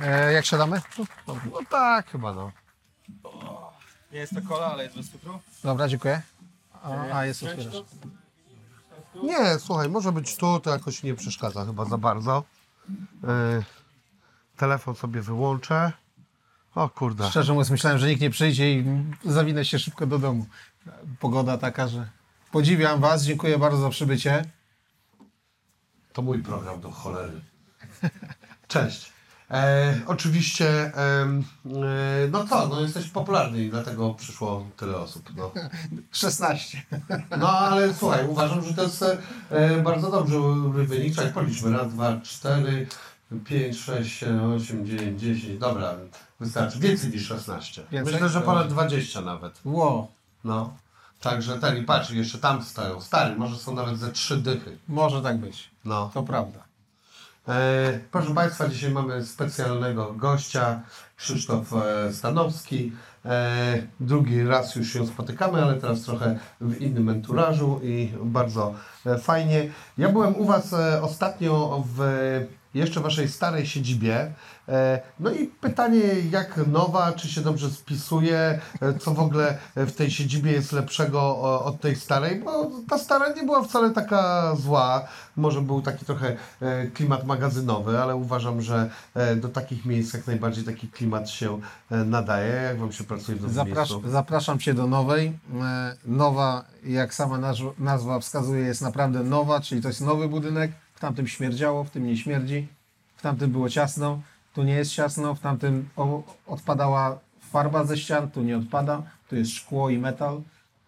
E, jak siadamy? No tak chyba no. Nie jest to kola, ale jest bez cukru. Dobra, dziękuję. A, a jest otwierasz. Nie, słuchaj, może być tu, to jakoś nie przeszkadza chyba za bardzo. Yy, telefon sobie wyłączę. O kurde. Szczerze mówiąc, myślałem, że nikt nie przyjdzie i zawinę się szybko do domu. Pogoda taka, że podziwiam Was, dziękuję bardzo za przybycie. To mój program do cholery. Cześć. E, oczywiście, e, no co, no jesteś popularny i dlatego przyszło tyle osób. No. 16. No ale słuchaj, uważam, że to jest e, bardzo dobrze wynik. Czekaj, policzmy. Raz, dwa, cztery, pięć, sześć, siedem, osiem, dziewięć, dziesięć. Dobra, wystarczy. Więcej niż 16. Więcej? Myślę, że ponad 20 nawet. Ło, No. Także ten i patrz, jeszcze tam stoją. Stary, może są nawet ze trzy dychy. może tak być. No. To prawda. E, proszę Państwa, dzisiaj mamy specjalnego gościa, Krzysztof e, Stanowski. E, drugi raz już się spotykamy, ale teraz trochę w innym enturażu i bardzo fajnie. Ja byłem u Was ostatnio w jeszcze Waszej starej siedzibie. E, no i pytanie, jak nowa, czy się dobrze spisuje, e, co w ogóle w tej siedzibie jest lepszego od tej starej, bo ta stara nie była wcale taka zła. Może był taki trochę e, klimat magazynowy, ale uważam, że do takich miejsc jak najbardziej taki klimat się nadaje. Jak Wam się pracuje w nowym Zaprasz, miejscu? zapraszam Cię do nowej. Nowa, jak sama nazwa wskazuje, jest naprawdę nowa, czyli to jest nowy budynek. W tamtym śmierdziało, w tym nie śmierdzi. W tamtym było ciasno, tu nie jest ciasno. W tamtym odpadała farba ze ścian, tu nie odpada. Tu jest szkło i metal.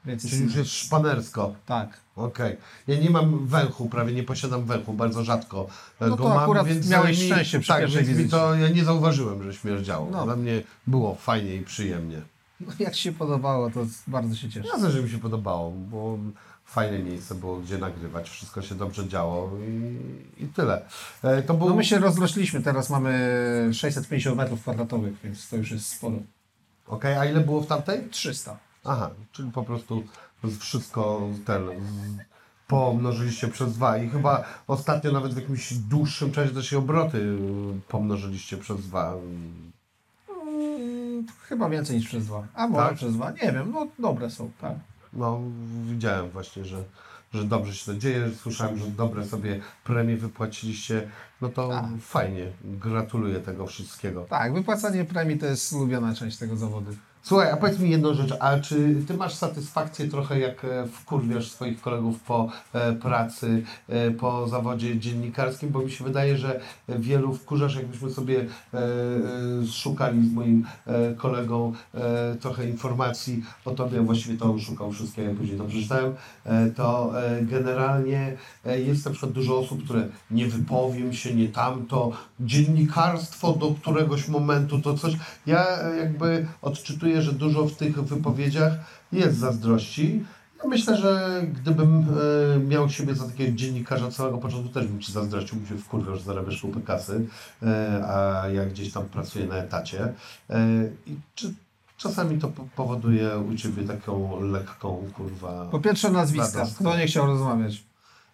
Więc Czyli już jest, jest szpanersko. tak. Okej. Ja nie mam węchu, prawie nie posiadam węchu, bardzo rzadko No go to mam, akurat więc miałeś mi, szczęście przy tak, więc mi to ja nie zauważyłem, że śmierdziało. No. Dla mnie było fajnie i przyjemnie. No, jak się podobało, to bardzo się cieszę. Jasne, że mi się podobało, bo fajne miejsce było, gdzie nagrywać, wszystko się dobrze działo i, i tyle. E, to był... No my się rozrośliśmy, teraz mamy 650 metrów kwadratowych, więc to już jest sporo. Okej, a ile było w tamtej? 300. Aha, czyli po prostu wszystko ten pomnożyliście przez dwa i chyba ostatnio nawet w jakimś dłuższym czasie też się obroty y, pomnożyliście przez dwa. Mm, chyba więcej niż przez dwa. A może Tak? przez dwa, nie wiem, no dobre są, tak. No, widziałem właśnie, że, że dobrze się to dzieje. Słyszałem, że dobre sobie premie wypłaciliście. No to Tak. fajnie. Gratuluję tego wszystkiego. Tak, wypłacanie premii to jest ulubiona część tego zawodu. Słuchaj, a powiedz mi jedną rzecz, a czy ty masz satysfakcję trochę jak e, wkurwiasz swoich kolegów po e, pracy, e, po zawodzie dziennikarskim, bo mi się wydaje, że wielu wkurzasz, jakbyśmy sobie szukali z moim kolegą trochę informacji o tobie, właściwie to szukał wszystkiego, ja później to przeczytałem, to generalnie jest na przykład dużo osób, które nie wypowiem się, nie tamto, dziennikarstwo do któregoś momentu to coś. Ja jakby odczytuję, że dużo w tych wypowiedziach jest zazdrości. Ja myślę, że gdybym e, miał siebie za takiego dziennikarza od samego początku, też bym Ci zazdrościł, bym się wkurwiał, że zarabiasz kupę kasy, e, a ja gdzieś tam pracuję na etacie. E, I czy czasami to po- powoduje u Ciebie taką lekką, kurwa... Po pierwsze nazwiska, kto nie chciał rozmawiać?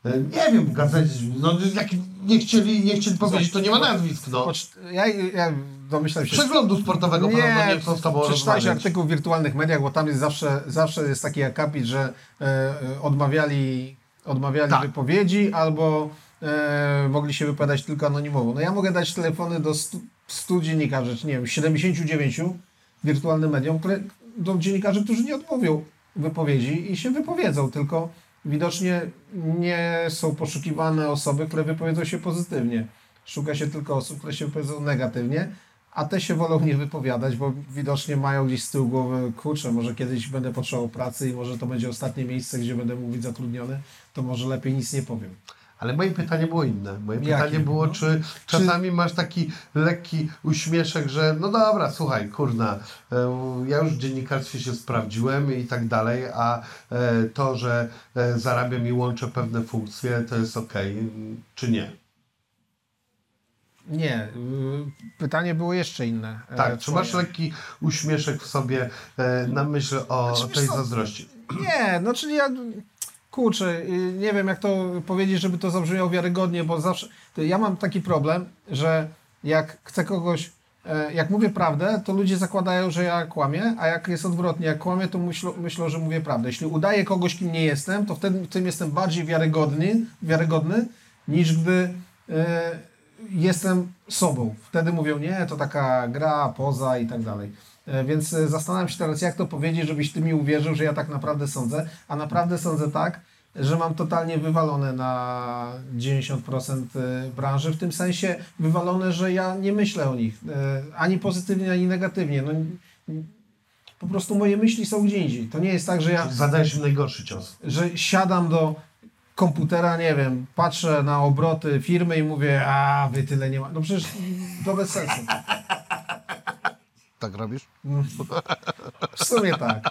E, Nie wiem, w gazecie, no jak nie chcieli, nie chcieli powiedzieć, to nie ma nazwisk, no. Ja, ja domyślam się... Przeglądu sportowego Nie, podobno nie przeczytałeś artykuł w wirtualnych mediach, bo tam jest zawsze, zawsze jest taki akapit, że e, odmawiali, odmawiali Tak. wypowiedzi albo e, mogli się wypowiadać tylko anonimowo. No ja mogę dać telefony do 100, 100 dziennikarzy, czy nie wiem, 79 wirtualnym mediom, które, do dziennikarzy, którzy nie odmówią wypowiedzi i się wypowiedzą, tylko widocznie nie są poszukiwane osoby, które wypowiedzą się pozytywnie. Szuka się tylko osób, które się wypowiedzą negatywnie, a te się wolą nie wypowiadać, bo widocznie mają gdzieś z tyłu głowy, kurczę, może kiedyś będę potrzebował pracy i może to będzie ostatnie miejsce, gdzie będę mógł być zatrudniony, to może lepiej nic nie powiem. Ale moje pytanie było inne. Moje Jakie? pytanie było, No. czy czasami masz taki lekki uśmieszek, że no dobra, słuchaj, kurna, e, ja już w dziennikarstwie się sprawdziłem i tak dalej, a e, to, że e, zarabiam i łączę pewne funkcje, to jest okej, czy nie? Nie, y, pytanie było jeszcze inne. e, Tak, czy masz lekki uśmieszek w sobie e, na myśl o Znaczy, tej zazdrości? Nie, no czyli ja kurczę, y, nie wiem jak to powiedzieć, żeby to zabrzmiało wiarygodnie, bo zawsze ja mam taki problem, że jak chcę kogoś e, jak mówię prawdę, to ludzie zakładają, że ja kłamię, a jak jest odwrotnie, jak kłamię, to myślą, myślą że mówię prawdę. Jeśli udaję kogoś, kim nie jestem, to wtedy w tym jestem bardziej wiarygodny, wiarygodny niż gdy e, jestem sobą. Wtedy mówią, nie, to taka gra, poza i tak dalej. E, Więc e, zastanawiam się teraz, jak to powiedzieć, żebyś ty mi uwierzył, że ja tak naprawdę sądzę, a naprawdę sądzę tak, że mam totalnie wywalone na 90% branży, w tym sensie wywalone, że ja nie myślę o nich e, ani pozytywnie, ani negatywnie. No, po prostu moje myśli są gdzie indziej. To nie jest tak, że ja Zadajesz im najgorszy cios. że siadam do komputera, nie wiem, patrzę na obroty firmy i mówię, a wy tyle nie ma. No przecież to bez sensu. Tak robisz? W sumie tak.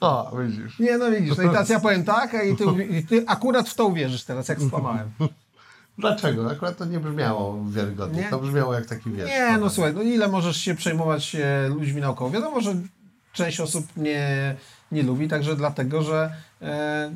O, widzisz. Nie, no widzisz, no i teraz ja powiem tak, a i ty, i ty akurat w to uwierzysz teraz, jak skłamałem. Dlaczego? Akurat to nie brzmiało wiarygodnie. Nie? To brzmiało jak taki wiesz. Nie, no słuchaj, no ile możesz się przejmować e, ludźmi naokoło? Wiadomo, że część osób mnie nie lubi, także dlatego, że e,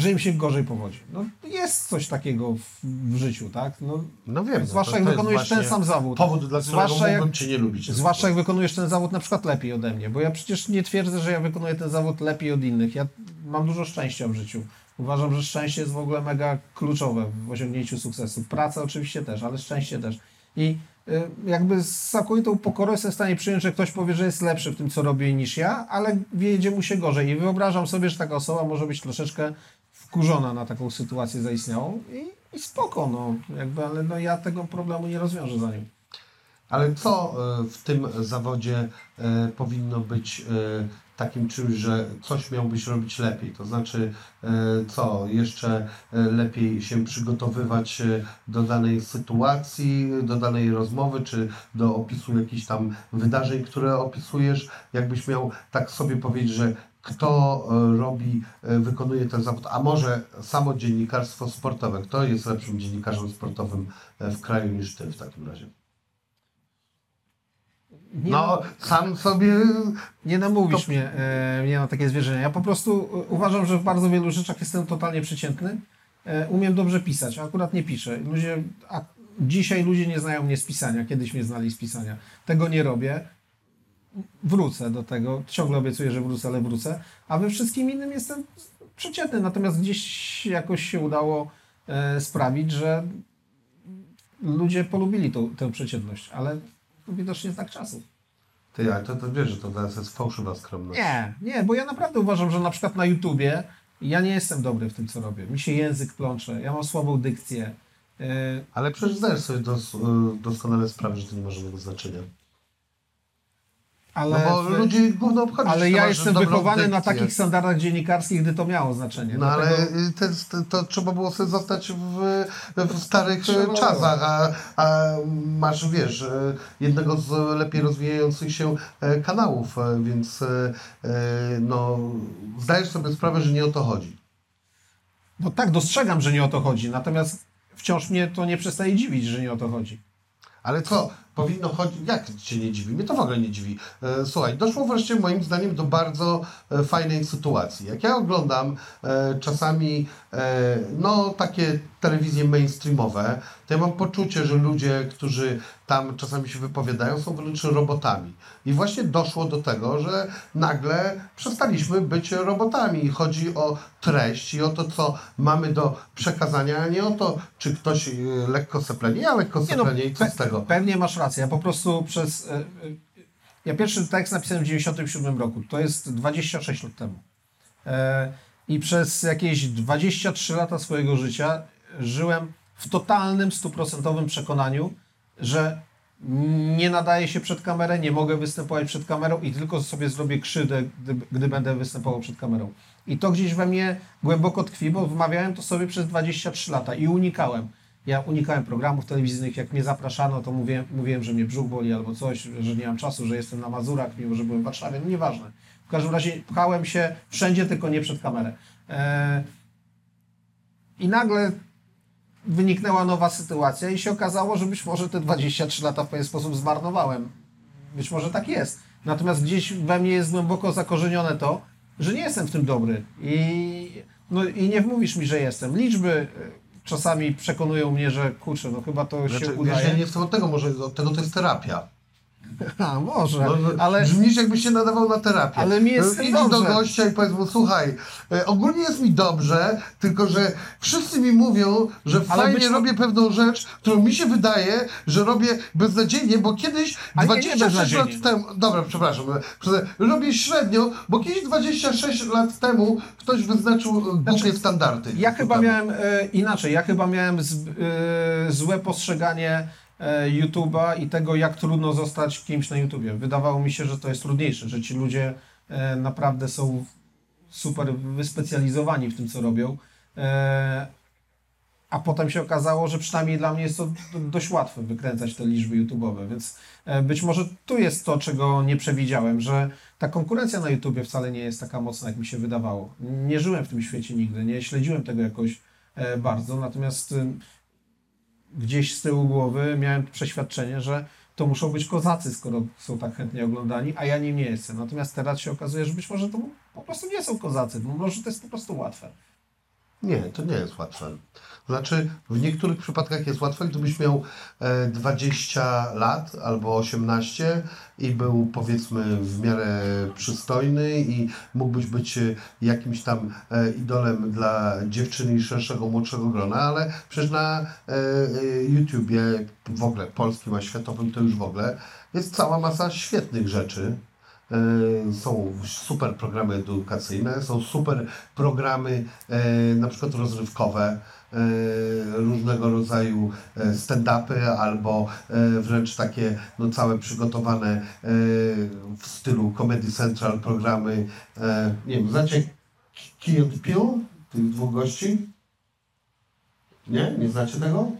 że im się gorzej powodzi. No, jest coś takiego w, w życiu, tak? No, No wiem. Zwłaszcza no, jak to, jest wykonujesz ten sam zawód. Powód, dla Zwłaszcza jak- mógłbym Cię nie lubić. Zwłaszcza jak wykonujesz ten zawód na przykład lepiej ode mnie, bo ja przecież nie twierdzę, że ja wykonuję ten zawód lepiej od innych. Ja mam dużo szczęścia w życiu. Uważam, że szczęście jest w ogóle mega kluczowe w osiągnięciu sukcesu. Praca oczywiście też, ale szczęście też. I y, jakby z całkowitą pokorą jestem w stanie przyjąć, że ktoś powie, że jest lepszy w tym, co robi niż ja, ale wiedzie mu się gorzej. I wyobrażam sobie, że taka osoba może być troszeczkę wkurzona na taką sytuację zaistniałą i, i spoko, no, jakby, ale no, ja tego problemu nie rozwiążę za nim. Ale co e, w tym zawodzie e, powinno być e, takim czymś, że coś miałbyś robić lepiej? To znaczy, co jeszcze lepiej się przygotowywać do danej sytuacji, do danej rozmowy, czy do opisu jakichś tam wydarzeń, które opisujesz? Jakbyś miał tak sobie powiedzieć, że kto e, robi, e, wykonuje ten zawód, a może samo dziennikarstwo sportowe, kto jest lepszym dziennikarzem sportowym e, w kraju niż ty w takim razie? Nie No, sam sobie. Nie namówisz mnie, e, mnie na takie zwierzenia. Ja po prostu uważam, że w bardzo wielu rzeczach jestem totalnie przeciętny. E, umiem dobrze pisać, a akurat nie piszę. Ludzie, a dzisiaj ludzie nie znają mnie z pisania, kiedyś mnie znali z pisania. Tego nie robię. Wrócę do tego. Ciągle obiecuję, że wrócę, ale wrócę. A we wszystkim innym jestem przeciętny. Natomiast gdzieś jakoś się udało e, sprawić, że ludzie polubili tą, tę przeciętność, ale widocznie znak czasów. Ty, ale to, to wiesz, że to teraz jest fałszywa skromność. Nie, nie, bo ja naprawdę uważam, że na przykład na YouTubie ja nie jestem dobry w tym, co robię. Mi się język plącze, ja mam słabą dykcję. Yy, Ale przecież zdajesz sobie dos, y, doskonale sprawę, że to nie ma żadnego znaczenia. Ale no bo ludzi gówno obchodzi. ale ja jestem wychowany na takich standardach dziennikarskich, gdy to miało znaczenie. No ale y, te, te, to trzeba było sobie zostać w, w starych Trzeba czasach, a, a masz, wiesz, y, jednego z lepiej rozwijających się e, kanałów, e, więc e, no, zdajesz sobie sprawę, że nie o to chodzi. Bo tak, dostrzegam, że nie o to chodzi, natomiast wciąż mnie to nie przestaje dziwić, że nie o to chodzi. Ale co, powinno chodzić, jak Cię nie dziwi? Mnie to w ogóle nie dziwi. E, Słuchaj, doszło wreszcie moim zdaniem do bardzo e, fajnej sytuacji. Jak ja oglądam e, czasami no takie telewizje mainstreamowe, to ja mam poczucie, że ludzie, którzy tam czasami się wypowiadają, są wręcz robotami. I właśnie doszło do tego, że nagle przestaliśmy być robotami. Chodzi o treść i o to, co mamy do przekazania, a nie o to, czy ktoś e, lekko seplenie. Ja lekko Nie no, seplenie i co z tego? Pewnie masz rację. Ja po prostu przez. e, e, Ja pierwszy tekst napisałem w 97 roku. To jest 26 lat temu. E, I przez jakieś 23 lata swojego życia żyłem w totalnym, stuprocentowym przekonaniu, że nie nadaję się przed kamerę, nie mogę występować przed kamerą i tylko sobie zrobię krzywdę, gdy, gdy będę występował przed kamerą. I to gdzieś we mnie głęboko tkwi, bo wmawiałem to sobie przez 23 lata i unikałem. Ja unikałem programów telewizyjnych, jak mnie zapraszano, to mówiłem, mówiłem, że mnie brzuch boli albo coś, że nie mam czasu, że jestem na Mazurach, mimo że byłem w Warszawie, no nieważne. W każdym razie pchałem się wszędzie, tylko nie przed kamerę. Eee, I nagle wyniknęła nowa sytuacja i się okazało, że być może te 23 lata w pewien sposób zmarnowałem. Być może tak jest. Natomiast gdzieś we mnie jest głęboko zakorzenione to, że nie jestem w tym dobry. I, no, i nie wmówisz mi, że jestem. Liczby, e, czasami przekonują mnie, że kurczę, no chyba to się Znaczy, wiesz, udaje. ja nie chcę od tego, może od tego to jest terapia. A, może, No, no, ale Brzmisz jakbyś się nadawał na terapię. Ale mi jest Idź do dobrze. gościa i powiedz mu, słuchaj, e, ogólnie jest mi dobrze, tylko że wszyscy mi mówią, że Ale fajnie robię pewną rzecz, którą mi się wydaje, że robię beznadziejnie, bo kiedyś A nie, nie 26 lat temu, dobra, przepraszam, e, prze- robię średnio, bo kiedyś 26 lat temu ktoś wyznaczył e, głupie standardy. ja chyba Temu. miałem e, inaczej, ja chyba miałem z, e, złe postrzeganie YouTube'a i tego, jak trudno zostać kimś na YouTubie. Wydawało mi się, że to jest trudniejsze, że ci ludzie e, naprawdę są super wyspecjalizowani w tym, co robią. E, a potem się okazało, że przynajmniej dla mnie jest to do- dość łatwe wykręcać te liczby YouTube'owe, więc e, być może tu jest to, czego nie przewidziałem, że ta konkurencja na YouTubie wcale nie jest taka mocna, jak mi się wydawało. Nie żyłem w tym świecie nigdy, nie śledziłem tego jakoś e, bardzo, natomiast gdzieś z tyłu głowy miałem przeświadczenie, że to muszą być kozacy, skoro są tak chętnie oglądani, a ja nim nie jestem. Natomiast teraz się okazuje, że być może to po prostu nie są kozacy, bo może to jest po prostu łatwe. Nie, to nie jest łatwe. Znaczy, w niektórych przypadkach jest łatwe, gdybyś miał e, 20 lat albo 18 i był powiedzmy w miarę przystojny i mógłbyś być e, jakimś tam e, idolem dla dziewczyny i szerszego, młodszego grona, ale przecież na e, e, YouTubie, w ogóle polskim, a światowym to już w ogóle, jest cała masa świetnych rzeczy. E, Są super programy edukacyjne, są super programy e, na przykład rozrywkowe, e, różnego rodzaju e, stand-upy albo e, wręcz takie no, całe przygotowane e, w stylu Comedy Central programy. e, Nie wiem, znacie Key and Peele, tych dwóch gości? Nie? Nie znacie tego?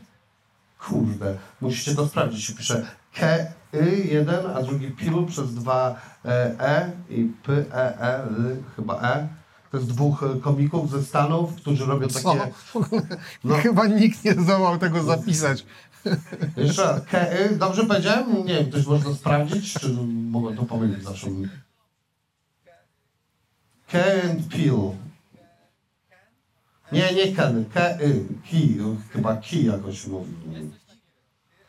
Kurde, musicie to sprawdzić. Się pisze K, Y, jeden, a drugi Pil przez dwa e, E i P, E, E, L, chyba E. To jest dwóch e, komików ze Stanów, którzy robią Co? takie... No. Chyba nikt nie zdołał tego zapisać. Jeszcze raz, K, Y, dobrze powiedziałem? Nie wiem, ktoś może to sprawdzić, czy mogę to pomylić zawsze. K and Pil. Nie, nie Ken, K, Y, Ki, chyba Ki jakoś mówi.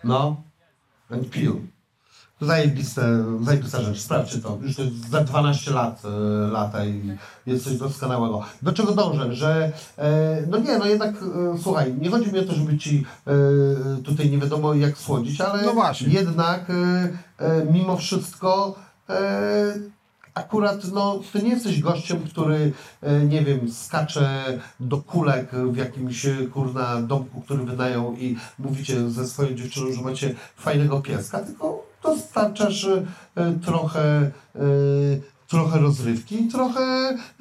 No, and Pil. Zajebiste, zajebista rzecz, sprawdźcie to. Już to jest za 12 lat, e, lata i jest coś doskonałego. Do czego dążę? Że, e, no nie, no jednak, e, słuchaj, nie chodzi mi o to, żeby ci e, tutaj nie wiadomo jak słodzić, ale No jednak mimo wszystko akurat no, ty nie jesteś gościem, który, nie wiem, skacze do kulek w jakimś kurna domku, który wydają i mówicie ze swoją dziewczyną, że macie fajnego pieska, tylko dostarczasz e, trochę, e, trochę rozrywki, trochę,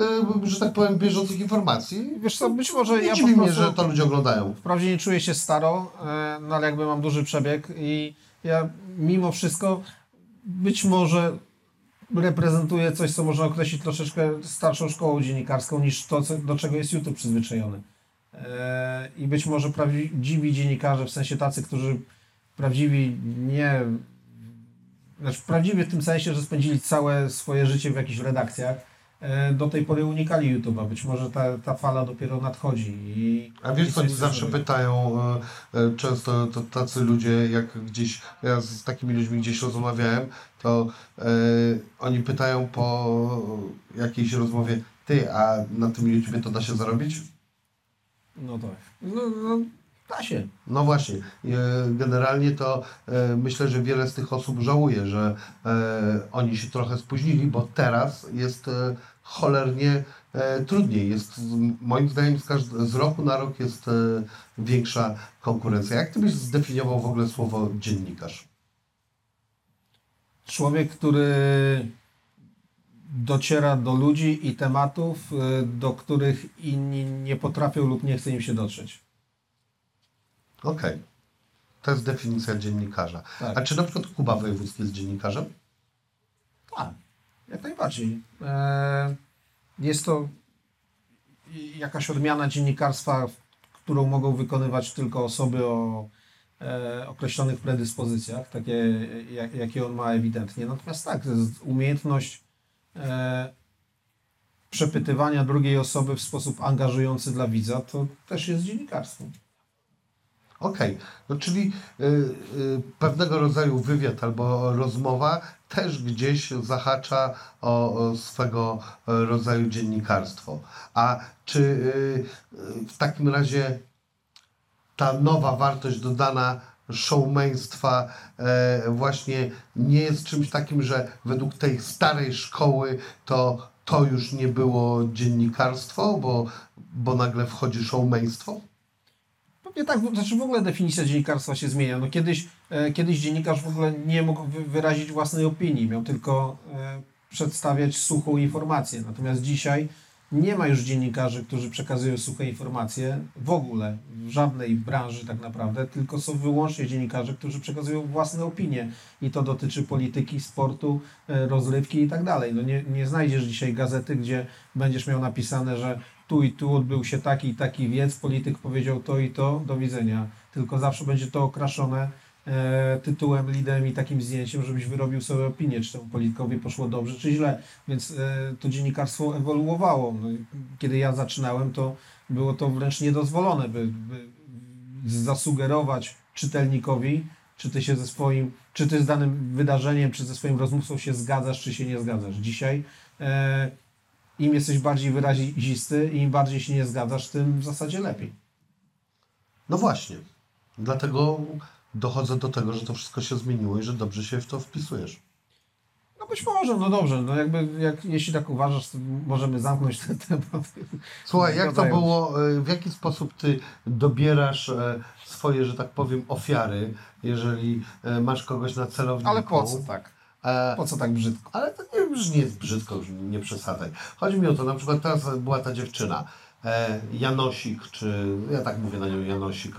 e, że tak powiem, bieżących informacji. Wiesz co, być może Nie ja dziwi po mnie, że to ludzie oglądają. Wprawdzie nie czuję się staro, no ale jakby mam duży przebieg i ja mimo wszystko być może reprezentuję coś, co można określić troszeczkę starszą szkołą dziennikarską niż to, co, do czego jest YouTube przyzwyczajony. I być może prawdziwi dziennikarze, w sensie tacy, którzy prawdziwi nie... Znaczy prawdziwie w tym sensie, że spędzili całe swoje życie w jakichś redakcjach, e, do tej pory unikali YouTube'a. Być może ta, ta fala dopiero nadchodzi. I, A wiesz, oni zawsze pytają, e, e, często to tacy ludzie, jak gdzieś, ja z takimi ludźmi gdzieś rozmawiałem, to e, oni pytają po jakiejś rozmowie, ty, a na tym YouTubie to da się zarobić? No tak. No, no, da się. No właśnie, e, generalnie to e, myślę, że wiele z tych osób żałuje, że e, oni się trochę spóźnili, bo teraz jest cholernie trudniej. Jest, moim zdaniem z, z roku na rok jest większa konkurencja. Jak ty byś zdefiniował w ogóle słowo dziennikarz? Człowiek, który dociera do ludzi i tematów, do których inni nie potrafią lub nie chce im się dotrzeć. Okej. To jest definicja dziennikarza. Tak. A czy na przykład Kuba Wojewódzki jest dziennikarzem? Tak, jak najbardziej. E, Jest to jakaś odmiana dziennikarstwa, którą mogą wykonywać tylko osoby o e, określonych predyspozycjach, takie jak, jakie on ma ewidentnie. Natomiast tak, to jest umiejętność e, przepytywania drugiej osoby w sposób angażujący dla widza, to też jest dziennikarstwo. Okej, no czyli y, y, pewnego rodzaju wywiad albo rozmowa też gdzieś zahacza o, o swego rodzaju dziennikarstwo. A czy y, w takim razie ta nowa wartość dodana showmeństwa e, właśnie nie jest czymś takim, że według tej starej szkoły to to już nie było dziennikarstwo, bo, bo nagle wchodzi showmeństwo? Pewnie tak, znaczy w ogóle definicja dziennikarstwa się zmienia. No kiedyś, e, kiedyś dziennikarz w ogóle nie mógł wy- wyrazić własnej opinii, miał tylko e, przedstawiać suchą informację. Natomiast dzisiaj nie ma już dziennikarzy, którzy przekazują suche informacje w ogóle, w żadnej branży tak naprawdę, tylko są wyłącznie dziennikarze, którzy przekazują własne opinie. I to dotyczy polityki, sportu, e, rozrywki i tak dalej. No nie, nie znajdziesz dzisiaj gazety, gdzie będziesz miał napisane, że tu i tu odbył się taki i taki wiec, polityk powiedział to i to, do widzenia. Tylko zawsze będzie to okraszone e, tytułem, lidem i takim zdjęciem, żebyś wyrobił sobie opinię, czy temu politkowi poszło dobrze, czy źle. Więc e, to dziennikarstwo ewoluowało. No, kiedy ja zaczynałem, to było to wręcz niedozwolone, by, by zasugerować czytelnikowi, czy ty się ze swoim, czy ty z danym wydarzeniem, czy ze swoim rozmówcą się zgadzasz, czy się nie zgadzasz. Dzisiaj e, im jesteś bardziej wyrazisty i im bardziej się nie zgadzasz, tym w zasadzie lepiej. No właśnie. Dlatego dochodzę do tego, że to wszystko się zmieniło i że dobrze się w to wpisujesz. No być może, no dobrze, no jakby, jak, jeśli tak uważasz, to możemy zamknąć ten temat. Słuchaj, jak to było, e, w jaki sposób ty dobierasz e, swoje, że tak powiem, ofiary, jeżeli e, masz kogoś na celowniku? Ale po co tak? E, Po co tak brzydko? Ale to nie, jest brzydko, już nie przesadzaj. Chodzi mi o to, na przykład teraz była ta dziewczyna, e, Janosik, czy ja tak mówię na nią Janosik,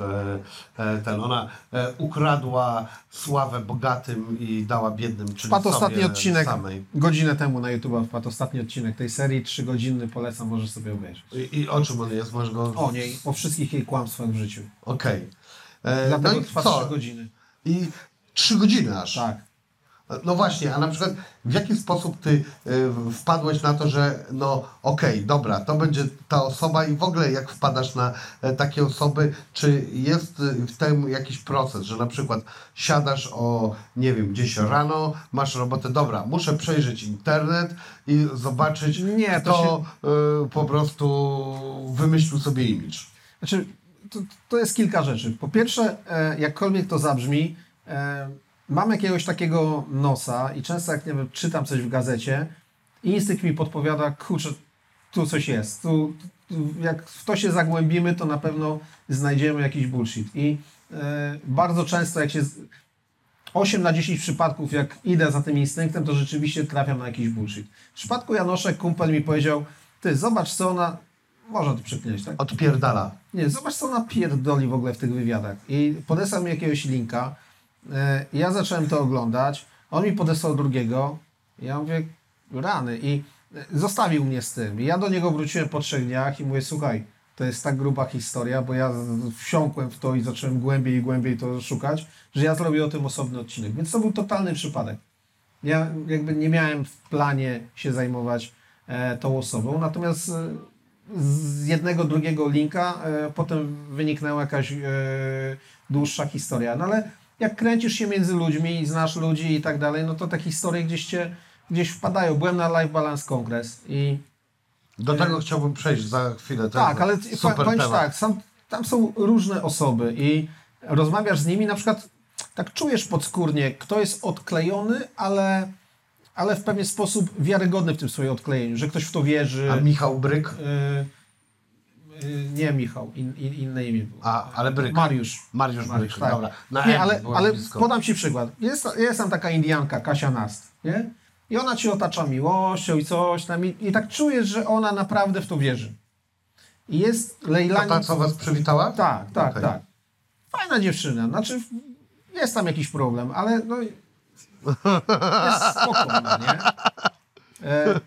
e, ten, ona ukradła sławę bogatym i dała biednym, czyli Wpadł ostatni odcinek, samej. godzinę temu na YouTube wpadł ostatni odcinek tej serii, trzygodzinny, polecam, możesz sobie obejrzeć. I, I o czym on jest? Możesz go... O niej, o wszystkich jej kłamstwach w życiu. Okej. E, Dlatego No trwa co? trzy godziny. I trzy godziny aż. Tak. No właśnie, a na przykład w jaki sposób ty y, wpadłeś na to, że no okej, dobra, to będzie ta osoba i w ogóle jak wpadasz na e, takie osoby, czy jest y, w tym jakiś proces, że na przykład siadasz o, nie wiem, gdzieś rano, masz robotę, dobra, muszę przejrzeć internet i zobaczyć, Nie, to kto y, po prostu wymyślił sobie imidż. Znaczy, to, to jest kilka rzeczy. Po pierwsze, e, jakkolwiek to zabrzmi, e, mam jakiegoś takiego nosa i często jak nie wiem, czytam coś w gazecie, instynkt mi podpowiada, kurczę, tu coś jest. Tu, jak w to się zagłębimy, to na pewno znajdziemy jakiś bullshit. I e, bardzo często jak się... Z, 8 na 10 przypadków, jak idę za tym instynktem, to rzeczywiście trafiam na jakiś bullshit. W przypadku Janoszek kumpel mi powiedział, ty zobacz co ona... Można to przeklinać, tak? Odpierdala. Nie, zobacz co ona pierdoli w ogóle w tych wywiadach. I podesłał mi jakiegoś linka. E, Ja zacząłem to oglądać. On mi podesłał drugiego. Ja mówię, rany. I e, zostawił mnie z tym. Ja do niego wróciłem po trzech dniach i mówię, słuchaj, to jest tak gruba historia, bo ja wsiąkłem w to i zacząłem głębiej i głębiej to szukać, że ja zrobię o tym osobny odcinek. Więc to był totalny przypadek. Ja jakby nie miałem w planie się zajmować e, tą osobą, natomiast e, z jednego, drugiego linka e, potem wyniknęła jakaś e, dłuższa historia. No ale jak kręcisz się między ludźmi i znasz ludzi i tak dalej, no to te historie gdzieś cię gdzieś wpadają. Byłem na Life Balance Kongres i Do tego chciałbym przejść za chwilę. To tak, ale super tak, sam, tam są różne osoby i rozmawiasz z nimi, na przykład tak czujesz podskórnie, kto jest odklejony, ale, ale w pewien sposób wiarygodny w tym swoim odklejeniu, że ktoś w to wierzy. A Michał Bryk? Y, y, nie Michał, in, in, inne imię było. A, ale Bryk. Mariusz. Mariusz Bryk, tak. dobra. Na nie, M ale, ale blisko. podam Ci przykład. Jest, jest tam taka Indianka, Kasia Nast, nie? I ona Cię otacza miłością i coś tam i, i tak czujesz, że ona naprawdę w to wierzy. I jest To Leilani... ta, co was przywitała? Tak, tak, Okej. tak. Fajna dziewczyna, znaczy jest tam jakiś problem, ale no jest spokojna, nie? E,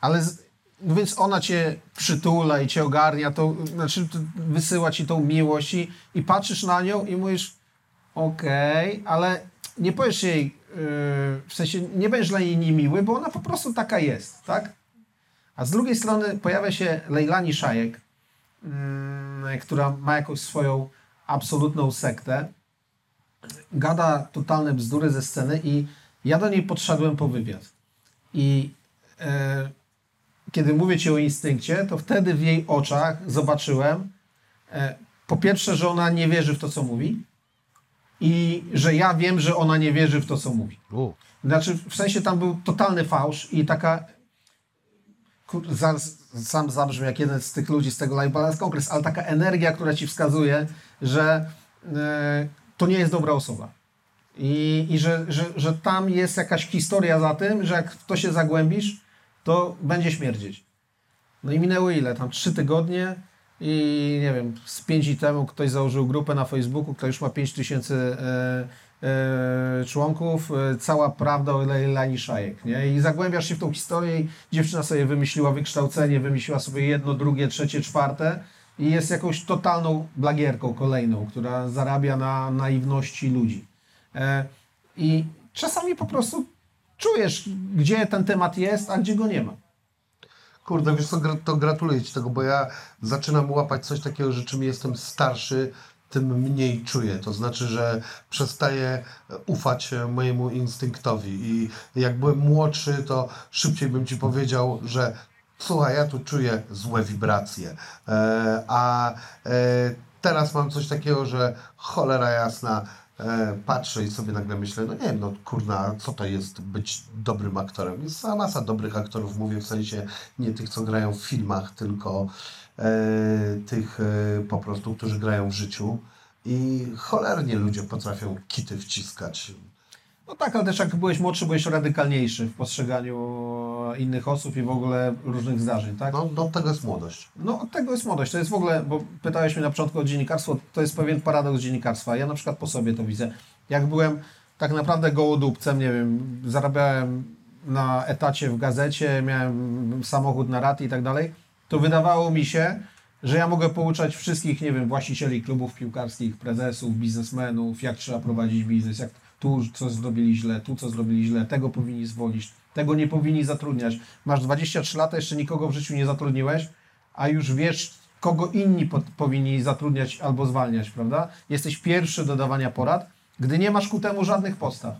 ale z, no więc ona cię przytula i cię ogarnia, to znaczy wysyła ci tą miłość i, i patrzysz na nią i mówisz okej, ale nie powiesz jej, yy, w sensie nie będziesz dla niej niemiły, bo ona po prostu taka jest, tak? A z drugiej strony pojawia się Leilani Szajek, mm, która ma jakąś swoją absolutną sektę, gada totalne bzdury ze sceny i ja do niej podszedłem po wywiad. I e, kiedy mówię Ci o instynkcie, to wtedy w jej oczach zobaczyłem e, po pierwsze, że ona nie wierzy w to, co mówi i że ja wiem, że ona nie wierzy w to, co mówi. U. Znaczy, w sensie tam był totalny fałsz i taka. Kur, zaraz, sam zabrzmi jak jeden z tych ludzi z tego Live Balance Congress, ale taka energia, która ci wskazuje, że e, to nie jest dobra osoba. I, i że, że, że tam jest jakaś historia za tym, że jak w to się zagłębisz, to będzie śmierdzieć. No i minęły ile? Tam trzy tygodnie i nie wiem, z pięć dni temu ktoś założył grupę na Facebooku, która już ma 5 tysięcy e, e, członków, e, cała prawda o Leilani Szajek, nie? I zagłębiasz się w tą historię i dziewczyna sobie wymyśliła wykształcenie, wymyśliła sobie jedno, drugie, trzecie, czwarte i jest jakąś totalną blagierką kolejną, która zarabia na naiwności ludzi. I czasami po prostu czujesz, gdzie ten temat jest, a gdzie go nie ma. Kurde, wiesz to gratuluję Ci tego, bo ja zaczynam łapać coś takiego, że czym jestem starszy, tym mniej czuję. To znaczy, że przestaję ufać mojemu instynktowi i jak byłem młodszy, to szybciej bym Ci powiedział, że słuchaj, ja tu czuję złe wibracje. E, a e, teraz mam coś takiego, że cholera jasna, patrzę i sobie nagle myślę, no nie no kurna, co to jest być dobrym aktorem? Jest cała masa dobrych aktorów, mówię w sensie nie tych, co grają w filmach, tylko e, tych e, po prostu, którzy grają w życiu i cholernie ludzie potrafią kity wciskać. No tak, ale też jak byłeś młodszy, byłeś radykalniejszy w postrzeganiu innych osób i w ogóle różnych zdarzeń, tak? No, do tego jest młodość. No od tego jest młodość. To jest w ogóle, bo pytałeś mnie na początku o dziennikarstwo, to jest pewien paradoks dziennikarstwa. Ja na przykład po sobie to widzę. Jak byłem tak naprawdę gołodupcem, nie wiem, zarabiałem na etacie w gazecie, miałem samochód na raty i tak dalej, to wydawało mi się, że ja mogę pouczać wszystkich, nie wiem, właścicieli klubów piłkarskich, prezesów, biznesmenów, jak trzeba prowadzić biznes, jak tu co zrobili źle, tu co zrobili źle, tego powinni zwolić, tego nie powinni zatrudniać. Masz 23 lata, jeszcze nikogo w życiu nie zatrudniłeś, a już wiesz, kogo inni po, powinni zatrudniać albo zwalniać, prawda? Jesteś pierwszy do dawania porad, gdy nie masz ku temu żadnych podstaw.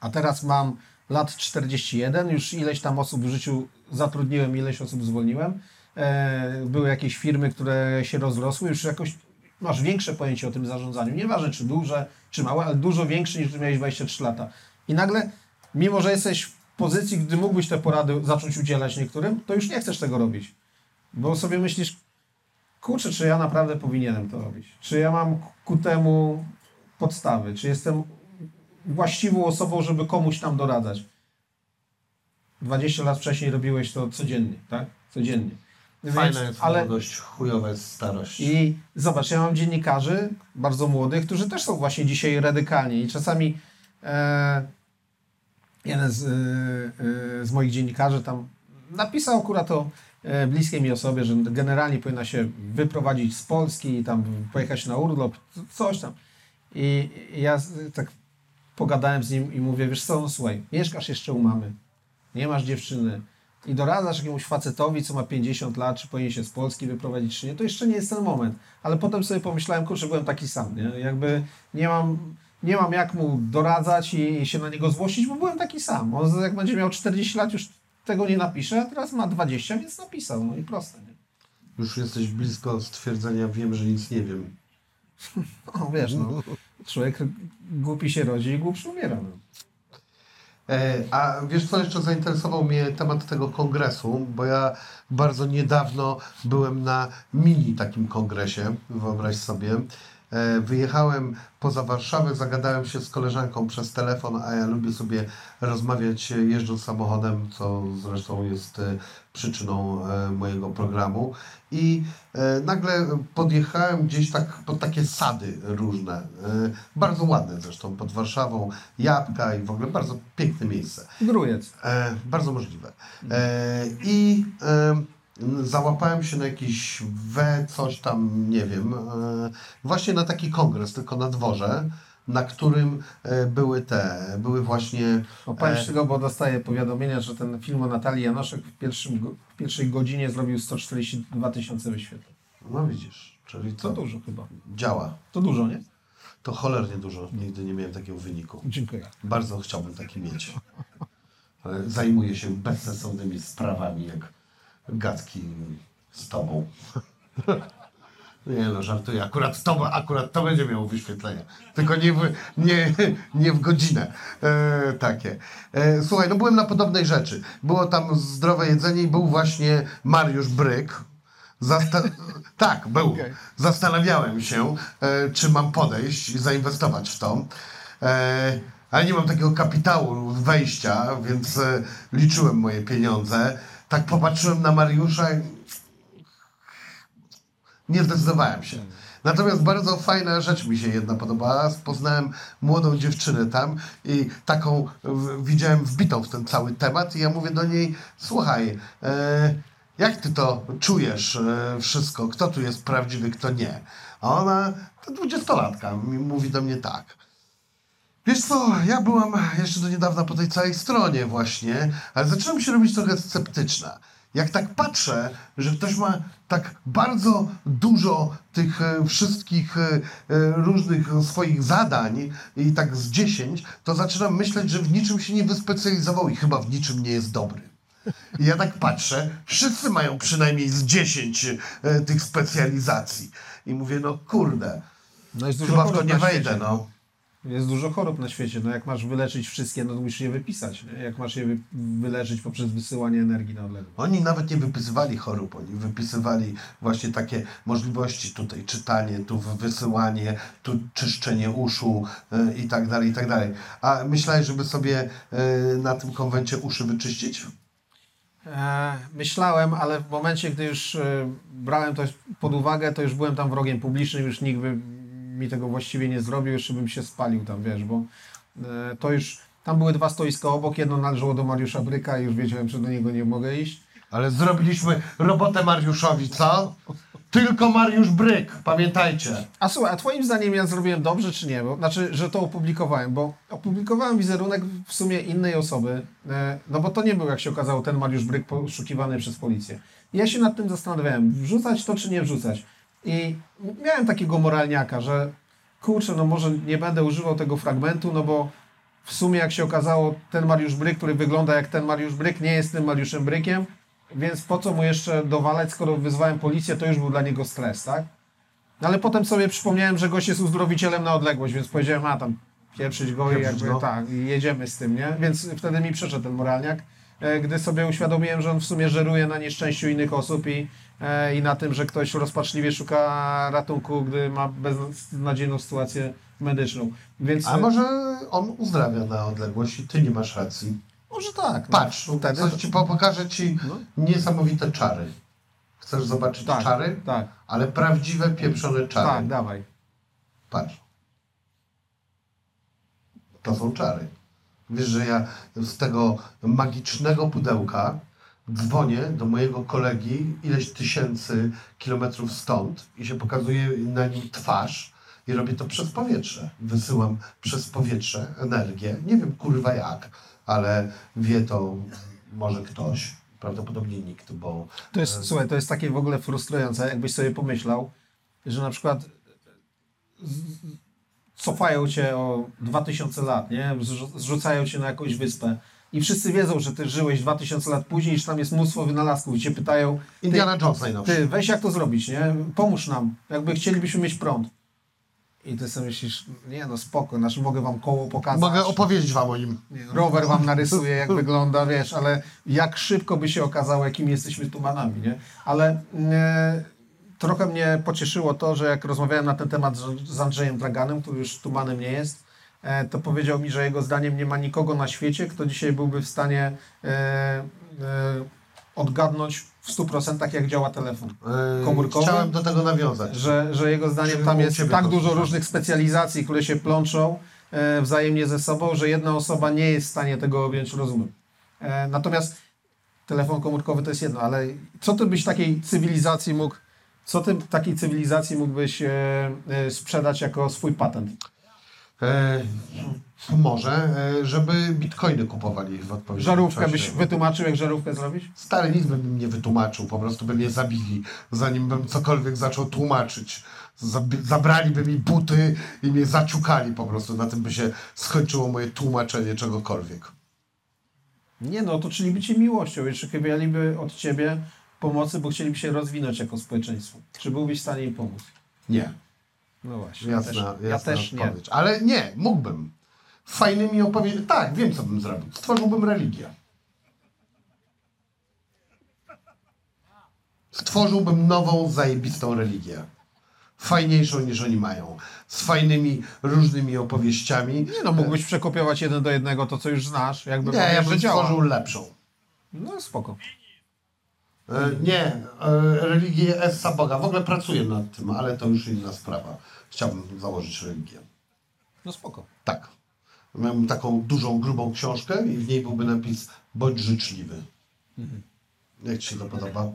A teraz mam lat 41, już ileś tam osób w życiu zatrudniłem, ileś osób zwolniłem. E, były jakieś firmy, które się rozrosły, już jakoś masz większe pojęcie o tym zarządzaniu. Nieważne czy duże, czy małe, ale dużo większe niż gdy miałeś 23 lata. I nagle, mimo że jesteś w pozycji, gdy mógłbyś te porady zacząć udzielać niektórym, to już nie chcesz tego robić. Bo sobie myślisz, kurczę, czy ja naprawdę powinienem to robić? Czy ja mam ku temu podstawy? Czy jestem właściwą osobą, żeby komuś tam doradzać? 20 lat wcześniej robiłeś to codziennie, tak? Codziennie. Fajna Więc- jest ale młodość, chujowa jest starość. i zobacz, ja mam dziennikarzy bardzo młodych, którzy też są właśnie dzisiaj radykalni i czasami e, jeden z, e, e, z moich dziennikarzy tam napisał akurat o e, bliskiej mi osobie, że generalnie powinna się wyprowadzić z Polski i tam pojechać na urlop, coś tam. I i ja tak pogadałem z nim i mówię, wiesz co, słuchaj, mieszkasz jeszcze u mamy, nie masz dziewczyny i doradzasz jakiemuś facetowi, co ma 50 lat, czy powinien się z Polski wyprowadzić, czy nie, to jeszcze nie jest ten moment. Ale potem sobie pomyślałem, kurczę, byłem taki sam, nie? Jakby nie mam, nie mam jak mu doradzać i się na niego złościć, bo byłem taki sam. On jak będzie miał 40 lat, już tego nie napisze, a teraz ma 20, więc napisał, no i proste, nie? Już jesteś blisko stwierdzenia, wiem, że nic nie wiem. No wiesz, no, człowiek głupi się rodzi i głupszy umiera, no. E, A wiesz co, jeszcze zainteresował mnie temat tego kongresu, bo ja bardzo niedawno byłem na mini takim kongresie, wyobraź sobie. E, Wyjechałem poza Warszawę, zagadałem się z koleżanką przez telefon, a ja lubię sobie rozmawiać e, jeżdżąc samochodem, co zresztą jest e, przyczyną mojego programu. I nagle podjechałem gdzieś tak pod takie sady różne, bardzo ładne zresztą, pod Warszawą, jabłka i w ogóle bardzo piękne miejsce. Grujec. Bardzo możliwe. E, I załapałem się na jakiś we coś tam, nie wiem, e, właśnie na taki kongres, tylko na dworze, na którym e, były te, były właśnie Opowiem E. z tego, bo dostaję powiadomienia, że ten film o Natalii Janoszek w, pierwszym, w pierwszej godzinie zrobił 142 tysiące wyświetleń. No widzisz, Czyli To co? dużo chyba. Działa. To dużo, nie? To cholernie dużo. Nigdy nie miałem takiego wyniku. Dziękuję. Bardzo chciałbym taki mieć. Ale zajmuję się bezsensownymi sprawami, jak gadki z tobą. Nie no, żartuję. Akurat to, akurat to będzie miało wyświetlenia. Tylko nie w, nie, nie w godzinę. E, takie. E, słuchaj, no byłem na podobnej rzeczy. Było tam zdrowe jedzenie i był właśnie Mariusz Bryk. Zasta- tak, był. Okej. Zastanawiałem się, e, czy mam podejść i zainwestować w to. E, ale nie mam takiego kapitału wejścia, więc e, liczyłem moje pieniądze. Tak popatrzyłem na Mariusza i nie zdecydowałem się. Natomiast bardzo fajna rzecz mi się jedna podobała. Poznałem młodą dziewczynę tam i taką w, widziałem wbitą w ten cały temat i ja mówię do niej, słuchaj, e, jak ty to czujesz e, wszystko? Kto tu jest prawdziwy, kto nie? A ona, to dwudziestolatka, mówi do mnie tak. Wiesz co, ja byłam jeszcze do niedawna po tej całej stronie właśnie, ale zaczynam się robić trochę sceptyczna. Jak tak patrzę, że ktoś ma tak bardzo dużo tych e, wszystkich e, e, różnych swoich zadań i tak z 10, to zaczynam myśleć, że w niczym się nie wyspecjalizował i chyba w niczym nie jest dobry. I ja tak patrzę, wszyscy mają przynajmniej z 10 e, tych specjalizacji. I mówię, no kurde, No chyba w to nie wejdę, no. Jest dużo chorób na świecie. No jak masz wyleczyć wszystkie, no to musisz je wypisać. Nie? Jak masz je wy- wyleczyć poprzez wysyłanie energii na odległość. Oni nawet nie wypisywali chorób, oni wypisywali właśnie takie możliwości tutaj, czytanie, tu wysyłanie, tu czyszczenie uszu y, i tak dalej, i tak dalej. A myślałeś, żeby sobie y, na tym konwencie uszy wyczyścić? E, myślałem, ale w momencie, gdy już brałem to pod uwagę, to już byłem tam wrogiem publicznym, już nikt by mi tego właściwie nie zrobił, jeszcze bym się spalił tam, wiesz, bo e, to już, tam były dwa stoiska obok, jedno należało do Mariusza Bryka i już wiedziałem, że do niego nie mogę iść. Ale zrobiliśmy robotę Mariuszowi, co? Tylko Mariusz Bryk, pamiętajcie. A słuchaj, a twoim zdaniem ja zrobiłem dobrze, czy nie? Bo, znaczy, że to opublikowałem, bo opublikowałem wizerunek w sumie innej osoby, e, no bo to nie był, jak się okazało, ten Mariusz Bryk poszukiwany przez policję. Ja się nad tym zastanawiałem, wrzucać to, czy nie wrzucać. I miałem takiego moralniaka, że kurczę, no może nie będę używał tego fragmentu, no bo w sumie, jak się okazało, ten Mariusz Bryk, który wygląda jak ten Mariusz Bryk, nie jest tym Mariuszem Brykiem, więc po co mu jeszcze dowalać, skoro wyzwałem policję, to już był dla niego stres, tak? No ale potem sobie przypomniałem, że gość jest uzdrowicielem na odległość, więc powiedziałem, a tam pieprzyć go i jakby go. tak, i jedziemy z tym, nie? Więc wtedy mi przeszedł ten moralniak, e, gdy sobie uświadomiłem, że on w sumie żeruje na nieszczęściu innych osób i, i na tym, że ktoś rozpaczliwie szuka ratunku, gdy ma beznadziejną sytuację medyczną. Więc A może on uzdrawia na odległość i ty nie masz racji. może tak. no. Patrz, wtedy, coś ci po- pokażę ci No. niesamowite czary. Chcesz zobaczyć tak, czary? tak, Ale prawdziwe, pieprzone czary. tak, dawaj. Patrz. To są czary. Wiesz, że ja z tego magicznego pudełka dzwonię do mojego kolegi ileś tysięcy kilometrów stąd i się pokazuje na nim twarz i robię to przez powietrze. Wysyłam przez powietrze energię. Nie wiem kurwa jak, ale wie to może ktoś. Prawdopodobnie nikt, bo To jest, słuchaj, to jest takie w ogóle frustrujące, jakbyś sobie pomyślał, że na przykład cofają cię o 2000 lat, nie? Zrzu- Zrzucają cię na jakąś wyspę i wszyscy wiedzą, że ty żyłeś 2000 lat później, że tam jest mnóstwo wynalazków i cię pytają, Indiana Jones najnowszy. ty weź jak to zrobić, nie? Pomóż nam, jakby chcielibyśmy mieć prąd. I ty sobie myślisz, nie no spoko, znaczy mogę wam koło pokazać. Mogę opowiedzieć wam o nim. Rower wam narysuję, jak wygląda, wiesz, ale jak szybko by się okazało, jakimi jesteśmy tumanami, nie? Ale e, trochę mnie pocieszyło to, że jak rozmawiałem na ten temat z, z Andrzejem Draganem, który już tumanem nie jest, to powiedział mi, że jego zdaniem nie ma nikogo na świecie, kto dzisiaj byłby w stanie e, e, odgadnąć w 100% jak działa telefon. Komórkowy? Chciałem do tego nawiązać. Że, że jego zdaniem Czyli tam jest tak dużo różnych specjalizacji, które się plączą e, wzajemnie ze sobą, że jedna osoba nie jest w stanie tego objąć rozumem. E, natomiast telefon komórkowy to jest jedno, ale co ty byś takiej cywilizacji mógł, co ty takiej cywilizacji mógłbyś e, e, sprzedać jako swój patent? E, może, e, żeby bitcoiny kupowali w odpowiednim Żarówkę czasie. byś wytłumaczył, jak żarówkę zrobić? Stary, nic bym nie wytłumaczył, po prostu by mnie zabili, zanim bym cokolwiek zaczął tłumaczyć. Zab- zabraliby mi buty i mnie zaciukali po prostu, na tym by się skończyło moje tłumaczenie czegokolwiek. Nie no, to czyli cię miłością, jeszcze chcieliby od ciebie pomocy, bo chcieliby się rozwinąć jako społeczeństwo. Czy byłbyś w stanie im pomóc? Nie. No właśnie. Jasna, ja też, ja jasna też nie. odpowiedź. Ale nie, mógłbym. Fajnymi opowieściami. Tak, wiem co bym zrobił. Stworzyłbym religię. Stworzyłbym nową, zajebistą religię. Fajniejszą niż oni mają. Z fajnymi, różnymi opowieściami. Nie no, mógłbyś przekopiować jeden do jednego to, co już znasz, jakby Nie, ja bym że działa. stworzył lepszą. No spoko. E, Nie, e, religię Essa Boga. W ogóle pracuję nad tym, ale to już inna sprawa. Chciałbym założyć religię. No spoko. Tak. Miałem taką dużą, grubą książkę i w niej byłby napis bądź życzliwy. Jak Ci się to podoba?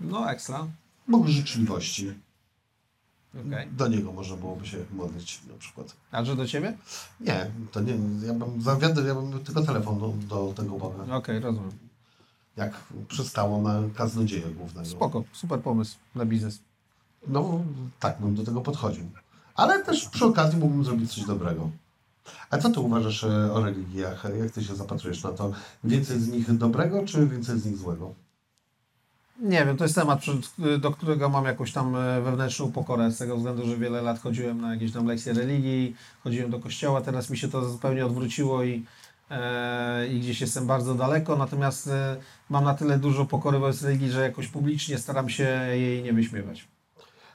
No ekstra. Bóg życzliwości. Okej. Do niego można byłoby się modlić na przykład. A że do ciebie? Nie, to nie, ja bym zawiadł, ja bym miał tylko telefon do, do tego Boga. Okej, rozumiem. Jak przystało na kaznodzieja głównego. Spoko, super pomysł na biznes. No, tak bym do tego podchodził. Ale też przy okazji mógłbym zrobić coś dobrego. A co ty uważasz e, o religiach? Jak ty się zapatrujesz na to? Więcej z nich dobrego, czy więcej z nich złego? Nie wiem, to jest temat, do którego mam jakąś tam e, wewnętrzną pokorę, z tego względu, że wiele lat chodziłem na jakieś tam lekcje religii, chodziłem do kościoła, teraz mi się to zupełnie odwróciło i, i gdzieś jestem bardzo daleko, natomiast e, mam na tyle dużo pokory wobec religii, że jakoś publicznie staram się jej nie wyśmiewać.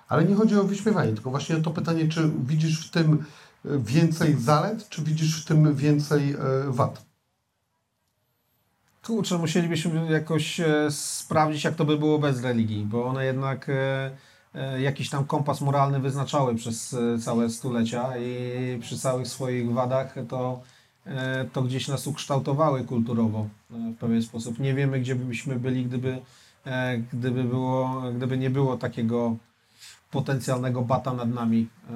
Ale nie chodzi o wyśmiewanie, tylko właśnie to pytanie, czy widzisz w tym e, więcej zalet, czy widzisz w tym więcej e, wad? Kurczę, musielibyśmy jakoś e, sprawdzić, jak to by było bez religii, bo one jednak e, e, jakiś tam kompas moralny wyznaczały przez e, całe stulecia i przy całych swoich wadach to, e, to gdzieś nas ukształtowały kulturowo e, w pewien sposób. Nie wiemy, gdzie byśmy byli, gdyby, e, gdyby, było, gdyby nie było takiego potencjalnego bata nad nami. E,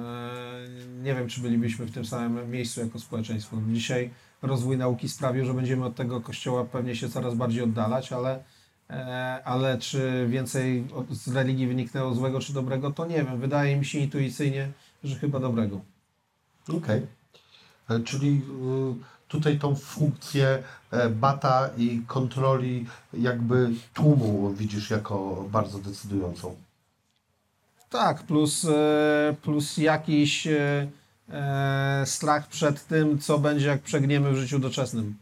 Nie wiem, czy bylibyśmy w tym samym miejscu jako społeczeństwo. Dzisiaj rozwój nauki sprawił, że będziemy od tego kościoła pewnie się coraz bardziej oddalać, ale, e, ale czy więcej z religii wyniknęło złego czy dobrego, to nie wiem. Wydaje mi się intuicyjnie, że chyba dobrego. Okej. E, Czyli y, tutaj tą funkcję e, bata i kontroli jakby tłumu widzisz jako bardzo decydującą. Tak, plus, e, plus jakiś e, e, strach przed tym, co będzie, jak przegniemy w życiu doczesnym.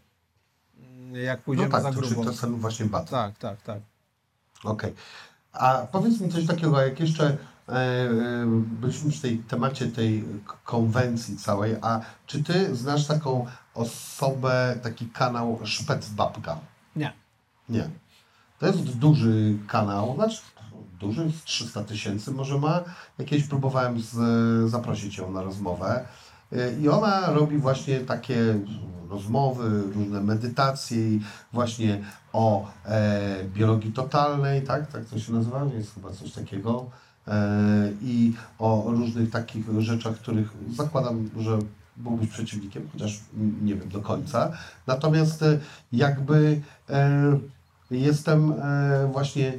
Jak pójdziemy no tak, za to, czyli grubo. to jest ten właśnie bat. Tak, tak, tak. Okej. A powiedz mi coś takiego, jak jeszcze e, e, byliśmy przy tej temacie tej konwencji całej, a czy ty znasz taką osobę, taki kanał Szpecbabka? Nie. Nie. To jest duży kanał, znaczy duży, z 300 tysięcy może ma. Jakieś próbowałem z, zaprosić ją na rozmowę. Y, I ona robi właśnie takie rozmowy, różne medytacje właśnie o e, biologii totalnej, tak? Tak to się nazywa? Jest chyba coś takiego. E, I o różnych takich rzeczach, których zakładam, że byłbyś przeciwnikiem, chociaż nie wiem do końca. Natomiast e, jakby e, jestem właśnie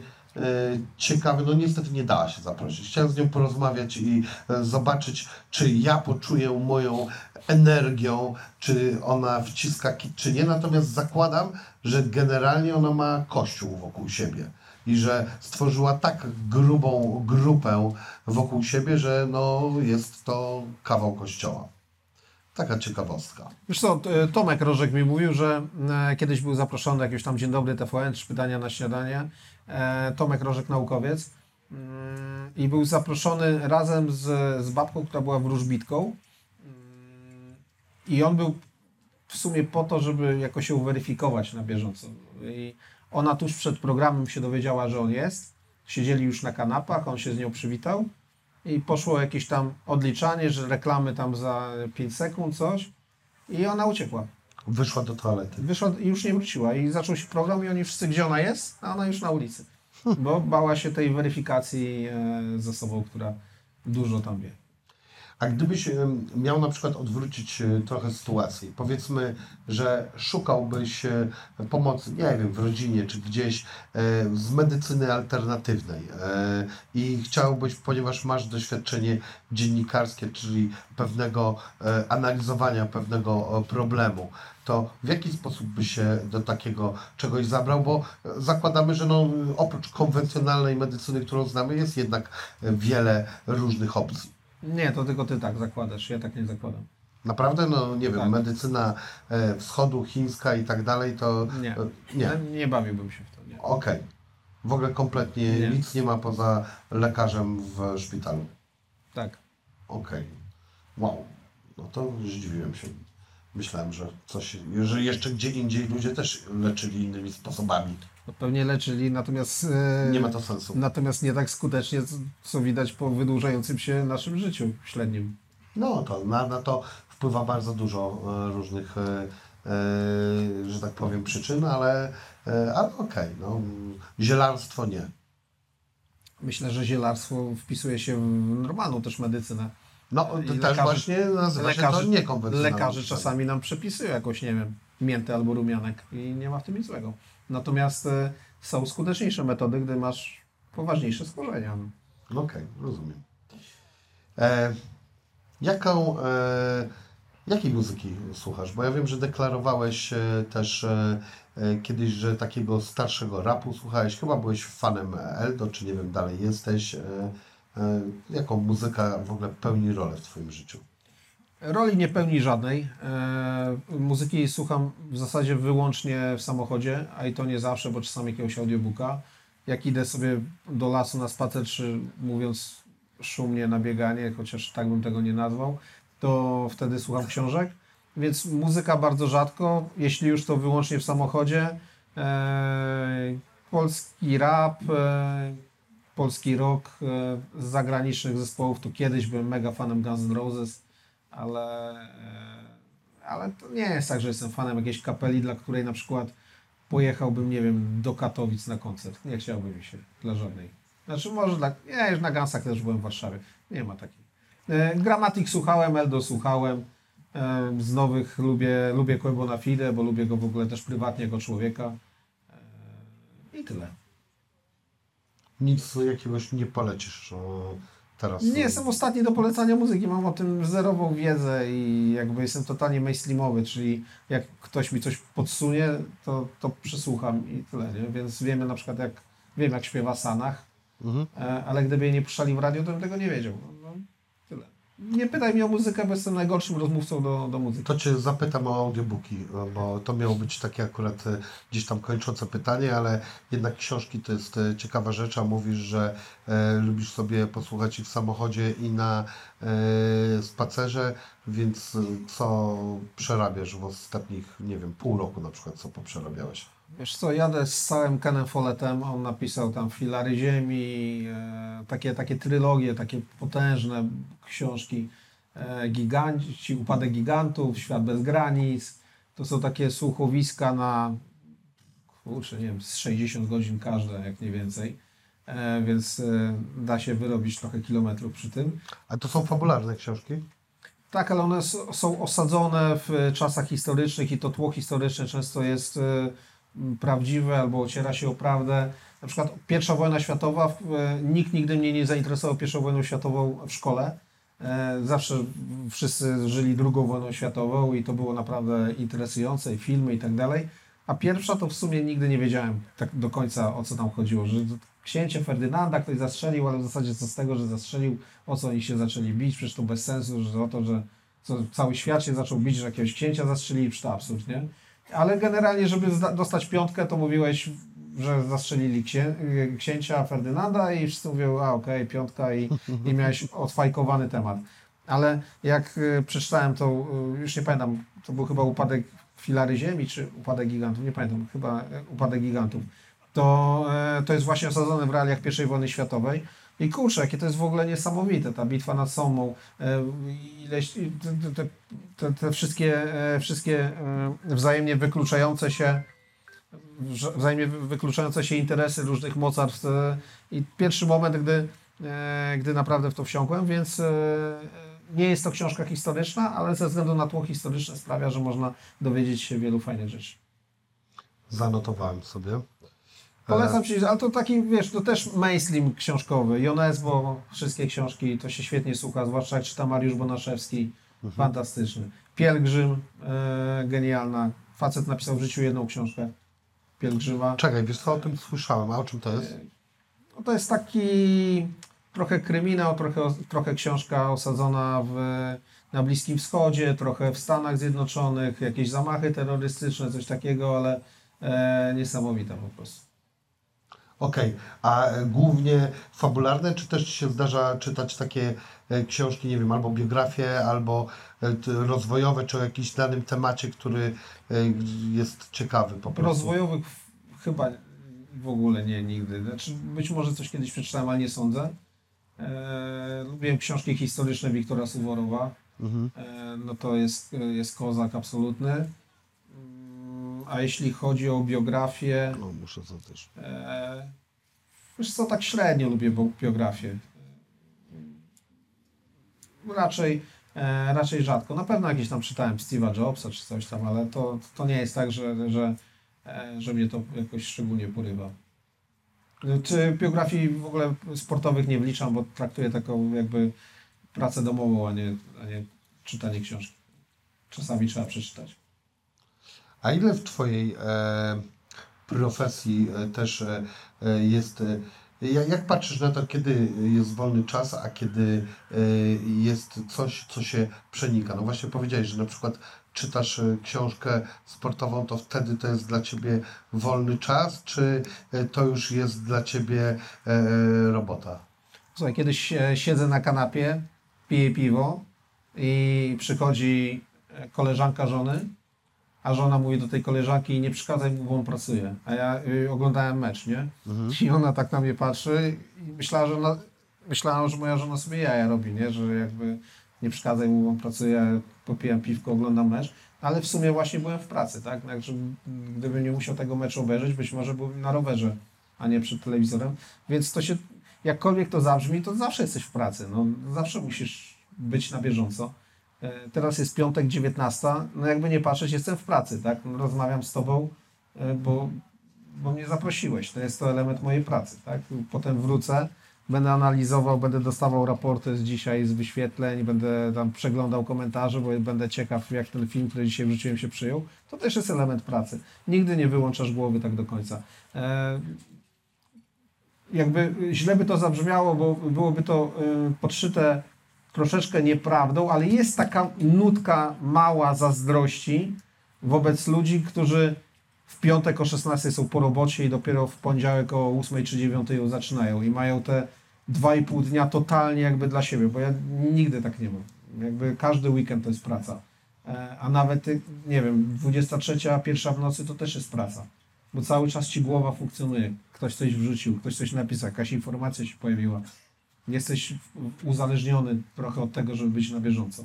ciekawy, no niestety nie dała się zaprosić. Chciałem z nią porozmawiać i zobaczyć, czy ja poczuję moją energią, czy ona wciska kit, czy nie. Natomiast zakładam, że generalnie ona ma kościół wokół siebie i że stworzyła tak grubą grupę wokół siebie, że no, jest to kawał kościoła. Taka ciekawostka. Wiesz co, Tomek Rożek mi mówił, że e, kiedyś był zaproszony jakiś tam Dzień Dobry TVN, czy pytania na śniadanie. E, Tomek Rożek, naukowiec. Mm, I był zaproszony razem z, z babką, która była wróżbitką. Mm, I on był w sumie po to, żeby jakoś się uweryfikować na bieżąco. I ona tuż przed programem się dowiedziała, że on jest. Siedzieli już na kanapach, on się z nią przywitał. I poszło jakieś tam odliczanie, że reklamy tam za 5 sekund, coś. I ona uciekła. Wyszła do toalety. Wyszła i już nie wróciła. I zaczął się program i oni wszyscy, gdzie ona jest, a ona już na ulicy. Bo bała się tej weryfikacji e, z osobą, która dużo tam wie. A gdybyś miał na przykład odwrócić e, trochę sytuację, powiedzmy, że szukałbyś e, pomocy, nie wiem, w rodzinie czy gdzieś e, z medycyny alternatywnej i chciałbyś, ponieważ masz doświadczenie dziennikarskie, czyli pewnego analizowania pewnego problemu, to w jaki sposób by się do takiego czegoś zabrał? Bo zakładamy, że no, oprócz konwencjonalnej medycyny, którą znamy, jest jednak wiele różnych opcji. Nie, to tylko ty tak zakładasz, ja tak nie zakładam. Naprawdę, no nie wiem, Tak. medycyna e, wschodu, chińska i tak dalej, to Nie. e, nie. Nie, bawiłbym się w to. Okej. W ogóle kompletnie Nie. nic nie ma poza lekarzem w szpitalu. Tak. Okej. Wow. No to zdziwiłem się. Myślałem, że coś, że jeszcze gdzie indziej ludzie też leczyli innymi sposobami. No pewnie leczyli, natomiast e, Nie ma to sensu. natomiast nie tak skutecznie, co- widać po wydłużającym się naszym życiu średnim. No to na, na to wpływa bardzo dużo e, różnych, e, że tak powiem, przyczyn, ale, ale okej. no. Zielarstwo nie. Myślę, że zielarstwo wpisuje się w normalną też medycynę. No to też lekarze- właśnie nazywa się to lekarze- niekonwencjonalne. Lekarze leczenie. czasami nam przepisują jakoś, nie wiem, miętę albo rumianek i nie ma w tym nic złego. Natomiast e, są skuteczniejsze metody, gdy masz poważniejsze schorzenia. no. No Okej, rozumiem. E, jaką, e, jakiej muzyki słuchasz? Bo ja wiem, że deklarowałeś e, też e, e, kiedyś, że takiego starszego rapu słuchałeś. Chyba byłeś fanem Eldo, czy nie wiem, dalej jesteś. Jaką muzyka w ogóle pełni rolę w Twoim życiu? Roli nie pełni żadnej. E, muzyki słucham w zasadzie wyłącznie w samochodzie, a i to nie zawsze, bo czasami jakiegoś audiobooka. Jak idę sobie do lasu na spacer, czy mówiąc szumnie na bieganie, chociaż tak bym tego nie nazwał, to wtedy słucham książek. Więc muzyka bardzo rzadko, jeśli już to wyłącznie w samochodzie. E, polski rap, e, polski rock e, z zagranicznych zespołów, to kiedyś byłem mega fanem Guns N' Roses ale, e, ale to nie jest tak, że jestem fanem jakiejś kapeli, dla której na przykład pojechałbym, nie wiem, do Katowic na koncert. Nie chciałbym się dla żadnej. Znaczy może dla... Ja już na Gansach też byłem w Warszawie. Nie ma takiej. E, Grammatik słuchałem, Eldo słuchałem. E, z nowych lubię, lubię Koebo Fide, bo lubię go w ogóle też prywatnie jako człowieka. I tyle. Nic jakiegoś nie polecisz teraz? Nie jestem ostatni do polecania muzyki, mam o tym zerową wiedzę i jakby jestem totalnie mainstreamowy, czyli jak ktoś mi coś podsunie, to, to przesłucham i tyle, nie? Więc wiemy na przykład jak, wiem jak śpiewa Sanach, Mhm. e, ale gdyby jej nie puszczali w radio, to bym tego nie wiedział. Nie pytaj mnie o muzykę, bo jestem najgorszym rozmówcą do, do muzyki. To Cię zapytam o audiobooki, bo to miało być takie akurat e, gdzieś tam kończące pytanie, ale jednak książki to jest e, ciekawa rzecz, a mówisz, że e, lubisz sobie posłuchać ich w samochodzie i na e, spacerze, więc co przerabiasz w ostatnich, nie wiem, pół roku na przykład, co poprzerabiałeś? Wiesz co, jadę z całym Kenem Follettem, on napisał tam Filary Ziemi, e, takie, takie trylogie, takie potężne książki, e, Giganci, Upadek Gigantów, Świat bez granic, to są takie słuchowiska na, kurczę, nie wiem, z 60 godzin każde, jak nie więcej, e, więc e, da się wyrobić trochę kilometrów przy tym. A to są fabularne książki? Tak, ale one są osadzone w czasach historycznych i to tło historyczne często jest e, prawdziwe albo ociera się o prawdę. Na przykład pierwsza wojna światowa, e, nikt nigdy mnie nie zainteresował pierwszą wojną światową w szkole. E, Zawsze wszyscy żyli drugą wojną światową i to było naprawdę interesujące, i filmy i tak dalej. A pierwsza to w sumie nigdy nie wiedziałem tak do końca o co tam chodziło, że księcie Ferdynanda ktoś zastrzelił, ale w zasadzie co z tego, że zastrzelił, o co oni się zaczęli bić, przecież to bez sensu, że o to, że cały świat się zaczął bić, że jakiegoś księcia zastrzelili, przecież to absurd, nie? Ale generalnie, żeby dostać piątkę, to mówiłeś, że zastrzelili księ, księcia Ferdynanda i wszyscy mówią, a okej, piątka i, i miałeś odfajkowany temat. Ale jak y, przeczytałem to, y, już nie pamiętam, to był chyba upadek filary ziemi, czy upadek gigantów, nie pamiętam, chyba y, upadek gigantów, to, e, to jest właśnie osadzone w realiach I wojny światowej. I kurczę, jakie to jest w ogóle niesamowite, ta bitwa nad Somą, e, ileś, te, te, te, wszystkie, e, wszystkie e, wzajemnie wykluczające się wzajemnie wy- wykluczające się interesy różnych mocarstw i pierwszy moment, gdy, gdy naprawdę w to wsiąkłem, więc nie jest to książka historyczna, ale ze względu na tło historyczne sprawia, że można dowiedzieć się wielu fajnych rzeczy. Zanotowałem sobie. Polecam Ci, ale to taki, wiesz, to też mainstream książkowy. Jones, bo wszystkie książki to się świetnie słucha, zwłaszcza jak czyta Mariusz Bonaszewski. Fantastyczny. Pielgrzym, e, genialna. Facet napisał w życiu jedną książkę. Pielgrzyma. Czekaj, wiesz co, o tym słyszałem. A o czym to jest? No to jest taki trochę kryminał, trochę, trochę książka osadzona w, na Bliskim Wschodzie, trochę w Stanach Zjednoczonych, jakieś zamachy terrorystyczne, coś takiego, ale e, niesamowita po prostu. Okej, a e, głównie fabularne, czy też się zdarza czytać takie e, książki, nie wiem, albo biografie, albo e, rozwojowe, czy o jakimś danym temacie, który e, jest ciekawy po prostu? Rozwojowych chyba w ogóle nie, nigdy. Znaczy, być może coś kiedyś przeczytałem, ale nie sądzę. E, lubiłem książki historyczne Wiktora Suworowa. Mhm. E, no to jest, jest kozak absolutny. A jeśli chodzi o biografię, No, muszę to też. e, wiesz co, tak średnio lubię biografię. Raczej, e, raczej rzadko. Na pewno jakieś tam czytałem Steve'a Jobsa czy coś tam, ale to, to nie jest tak, że, że, e, że mnie to jakoś szczególnie porywa. Czy biografii w ogóle sportowych nie wliczam, bo traktuję taką jakby pracę domową, a nie, a nie czytanie książki. Czasami trzeba przeczytać. A ile w Twojej e, profesji e, też e, jest. Jak, patrzysz na to, kiedy jest wolny czas, a kiedy jest coś, co się przenika? No właśnie powiedziałeś, że na przykład czytasz książkę sportową, to wtedy to jest dla Ciebie wolny czas, czy to już jest dla Ciebie robota? Słuchaj, kiedyś siedzę na kanapie, piję piwo i przychodzi koleżanka żony, a żona mówi do tej koleżanki nie przeszkadzaj mu, bo on pracuje. A ja y, oglądałem mecz, nie? I ona tak na mnie patrzy i myślała, że ona, myślałam, że moja żona sobie jaja robi, nie? Że jakby nie przeszkadzaj mu, bo on pracuje, ja popijam piwko, oglądam mecz. Ale w sumie właśnie byłem w pracy, tak? Także gdybym nie musiał tego meczu obejrzeć, być może byłbym na rowerze, a nie przed telewizorem. Więc to się, jakkolwiek to zabrzmi, to zawsze jesteś w pracy. No, zawsze musisz być na bieżąco. E, Teraz jest piątek, 19. No jakby nie patrzeć, jestem w pracy, tak? Rozmawiam z tobą, e, bo, bo mnie zaprosiłeś. To jest to element mojej pracy, tak? Potem wrócę, będę analizował, będę dostawał raporty z dzisiaj, z wyświetleń, będę tam przeglądał komentarze, bo będę ciekaw, jak ten film, który dzisiaj wrzuciłem, się przyjął. To też jest element pracy. Nigdy nie wyłączasz głowy tak do końca. E, jakby źle by to zabrzmiało, bo byłoby to podszyte troszeczkę nieprawdą, ale jest taka nutka mała zazdrości wobec ludzi, którzy w piątek o 16 są po robocie i dopiero w poniedziałek o 8 czy 9 ją zaczynają i mają te 2,5 dnia totalnie jakby dla siebie, bo ja nigdy tak nie mam. Jakby każdy weekend to jest praca. E, A nawet, y, nie wiem, 23, pierwsza w nocy to też jest praca bo cały czas ci głowa funkcjonuje. Ktoś coś wrzucił, ktoś coś napisał, jakaś informacja się pojawiła. Jesteś uzależniony trochę od tego, żeby być na bieżąco.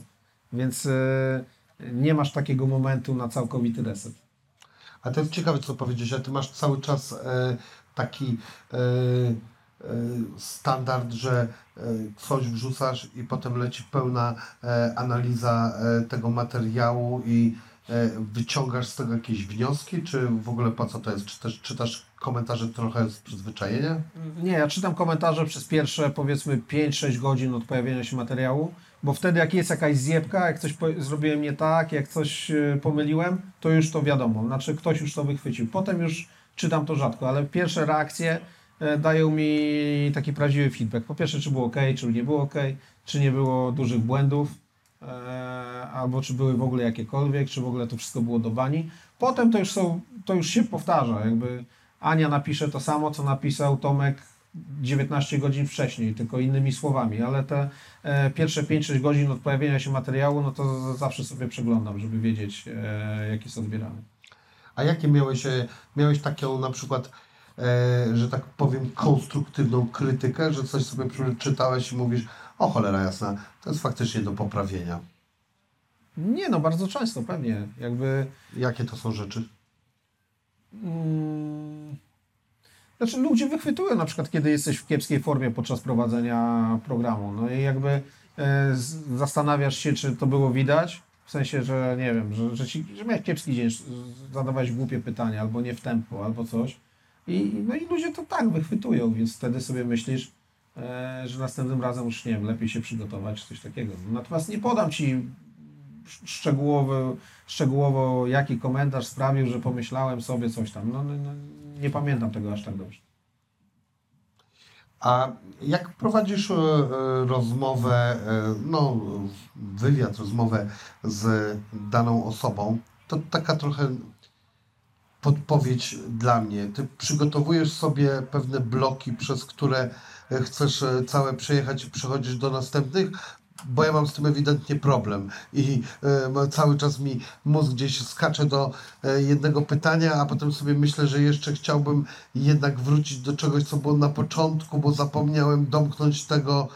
Więc e, nie masz takiego momentu na całkowity reset. A to jest ciekawe, co powiedziałeś, a ty masz cały czas e, taki e, standard, że coś wrzucasz i potem leci pełna analiza tego materiału i wyciągasz z tego jakieś wnioski, czy w ogóle po co to jest? Czy też czytasz komentarze trochę z przyzwyczajenia? Nie, ja czytam komentarze przez pierwsze powiedzmy 5-6 godzin od pojawienia się materiału, bo wtedy jak jest jakaś zjebka, jak coś zrobiłem nie tak, jak coś e, pomyliłem, to już to wiadomo, znaczy ktoś już to wychwycił. Potem już czytam to rzadko, ale pierwsze reakcje e, dają mi taki prawdziwy feedback. Po pierwsze, czy było ok, czy nie było ok, czy nie było dużych błędów, e, albo czy były w ogóle jakiekolwiek, czy w ogóle to wszystko było do bani. Potem to już są, to już się powtarza, jakby Ania napisze to samo, co napisał Tomek 19 godzin wcześniej, tylko innymi słowami, ale te e, pierwsze 5-6 godzin od pojawienia się materiału, no to zawsze sobie przeglądam, żeby wiedzieć, e, jak jest odbierany. A jakie miałeś, e, miałeś taką na przykład, e, że tak powiem, konstruktywną krytykę, że coś sobie przeczytałeś i mówisz, o cholera jasna, to jest faktycznie do poprawienia. Nie no, bardzo często pewnie, jakby Jakie to są rzeczy? Mm, Znaczy ludzie wychwytują na przykład, kiedy jesteś w kiepskiej formie podczas prowadzenia programu. No i jakby e, zastanawiasz się, czy to było widać, w sensie, że nie wiem, że, że, ci, że miałeś kiepski dzień, zadawałeś głupie pytania, albo nie w tempo, albo coś. I, no i ludzie to tak wychwytują, więc wtedy sobie myślisz, że następnym razem już nie wiem, lepiej się przygotować, coś takiego. Natomiast nie podam ci sz- szczegółowo, szczegółowo jaki komentarz sprawił, że pomyślałem sobie coś tam. No, no, no, nie pamiętam tego aż tak dobrze. A jak prowadzisz e, e, rozmowę, e, no wywiad, rozmowę z daną osobą, to taka trochę podpowiedź dla mnie. Ty przygotowujesz sobie pewne bloki, przez które e, chcesz e, całe przejechać i przechodzisz do następnych, bo ja mam z tym ewidentnie problem i ma- cały czas mi mózg gdzieś skacze do e, jednego pytania, a potem sobie myślę, że jeszcze chciałbym jednak wrócić do czegoś, co było na początku, bo zapomniałem domknąć tego,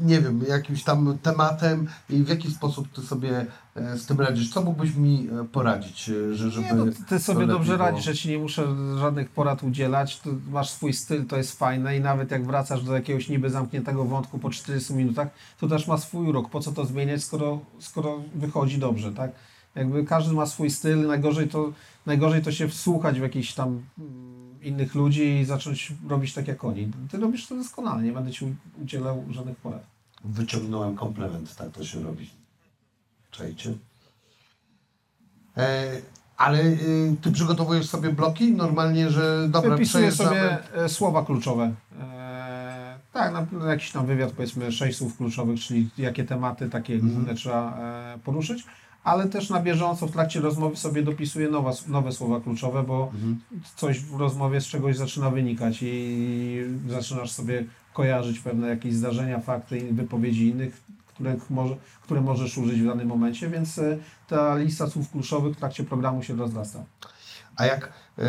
nie wiem, jakimś tam tematem i w jaki sposób ty sobie e, z tym radzisz? Co mógłbyś mi e, poradzić, e, że, żeby Nie, no, ty sobie dobrze lepiej radzisz, ja ci nie muszę żadnych porad udzielać, tu masz swój styl, to jest fajne i nawet jak wracasz do jakiegoś niby zamkniętego wątku po 40 minutach, to też ma swój urok. Po co to zmieniać, skoro, skoro wychodzi dobrze, tak? Jakby każdy ma swój styl, najgorzej to, najgorzej to się wsłuchać w jakichś tam innych ludzi i zacząć robić tak jak oni. Ty robisz to doskonale, nie będę ci udzielał żadnych porad. Wyciągnąłem komplement, tak to się robi. Czajcie? E, ale y, ty przygotowujesz sobie bloki normalnie, że dobra, Wypisuję sobie e, słowa kluczowe. E, tak, na, na jakiś tam wywiad, powiedzmy, sześć słów kluczowych, czyli jakie tematy takie główne trzeba e, poruszyć, ale też na bieżąco w trakcie rozmowy sobie dopisuję nowa, nowe słowa kluczowe, bo coś w rozmowie z czegoś zaczyna wynikać i zaczynasz sobie kojarzyć pewne jakieś zdarzenia, fakty i wypowiedzi innych, których może, które możesz użyć w danym momencie, więc e, ta lista słów kluczowych w trakcie programu się rozrasta. A jak y,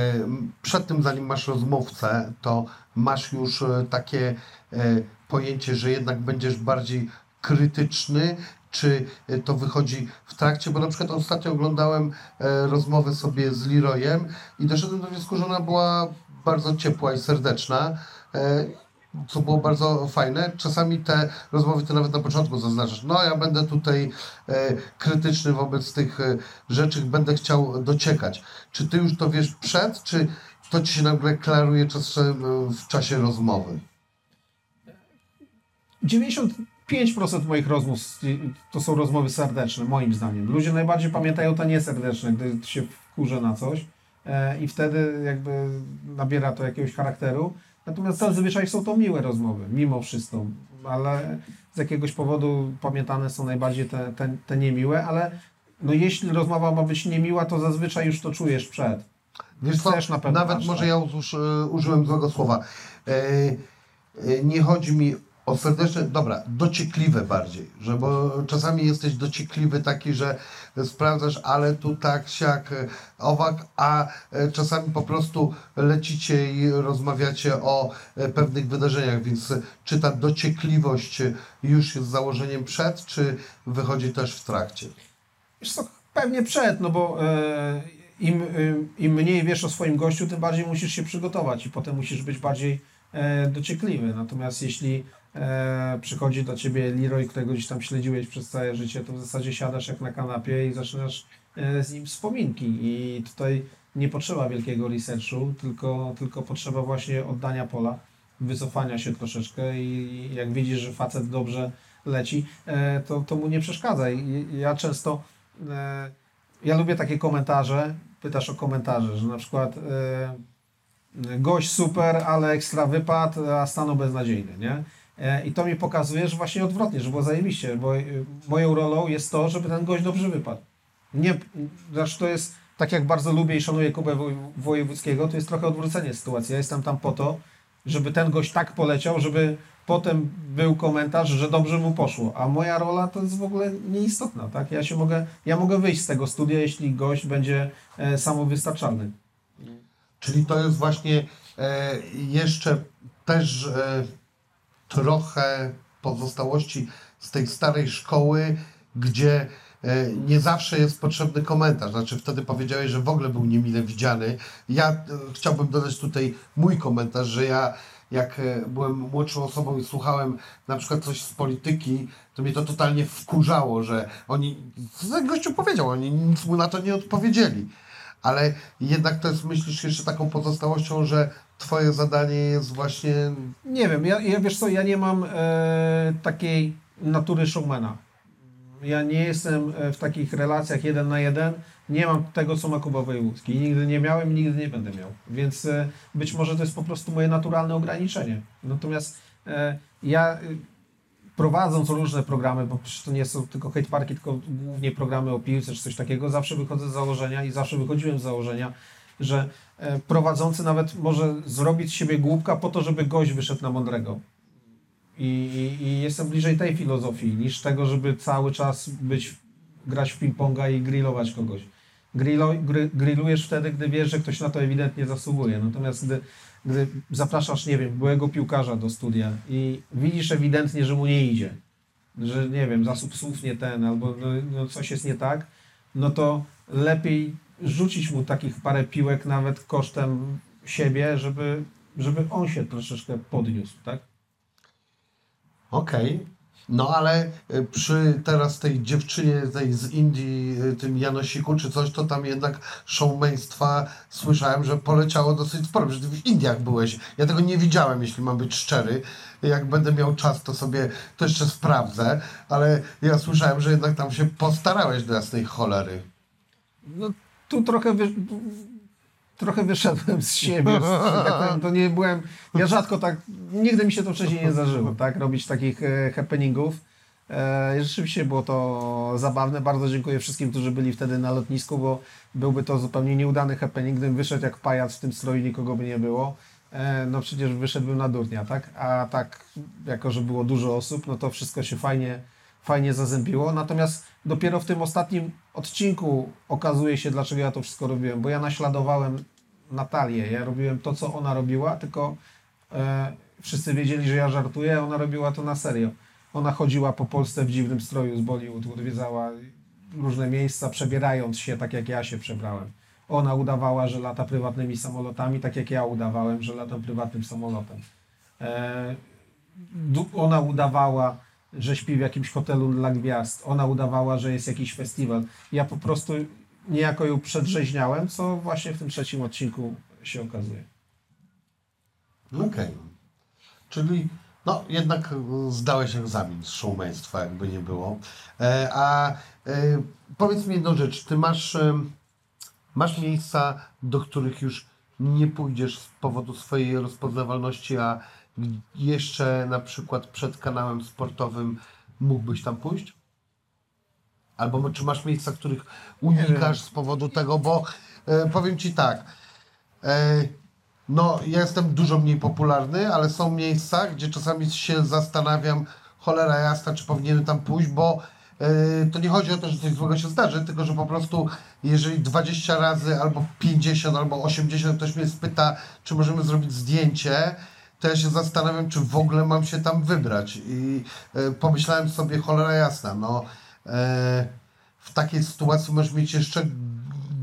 przed tym, zanim masz rozmówcę, to masz już y, takie y, pojęcie, że jednak będziesz bardziej krytyczny, czy y, to wychodzi w trakcie? Bo na przykład ostatnio oglądałem e, rozmowę sobie z Leroyem i doszedłem do wniosku, że ona była bardzo ciepła i serdeczna. e, co było bardzo fajne. Czasami te rozmowy ty nawet na początku zaznaczasz, no ja będę tutaj e, krytyczny wobec tych e, rzeczy, będę chciał dociekać. Czy ty już to wiesz przed, czy to ci się nagle klaruje czasem e, w czasie rozmowy? 95% moich rozmów to są rozmowy serdeczne, moim zdaniem. Ludzie najbardziej pamiętają te nieserdeczne, gdy się wkurzę na coś e, i wtedy jakby nabiera to jakiegoś charakteru. Natomiast zazwyczaj są to miłe rozmowy, mimo wszystko, ale z jakiegoś powodu pamiętane są najbardziej te, te, te niemiłe, ale no jeśli rozmowa ma być niemiła, to zazwyczaj już to czujesz przed. Wiesz co, na pewno nawet masz, może tak. ja uż, e, użyłem złego słowa. E, e, nie chodzi mi o serdeczne, dobra, dociekliwe bardziej, że bo czasami jesteś dociekliwy taki, że sprawdzasz, ale tu tak, siak, e, owak, a e, czasami po prostu lecicie i rozmawiacie o e, pewnych wydarzeniach, więc czy ta dociekliwość już jest założeniem przed, czy wychodzi też w trakcie? Wiesz co, pewnie przed, no bo im, im, mniej wiesz o swoim gościu, tym bardziej musisz się przygotować i potem musisz być bardziej dociekliwy. Natomiast jeśli e, przychodzi do ciebie Leroy, którego gdzieś tam śledziłeś przez całe życie, to w zasadzie siadasz jak na kanapie i zaczynasz e, z nim wspominki. I tutaj nie potrzeba wielkiego researchu, tylko, tylko potrzeba właśnie oddania pola, wycofania się troszeczkę i jak widzisz, że facet dobrze leci, e, to, to mu nie przeszkadza. I ja często e, ja lubię takie komentarze, pytasz o komentarze, że na przykład e, gość super, ale ekstra wypad, a stanął beznadziejny, nie? E, I to mi pokazuje, że właśnie odwrotnie, że było zajebiście, bo e, moją rolą jest to, żeby ten gość dobrze wypadł. Nie, znaczy to jest, tak jak bardzo lubię i szanuję Kubę Woj- Wojewódzkiego, to jest trochę odwrócenie sytuacji. Ja jestem tam po to, żeby ten gość tak poleciał, żeby potem był komentarz, że dobrze mu poszło, a moja rola to jest w ogóle nieistotna, tak? Ja się mogę, ja mogę wyjść z tego studia, jeśli gość będzie e, samowystarczalny. Czyli to jest właśnie e, jeszcze też e, trochę pozostałości z tej starej szkoły, gdzie e, nie zawsze jest potrzebny komentarz. Znaczy wtedy powiedziałeś, że w ogóle był niemile widziany. Ja e, chciałbym dodać tutaj mój komentarz, że ja jak e, byłem młodszą osobą i słuchałem na przykład coś z polityki, to mnie to totalnie wkurzało, że oni, co gościu powiedział, oni nic mu na to nie odpowiedzieli. Ale jednak to jest, myślisz, jeszcze taką pozostałością, że twoje zadanie jest właśnie... Nie wiem, ja, ja wiesz co, ja nie mam e, takiej natury showmana. Ja nie jestem e, w takich relacjach jeden na jeden. Nie mam tego, co ma Kuba Wojewódzki. Nigdy nie miałem nigdy nie będę miał. Więc e, być może to jest po prostu moje naturalne ograniczenie. Natomiast e, ja e, prowadząc różne programy, bo przecież to nie są tylko hate parki, tylko głównie programy o piłce czy coś takiego, zawsze wychodzę z założenia i zawsze wychodziłem z założenia, że e, prowadzący nawet może zrobić z siebie głupka po to, żeby gość wyszedł na mądrego. I, i, jestem bliżej tej filozofii niż tego, żeby cały czas być, grać w ping-ponga i grillować kogoś. Grillo, gry, grillujesz wtedy, gdy wiesz, że ktoś na to ewidentnie zasługuje. Natomiast gdy, gdy zapraszasz, nie wiem, byłego piłkarza do studia i widzisz ewidentnie, że mu nie idzie, że nie wiem, zasób słów nie ten, albo no, no coś jest nie tak, no to lepiej rzucić mu takich parę piłek nawet kosztem siebie, żeby, żeby on się troszeczkę podniósł, tak? Okej. No ale y, przy teraz tej dziewczynie tej z Indii, y, tym Janosiku czy coś, to tam jednak showmeństwa słyszałem, że poleciało dosyć sporo, że ty w Indiach byłeś. Ja tego nie widziałem, jeśli mam być szczery. Jak będę miał czas, to sobie to jeszcze sprawdzę, ale ja słyszałem, że jednak tam się postarałeś do jasnej cholery. No tu trochę wy... trochę wyszedłem z siebie. tak powiem, to nie byłem. Ja rzadko tak. Nigdy mi się to wcześniej nie zdarzyło, tak? Robić takich e, happeningów. E, rzeczywiście było to zabawne. Bardzo dziękuję wszystkim, którzy byli wtedy na lotnisku, bo byłby to zupełnie nieudany happening, gdybym wyszedł jak pajac w tym stroju, nikogo by nie było. E, no przecież wyszedłbym na durnia, tak? A tak, jako że było dużo osób, no to wszystko się fajnie, fajnie zazębiło. Natomiast dopiero w tym ostatnim odcinku okazuje się, dlaczego ja to wszystko robiłem, bo ja naśladowałem Natalię. Ja robiłem to, co ona robiła, tylko e, wszyscy wiedzieli, że ja żartuję, ona robiła to na serio. Ona chodziła po Polsce w dziwnym stroju z Bollywood, odwiedzała różne miejsca, przebierając się tak, jak ja się przebrałem. Ona udawała, że lata prywatnymi samolotami, tak jak ja udawałem, że latam prywatnym samolotem. E, ona udawała, że śpi w jakimś hotelu dla gwiazd. Ona udawała, że jest jakiś festiwal. Ja po prostu niejako ją przedrzeźniałem, co właśnie w tym trzecim odcinku się okazuje. Okej. Czyli no jednak zdałeś egzamin z showmeństwa, jakby nie było. E, a e, powiedz mi jedną rzecz. Ty masz, em, masz miejsca, do których już nie pójdziesz z powodu swojej rozpoznawalności, a jeszcze na przykład przed kanałem sportowym mógłbyś tam pójść? Albo czy masz miejsca, których unikasz z powodu tego, bo e, powiem Ci tak, e, no ja jestem dużo mniej popularny, ale są miejsca, gdzie czasami się zastanawiam, cholera jasna, czy powinienem tam pójść, bo e, to nie chodzi o to, że coś złego się zdarzy, tylko że po prostu jeżeli 20 razy, albo 50, albo 80 ktoś mnie spyta, czy możemy zrobić zdjęcie, to ja się zastanawiam, czy w ogóle mam się tam wybrać. I e, pomyślałem sobie, cholera jasna, no e, w takiej sytuacji możesz mieć jeszcze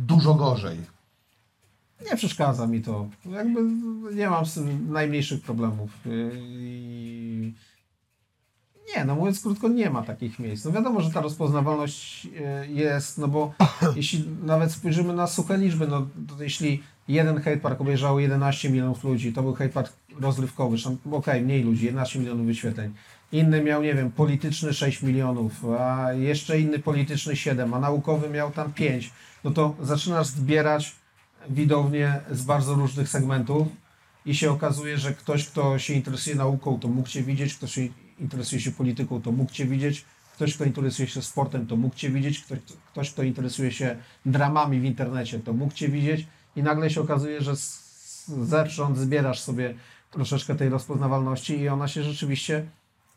dużo gorzej. Nie przeszkadza mi to. Jakby nie mam z tym najmniejszych problemów. Yy, I... Nie, no mówiąc krótko, nie ma takich miejsc. No wiadomo, że ta rozpoznawalność jest, no bo jeśli nawet spojrzymy na suche liczby, no jeśli jeden hate park obejrzało 11 milionów ludzi, to był hate park rozrywkowy, okej, mniej ludzi, 11 milionów wyświetleń. Inny miał, nie wiem, polityczny 6 milionów, a jeszcze inny polityczny 7, a naukowy miał tam 5. No to zaczynasz zbierać widownię z bardzo różnych segmentów i się okazuje, że ktoś, kto się interesuje nauką, to mógł Cię widzieć, ktoś się interesuje się polityką, to mógł Cię widzieć, ktoś, kto interesuje się sportem, to mógł Cię widzieć, ktoś, ktoś kto interesuje się dramami w internecie, to mógł Cię widzieć i nagle się okazuje, że zewsząd zbierasz sobie troszeczkę tej rozpoznawalności i ona się rzeczywiście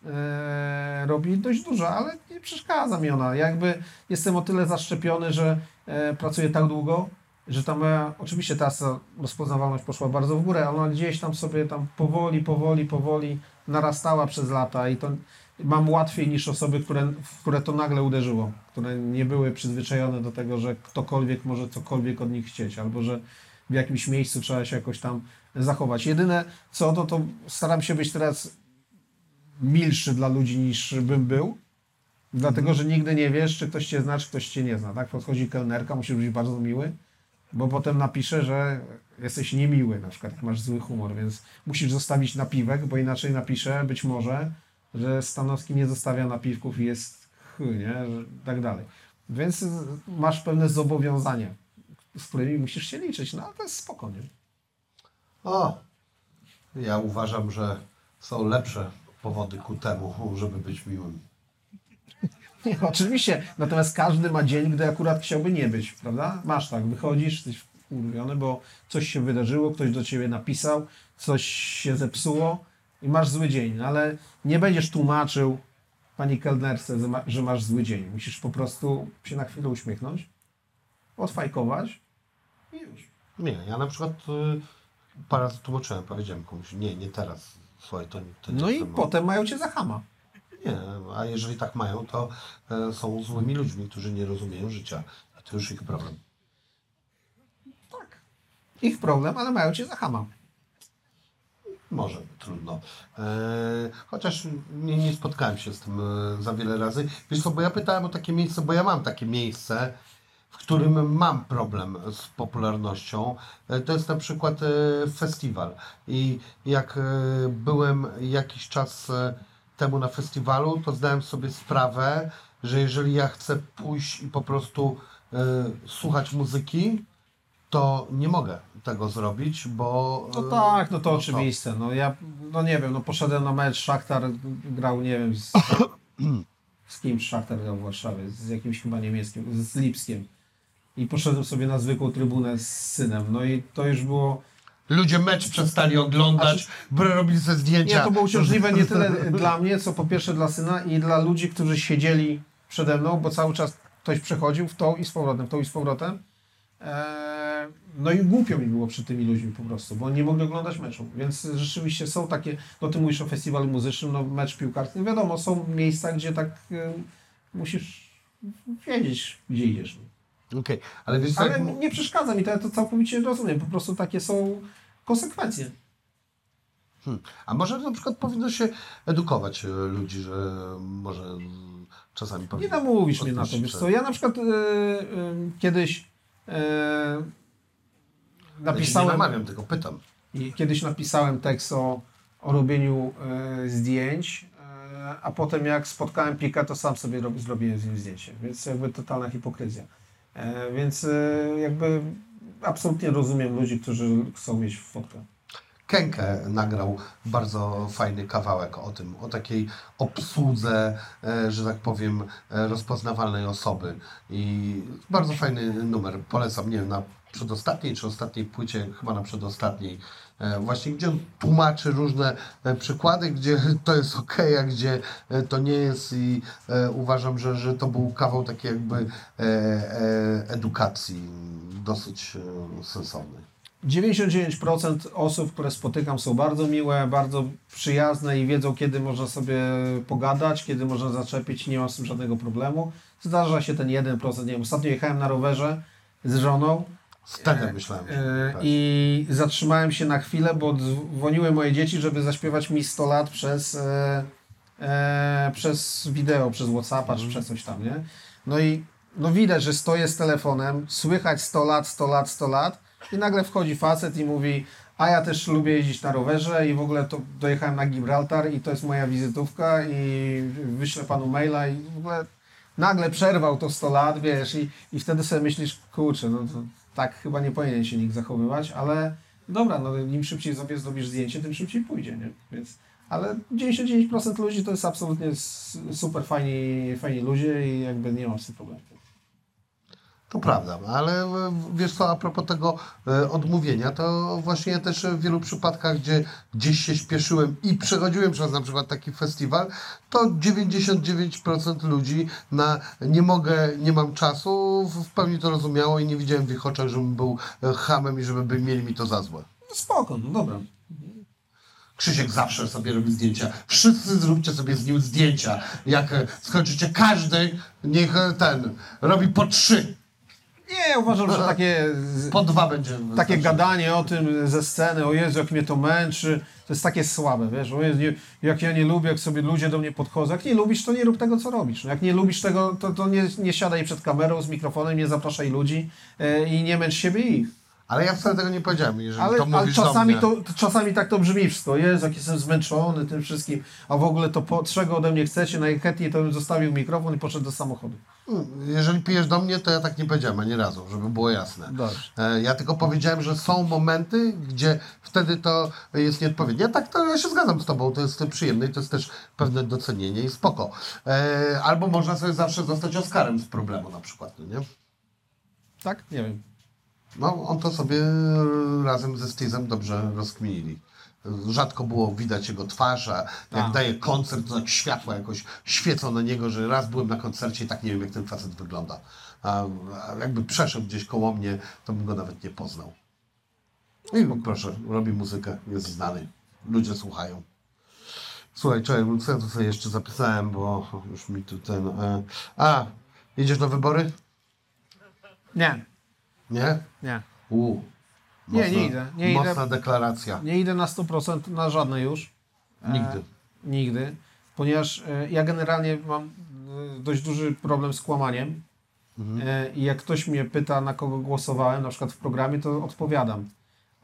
e, robi dość duża, ale nie przeszkadza mi ona. Jakby jestem o tyle zaszczepiony, że e, pracuję tak długo, że ta moja, oczywiście teraz ta rozpoznawalność poszła bardzo w górę, ale ona gdzieś tam sobie tam powoli, powoli, powoli narastała przez lata i to mam łatwiej niż osoby, które, w które to nagle uderzyło, które nie były przyzwyczajone do tego, że ktokolwiek może cokolwiek od nich chcieć, albo że w jakimś miejscu trzeba się jakoś tam zachować. Jedyne co, to, to staram się być teraz milszy dla ludzi niż bym był, dlatego, że nigdy nie wiesz, czy ktoś cię zna, czy ktoś cię nie zna, tak? Podchodzi kelnerka, musisz być bardzo miły, bo potem napisze, że jesteś niemiły, na przykład jak masz zły humor, więc musisz zostawić napiwek, bo inaczej napisze być może, że Stanowski nie zostawia napiwków i jest chuj, nie? Tak dalej. Więc masz pewne zobowiązania, z którymi musisz się liczyć, no ale to jest spokojnie. O, ja uważam, że są lepsze powody ku temu, żeby być miłym. Nie, oczywiście, natomiast każdy ma dzień, gdy akurat chciałby nie być, prawda? Masz tak, wychodzisz, jesteś wkurwiony, bo coś się wydarzyło, ktoś do ciebie napisał, coś się zepsuło i masz zły dzień, no ale nie będziesz tłumaczył pani kelnerce, że ma- że masz zły dzień. Musisz po prostu się na chwilę uśmiechnąć, odfajkować i już. Nie, ja na przykład y, parę razy tłumaczyłem, powiedziałem komuś, nie, nie teraz, słuchaj, to, to nie No i potem mają cię za chama. Nie, a jeżeli tak mają, to e, są złymi ludźmi, którzy nie rozumieją życia. I to już ich problem. Tak. Ich problem, ale mają cię za chama. Może, trudno. E, chociaż nie, nie spotkałem się z tym e, za wiele razy. Wiesz co, bo ja pytałem o takie miejsce, bo ja mam takie miejsce, w którym mam problem z popularnością. E, to jest na przykład e, festiwal. I jak e, byłem jakiś czas e, temu na festiwalu, to zdałem sobie sprawę, że jeżeli ja chcę pójść i po prostu słuchać muzyki, to nie mogę tego zrobić, bo... No tak, no to no oczywiste. No ja, no nie wiem, no poszedłem na mecz, Szachtar grał, nie wiem, z, z kimś Szachtar grał w Warszawie, z jakimś chyba niemieckim, z Lipskiem. I poszedłem sobie na zwykłą trybunę z synem, no i to już było... Ludzie mecz przestali oglądać, br- robili sobie zdjęcia. Nie, to było uciążliwe nie tyle dla mnie, co po pierwsze dla syna i dla ludzi, którzy siedzieli przede mną, bo cały czas ktoś przechodził w tą i z powrotem, w tą i z powrotem. Eee, no i głupio mi było przy tymi ludźmi po prostu, bo nie mogli oglądać meczu. Więc rzeczywiście są takie, no ty mówisz o festiwalu muzycznym, no mecz piłkarski, no wiadomo, są miejsca, gdzie tak e, musisz wiedzieć, gdzie idziesz. Okej, ale wiesz Ale mu- nie przeszkadza mi to, ja to całkowicie rozumiem, po prostu takie są konsekwencje. a może na przykład powinno się edukować e, ludzi, że może czasami Nie namówisz mnie na to, wiesz co, ja na przykład e, e, kiedyś e, Ja nie napisałem, namawiam, tylko pytam. i kiedyś napisałem tekst o, o robieniu e, zdjęć, e, a potem jak spotkałem Pika, to sam sobie rob, zrobiłem z nim zdjęcie, więc jakby totalna hipokryzja. E, więc e, jakby absolutnie rozumiem ludzi, którzy chcą mieć fotkę. Kenke nagrał bardzo fajny kawałek o tym, o takiej obsłudze, e, że tak powiem, e, rozpoznawalnej osoby. I bardzo fajny numer. Polecam, nie wiem, na przedostatniej czy ostatniej płycie, chyba na przedostatniej, e, właśnie gdzie on tłumaczy różne e, przykłady, gdzie to jest ok, a gdzie e, to nie jest i uważam, że, że to był kawał takiej jakby edukacji dosyć sensownej. 99% osób, które spotykam są bardzo miłe, bardzo przyjazne i wiedzą, kiedy można sobie pogadać, kiedy można zaczepić, nie mam z tym żadnego problemu. Zdarza się ten 1%, nie wiem, ostatnio jechałem na rowerze z żoną Wtedy myślałem, że e, tak. i zatrzymałem się na chwilę, bo dzwoniły moje dzieci, żeby zaśpiewać mi 100 lat przez, e, e, przez wideo, przez Whatsappa czy przez coś tam, nie? No i no widać, że stoję z telefonem, słychać 100 lat, 100 lat, 100 lat i nagle wchodzi facet i mówi a ja też lubię jeździć na rowerze i w ogóle to dojechałem na Gibraltar i to jest moja wizytówka i wyślę panu maila i w ogóle nagle przerwał to 100 lat, wiesz, i, i wtedy sobie myślisz, kurczę, no to tak chyba nie powinien się nikt zachowywać, ale dobra, no im szybciej sobie zrobisz zdjęcie, tym szybciej pójdzie, nie? Więc, ale 99% ludzi to jest absolutnie super fajni, fajni ludzie i jakby nie mam z tym problemu. To prawda, ale e, wiesz co, a propos tego e, odmówienia, to właśnie ja też w wielu przypadkach, gdzie gdzieś się śpieszyłem i przechodziłem przez na przykład taki festiwal, to 99% ludzi na nie mogę, nie mam czasu, w pełni to rozumiało i nie widziałem w ich oczach, żebym był e, hamem i żeby by mieli mi to za złe. No spoko, no dobra. Krzysiek zawsze sobie robi zdjęcia. Wszyscy zróbcie sobie z nim zdjęcia. Jak skończycie, każdy niech ten robi po trzy. Nie, uważam, że takie, Po dwa będzie. takie wystarczy. gadanie o tym ze sceny, o Jezu, jak mnie to męczy, to jest takie słabe, wiesz, o Jezu, jak ja nie lubię, jak sobie ludzie do mnie podchodzą. Jak nie lubisz, to nie rób tego, co robisz. No, jak nie lubisz tego, to, to nie, nie siadaj przed kamerą z mikrofonem, nie zapraszaj ludzi e, i nie męcz siebie ich. Ale ja wcale tego nie powiedziałem, jeżeli Ale, to ale mówisz do czasami, mnie. to, czasami tak to brzmi wszystko. Jezu, jak jestem zmęczony tym wszystkim, a w ogóle to po, czego ode mnie chcecie, najchętniej to bym zostawił mikrofon i poszedł do samochodu. Jeżeli pijesz do mnie, to ja tak nie powiedziałem ani razu, żeby było jasne. Dobrze. E, Ja tylko powiedziałem, że są momenty, gdzie wtedy to jest nieodpowiednie. Ja tak to ja się zgadzam z tobą, to jest przyjemne i to jest też pewne docenienie i spoko. E, Albo można sobie zawsze zostać Oscarem z problemu na przykład, no nie? Tak? Nie wiem. No, on to sobie razem ze Stizem dobrze rozkminili. Rzadko było widać jego twarz, a jak A. daje koncert, to tak światła jakoś świecą na niego, że raz byłem na koncercie i tak nie wiem, jak ten facet wygląda. A, jakby przeszedł gdzieś koło mnie, to bym go nawet nie poznał. I proszę, robi muzykę, jest znany. Ludzie słuchają. Słuchaj, czekaj, co ja tu sobie jeszcze zapisałem, bo już mi tu ten... E... A, jedziesz na wybory? Nie, Nie? nie. U. Nie, nie idę, nie idę. mocna deklaracja. Nie idę na 100% na żadne już. E, Nigdy. Nigdy. Ponieważ e, ja generalnie mam e, dość duży problem z kłamaniem. E, I jak ktoś mnie pyta, na kogo głosowałem, na przykład w programie, to odpowiadam.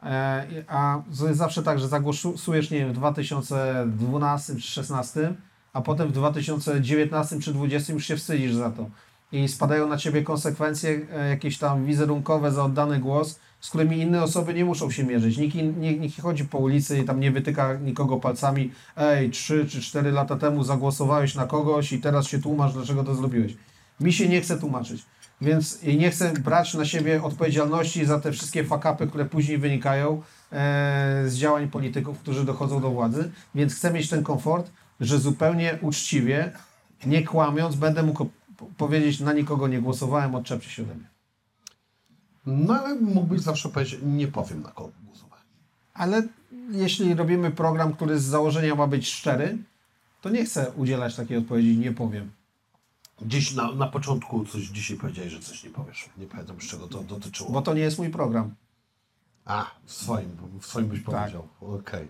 E, A to jest zawsze tak, że zagłosujesz, nie wiem, w 2012 czy 2016, a potem w 2019 czy 2020 już się wstydzisz za to. I spadają na ciebie konsekwencje e, jakieś tam wizerunkowe za oddany głos, z którymi inne osoby nie muszą się mierzyć. Nikt, nie, chodzi po ulicy i tam nie wytyka nikogo palcami. Ej, 3 czy 4 lata temu zagłosowałeś na kogoś i teraz się tłumacz, dlaczego to zrobiłeś. Mi się nie chce tłumaczyć. Więc nie chcę brać na siebie odpowiedzialności za te wszystkie fakapy, które później wynikają e, z działań polityków, którzy dochodzą do władzy. Więc chcę mieć ten komfort, że zupełnie uczciwie, nie kłamiąc, będę mógł powiedzieć, na nikogo nie głosowałem, odczepcie się ode mnie. No ale mógłbyś zawsze powiedzieć, nie powiem na kogo głosowałem. Ale jeśli robimy program, który z założenia ma być szczery, to nie chcę udzielać takiej odpowiedzi, nie powiem. Gdzieś na, na początku coś dzisiaj powiedziałeś, że coś nie powiesz. Nie pamiętam, z czego to dotyczyło. Bo to nie jest mój program. A, w swoim, w swoim byś Tak. powiedział. Okej.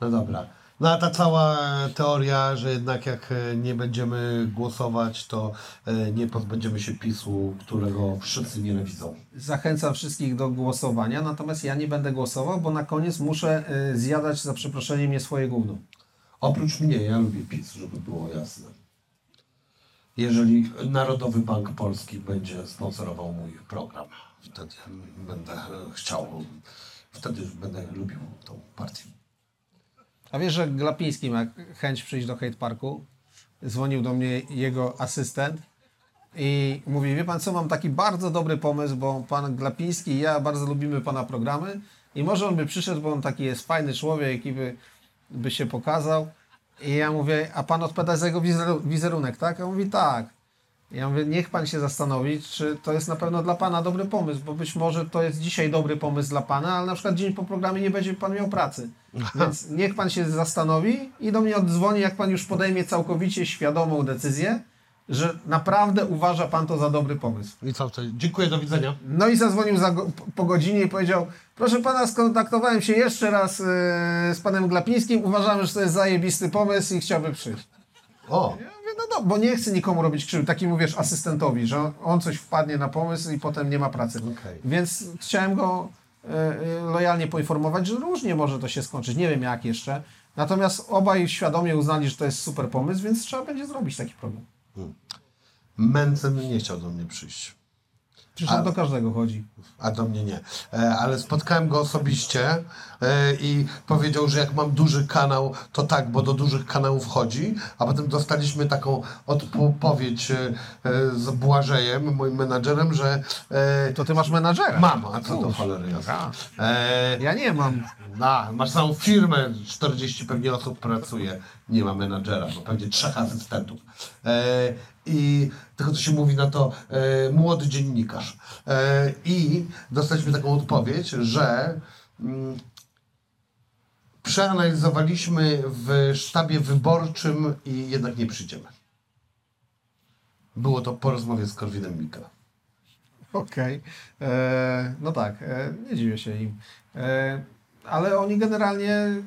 No dobra. No a ta cała teoria, że jednak jak e, nie będziemy głosować, to e, nie pozbędziemy się PiSu, którego wszyscy nienawidzą. Zachęcam wszystkich do głosowania, natomiast ja nie będę głosował, bo na koniec muszę y, zjadać za przeproszeniem nie swoje gówno. Oprócz mnie, ja lubię PiS, żeby było jasne. Jeżeli Narodowy Bank Polski będzie sponsorował mój program, wtedy będę e, chciał, wtedy będę lubił tą partię. A wiesz, że Glapiński ma chęć przyjść do Hate Parku? Dzwonił do mnie jego asystent i mówi, wie pan co, mam taki bardzo dobry pomysł, bo pan Glapiński i ja bardzo lubimy pana programy i może on by przyszedł, bo on taki jest fajny człowiek i by, by się pokazał. I ja mówię, a pan odpowiada za jego wizeru- wizerunek, tak? A on mówi, tak. Ja mówię, niech pan się zastanowi, czy to jest na pewno dla pana dobry pomysł, bo być może to jest dzisiaj dobry pomysł dla pana, ale na przykład dzień po programie nie będzie pan miał pracy. Więc niech pan się zastanowi i do mnie oddzwoni, jak pan już podejmie całkowicie świadomą decyzję, że naprawdę uważa pan to za dobry pomysł. I co wtedy? Dziękuję, do widzenia. No i zadzwonił za go, po godzinie i powiedział, proszę pana, skontaktowałem się jeszcze raz yy, z panem Glapińskim, uważamy, że to jest zajebisty pomysł i chciałby przyjść. O, Ja mówię, no, no bo nie chcę nikomu robić krzywdy, takiemu wiesz, asystentowi, że on coś wpadnie na pomysł i potem nie ma pracy. Okej. Więc chciałem go lojalnie poinformować, że różnie może to się skończyć, nie wiem jak jeszcze. Natomiast obaj świadomie uznali, że to jest super pomysł, więc trzeba będzie zrobić taki program. Mencen nie chciał do mnie przyjść. Przecież on do każdego chodzi. A do mnie nie. E, ale spotkałem go osobiście e, i powiedział, że jak mam duży kanał, to tak, bo do dużych kanałów chodzi. A potem dostaliśmy taką odpowiedź e, e, z Błażejem, moim menadżerem, że e, To ty masz menadżera. mam, a co to cholery jest? E, Ja nie mam. na, masz całą firmę, 40 pewnie osób pracuje, nie ma menadżera, bo pewnie trzech asystentów. I tylko co się mówi na to e, młody dziennikarz. E, I dostaliśmy taką odpowiedź, że mm, przeanalizowaliśmy w sztabie wyborczym i jednak nie przyjdziemy. Było to po rozmowie z Korwinem Mikke. Okej. E, No tak, e, nie dziwię się im. E, Ale oni generalnie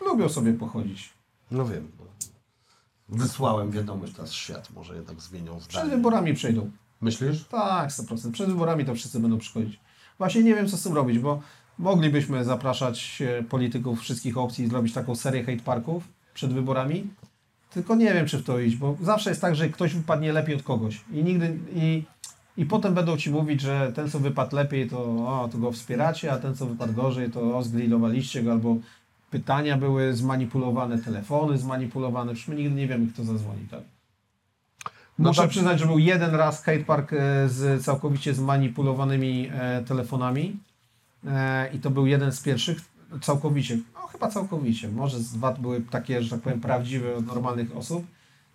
lubią sobie pochodzić. No wiem. Wysłałem wiadomość, teraz świat może jednak zmienią Przed zdanie. wyborami przejdą. Myślisz? Tak, 100%. Przed wyborami to wszyscy będą przychodzić. Właśnie nie wiem, co z tym robić, bo moglibyśmy zapraszać e, polityków wszystkich opcji i zrobić taką serię hate parków przed wyborami. Tylko nie wiem, czy w to iść, bo zawsze jest tak, że ktoś wypadnie lepiej od kogoś. I nigdy. I, i potem będą ci mówić, że ten, co wypadł lepiej, to, o, to go wspieracie, a ten, co wypadł gorzej, to o, zgrillowaliście go, albo pytania były zmanipulowane, telefony zmanipulowane. Przecież my nigdy nie wiemy, kto zadzwoni, tak? No Muszę tak. przyznać, że był jeden raz hate park e, z całkowicie zmanipulowanymi e, telefonami e, i to był jeden z pierwszych całkowicie, no chyba całkowicie, może z dwa były takie, że tak powiem, prawdziwe od normalnych osób.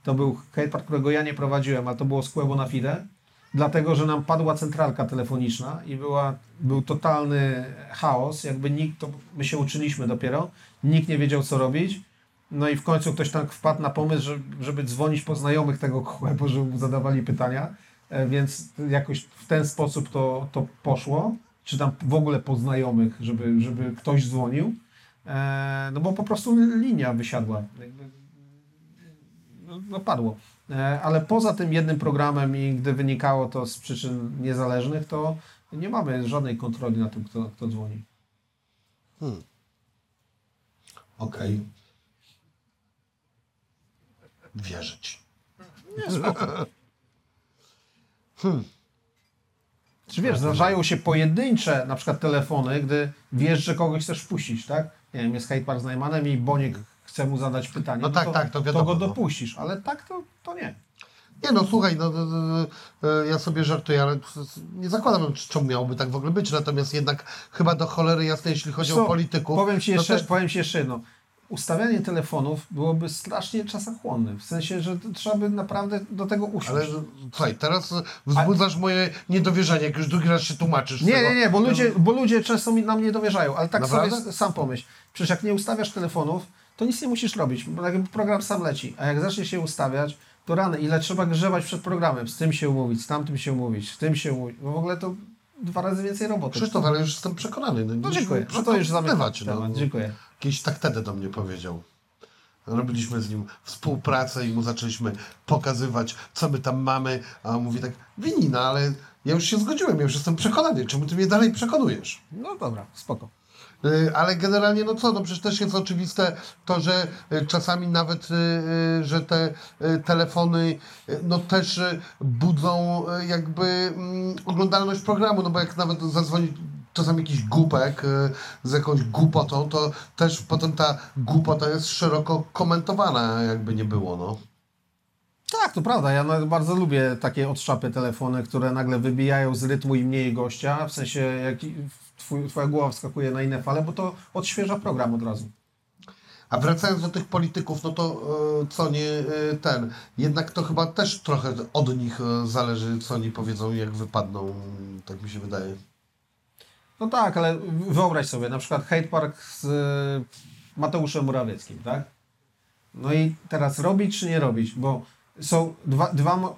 To był hate park, którego ja nie prowadziłem, ale to było Quebo na Fide, dlatego, że nam padła centralka telefoniczna i była, był totalny chaos, jakby nikt, to my się uczyliśmy dopiero, nikt nie wiedział co robić. No i w końcu ktoś tak wpadł na pomysł, że, żeby dzwonić po znajomych tego Quebo, żeby mu zadawali pytania, e, więc jakoś w ten sposób to, to poszło, czy tam w ogóle po znajomych, żeby, żeby ktoś dzwonił, e, no bo po prostu linia wysiadła, no, no padło. E, ale poza tym jednym programem i gdy wynikało to z przyczyn niezależnych, to nie mamy żadnej kontroli na tym, kto, kto dzwoni. Okej. Wierzyć. Czy wiesz, zdarzają się pojedyncze na przykład telefony, gdy wiesz, że kogoś chcesz wpuścić, tak? Nie wiem, jest hate park z Najmanem i Boniek chce mu zadać pytanie. No tak, to, tak, to wiadomo, go no. dopuścisz, ale tak to, to nie. Nie no, słuchaj, no, no, no, no, ja sobie żartuję, ale nie zakładam, czemu miałoby tak w ogóle być, natomiast jednak chyba do cholery jasne, jeśli chodzi Co? o polityków. Powiem ci, jeszcze, też- powiem ci jeszcze jedno. Ustawianie telefonów byłoby strasznie czasochłonne. W sensie, że trzeba by naprawdę do tego usiąść. Ale słuchaj, teraz wzbudzasz moje niedowierzanie, jak już drugi raz się tłumaczysz. Nie, tego. nie, nie, bo ludzie, bo ludzie często mi, nam nie dowierzają, ale tak Naprawdę? sobie sam pomyśl. Przecież jak nie ustawiasz telefonów, to nic nie musisz robić, bo program sam leci. A jak zacznie się ustawiać, to rany, ile trzeba grzebać przed programem, z tym się umówić, z tamtym się umówić, z tym się umówić. No w ogóle to dwa razy więcej roboty. Krzysztof, ale już jestem przekonany. No, No dziękuję, no, że to już zamykam zbywać, temat. Dziękuję. Jakiś tak wtedy do mnie powiedział. Robiliśmy z nim współpracę i mu zaczęliśmy pokazywać, co my tam mamy, a on mówi tak, winina, ale ja już się zgodziłem, ja już jestem przekonany, czemu ty mnie dalej przekonujesz? No dobra, spoko. Y, Ale generalnie, no co, no przecież też jest oczywiste to, że y, czasami nawet, y, że te telefony no też budzą jakby mm, oglądalność programu, no bo jak nawet zadzwoni czasami jakiś głupek z jakąś głupotą, to też potem ta głupota jest szeroko komentowana, jakby nie było, no. Tak, to prawda. Ja bardzo lubię takie odszczapy telefony, które nagle wybijają z rytmu i mniej gościa, w sensie jak twój, twoja głowa wskakuje na inne fale, bo to odświeża program od razu. A wracając do tych polityków, no to e, co nie e, ten, jednak to chyba też trochę od nich e, zależy, co oni powiedzą, jak wypadną, tak mi się wydaje. No tak, ale wyobraź sobie, na przykład hate park z Mateuszem Morawieckim, tak? No i teraz robić czy nie robić, bo są dwa, dwa,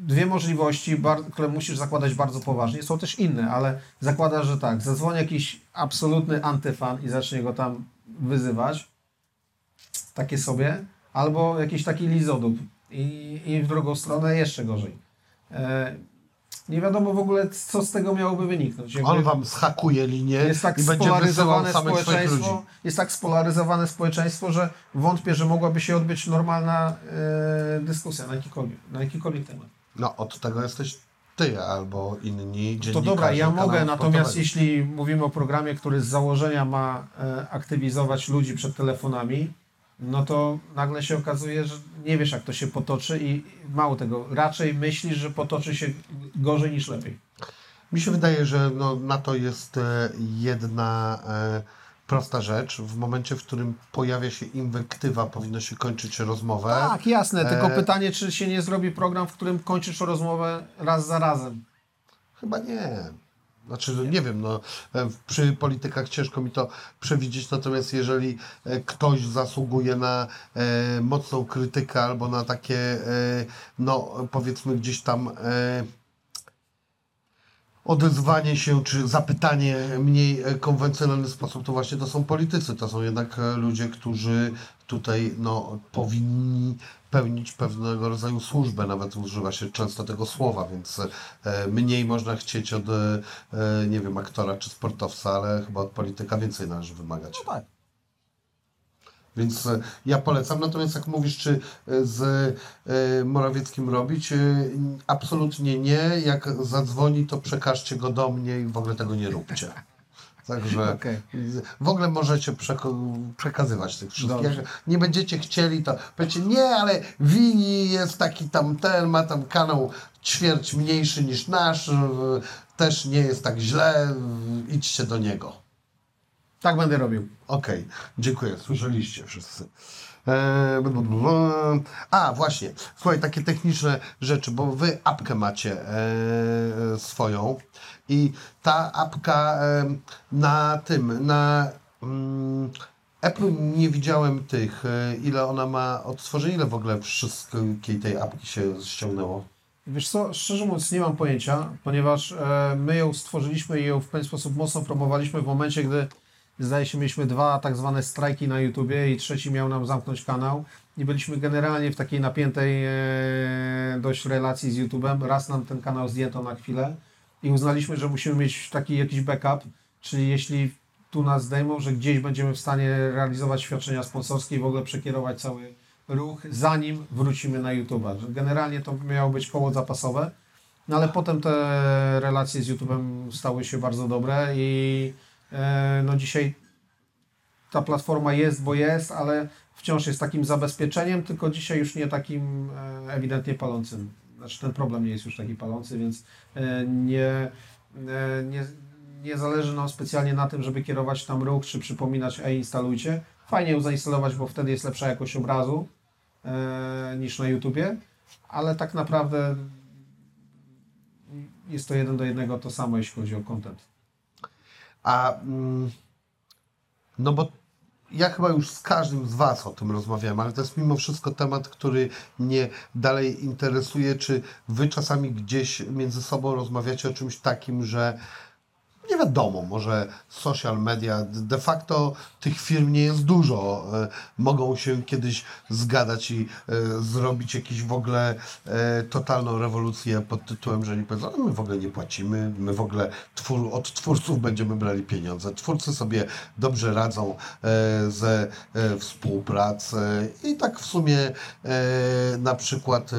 dwie możliwości, które musisz zakładać bardzo poważnie. Są też inne, ale zakładasz, że tak, zadzwoni jakiś absolutny antyfan i zacznie go tam wyzywać, takie sobie, albo jakiś taki lizodub i, i w drugą stronę jeszcze gorzej. E, nie wiadomo w ogóle, co z tego miałoby wyniknąć. Jakby- On wam schakuje linię jest tak i będzie wysyłał swoich ludzi. społeczeństwo, jest tak spolaryzowane społeczeństwo, że wątpię, że mogłaby się odbyć normalna e, dyskusja na jakikolwiek, na jakikolwiek temat. No od tego jesteś ty albo inni dziennikarze. To dobra, ja mogę, natomiast jeśli mówimy o programie, który z założenia ma e, aktywizować ludzi przed telefonami, no to nagle się okazuje, że nie wiesz jak to się potoczy i mało tego, raczej myślisz, że potoczy się gorzej niż lepiej. Mi się wydaje, że no, na to jest e, jedna e, prosta rzecz. W momencie, w którym pojawia się inwektywa, powinno się kończyć rozmowę. Tak, jasne, tylko E, pytanie, czy się nie zrobi program, w którym kończysz rozmowę raz za razem. Chyba nie. Znaczy, no nie wiem, no, e, przy politykach ciężko mi to przewidzieć, natomiast jeżeli e, ktoś zasługuje na e, mocną krytykę albo na takie, e, no powiedzmy gdzieś tam e, odezwanie się, czy zapytanie mniej e, konwencjonalny sposób, to właśnie to są politycy. To są jednak e, ludzie, którzy tutaj no, powinni pełnić pewnego rodzaju służbę, nawet używa się często tego słowa, więc e, mniej można chcieć od, nie wiem, aktora czy sportowca, ale chyba od polityka więcej należy wymagać. No tak. Więc e, ja polecam. Natomiast jak mówisz, czy e, z e, Morawieckim robić? Absolutnie nie. Jak zadzwoni, to przekażcie go do mnie i w ogóle tego nie róbcie. Także Okej. w ogóle możecie przekazywać tych wszystkich. Dobrze. Jak nie będziecie chcieli, to powiecie, nie, ale Wini jest taki tam ten, ma tam kanał ćwierć mniejszy niż nasz, też nie jest tak źle, idźcie do niego. Tak będę robił. Okej, dziękuję. Słyszeliście wszyscy. Eee. A, właśnie. Słuchaj, takie techniczne rzeczy, bo wy apkę macie e, swoją i ta apka e, na tym, na mm, Apple nie widziałem tych, e, ile ona ma odtworzeń, ile w ogóle wszystkiej tej apki się ściągnęło. Wiesz co, szczerze mówiąc nie mam pojęcia, ponieważ e, my ją stworzyliśmy i ją w pewien sposób mocno promowaliśmy w momencie, gdy zdaje się mieliśmy dwa tak zwane strajki na YouTubie i trzeci miał nam zamknąć kanał i byliśmy generalnie w takiej napiętej e, dość relacji z YouTubem. Raz nam ten kanał zdjęto na chwilę i uznaliśmy, że musimy mieć taki jakiś backup, czyli jeśli tu nas zdejmą, że gdzieś będziemy w stanie realizować świadczenia sponsorskie i w ogóle przekierować cały ruch, zanim wrócimy na YouTube'a. Generalnie to miało być koło zapasowe, no ale potem te relacje z YouTube'em stały się bardzo dobre i no dzisiaj ta platforma jest, bo jest, ale wciąż jest takim zabezpieczeniem, tylko dzisiaj już nie takim e, ewidentnie palącym. Znaczy ten problem nie jest już taki palący, więc e, nie, e, nie, nie zależy nam specjalnie na tym, żeby kierować tam ruch, czy przypominać, ej, instalujcie. Fajnie ją zainstalować, bo wtedy jest lepsza jakość obrazu e, niż na YouTubie, ale tak naprawdę jest to jeden do jednego to samo, jeśli chodzi o content. A mm, no bo ja chyba już z każdym z Was o tym rozmawiałem, ale to jest mimo wszystko temat, który mnie dalej interesuje. Czy Wy czasami gdzieś między sobą rozmawiacie o czymś takim, że nie wiadomo, może social media, de facto tych firm nie jest dużo. E, Mogą się kiedyś zgadać i e, zrobić jakąś w ogóle e, totalną rewolucję pod tytułem, że nie powiedzą, "No, my w ogóle nie płacimy, my w ogóle twór, od twórców będziemy brali pieniądze. Twórcy sobie dobrze radzą ze współpracy i tak w sumie na przykład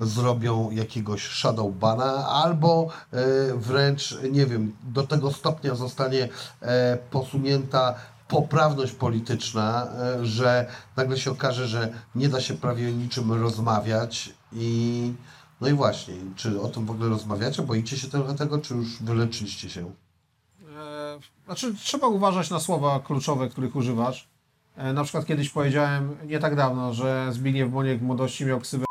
zrobią jakiegoś shadowbana albo e, wręcz, nie wiem, do tego stopnia zostanie e, posunięta poprawność polityczna, e, że nagle się okaże, że nie da się prawie o niczym rozmawiać i no i właśnie, czy o tym w ogóle rozmawiacie? Boicie się trochę tego, czy już wyleczyliście się? E, Znaczy, trzeba uważać na słowa kluczowe, których używasz. Na przykład kiedyś powiedziałem, nie tak dawno, że Zbigniew Boniek w młodości miał ksywę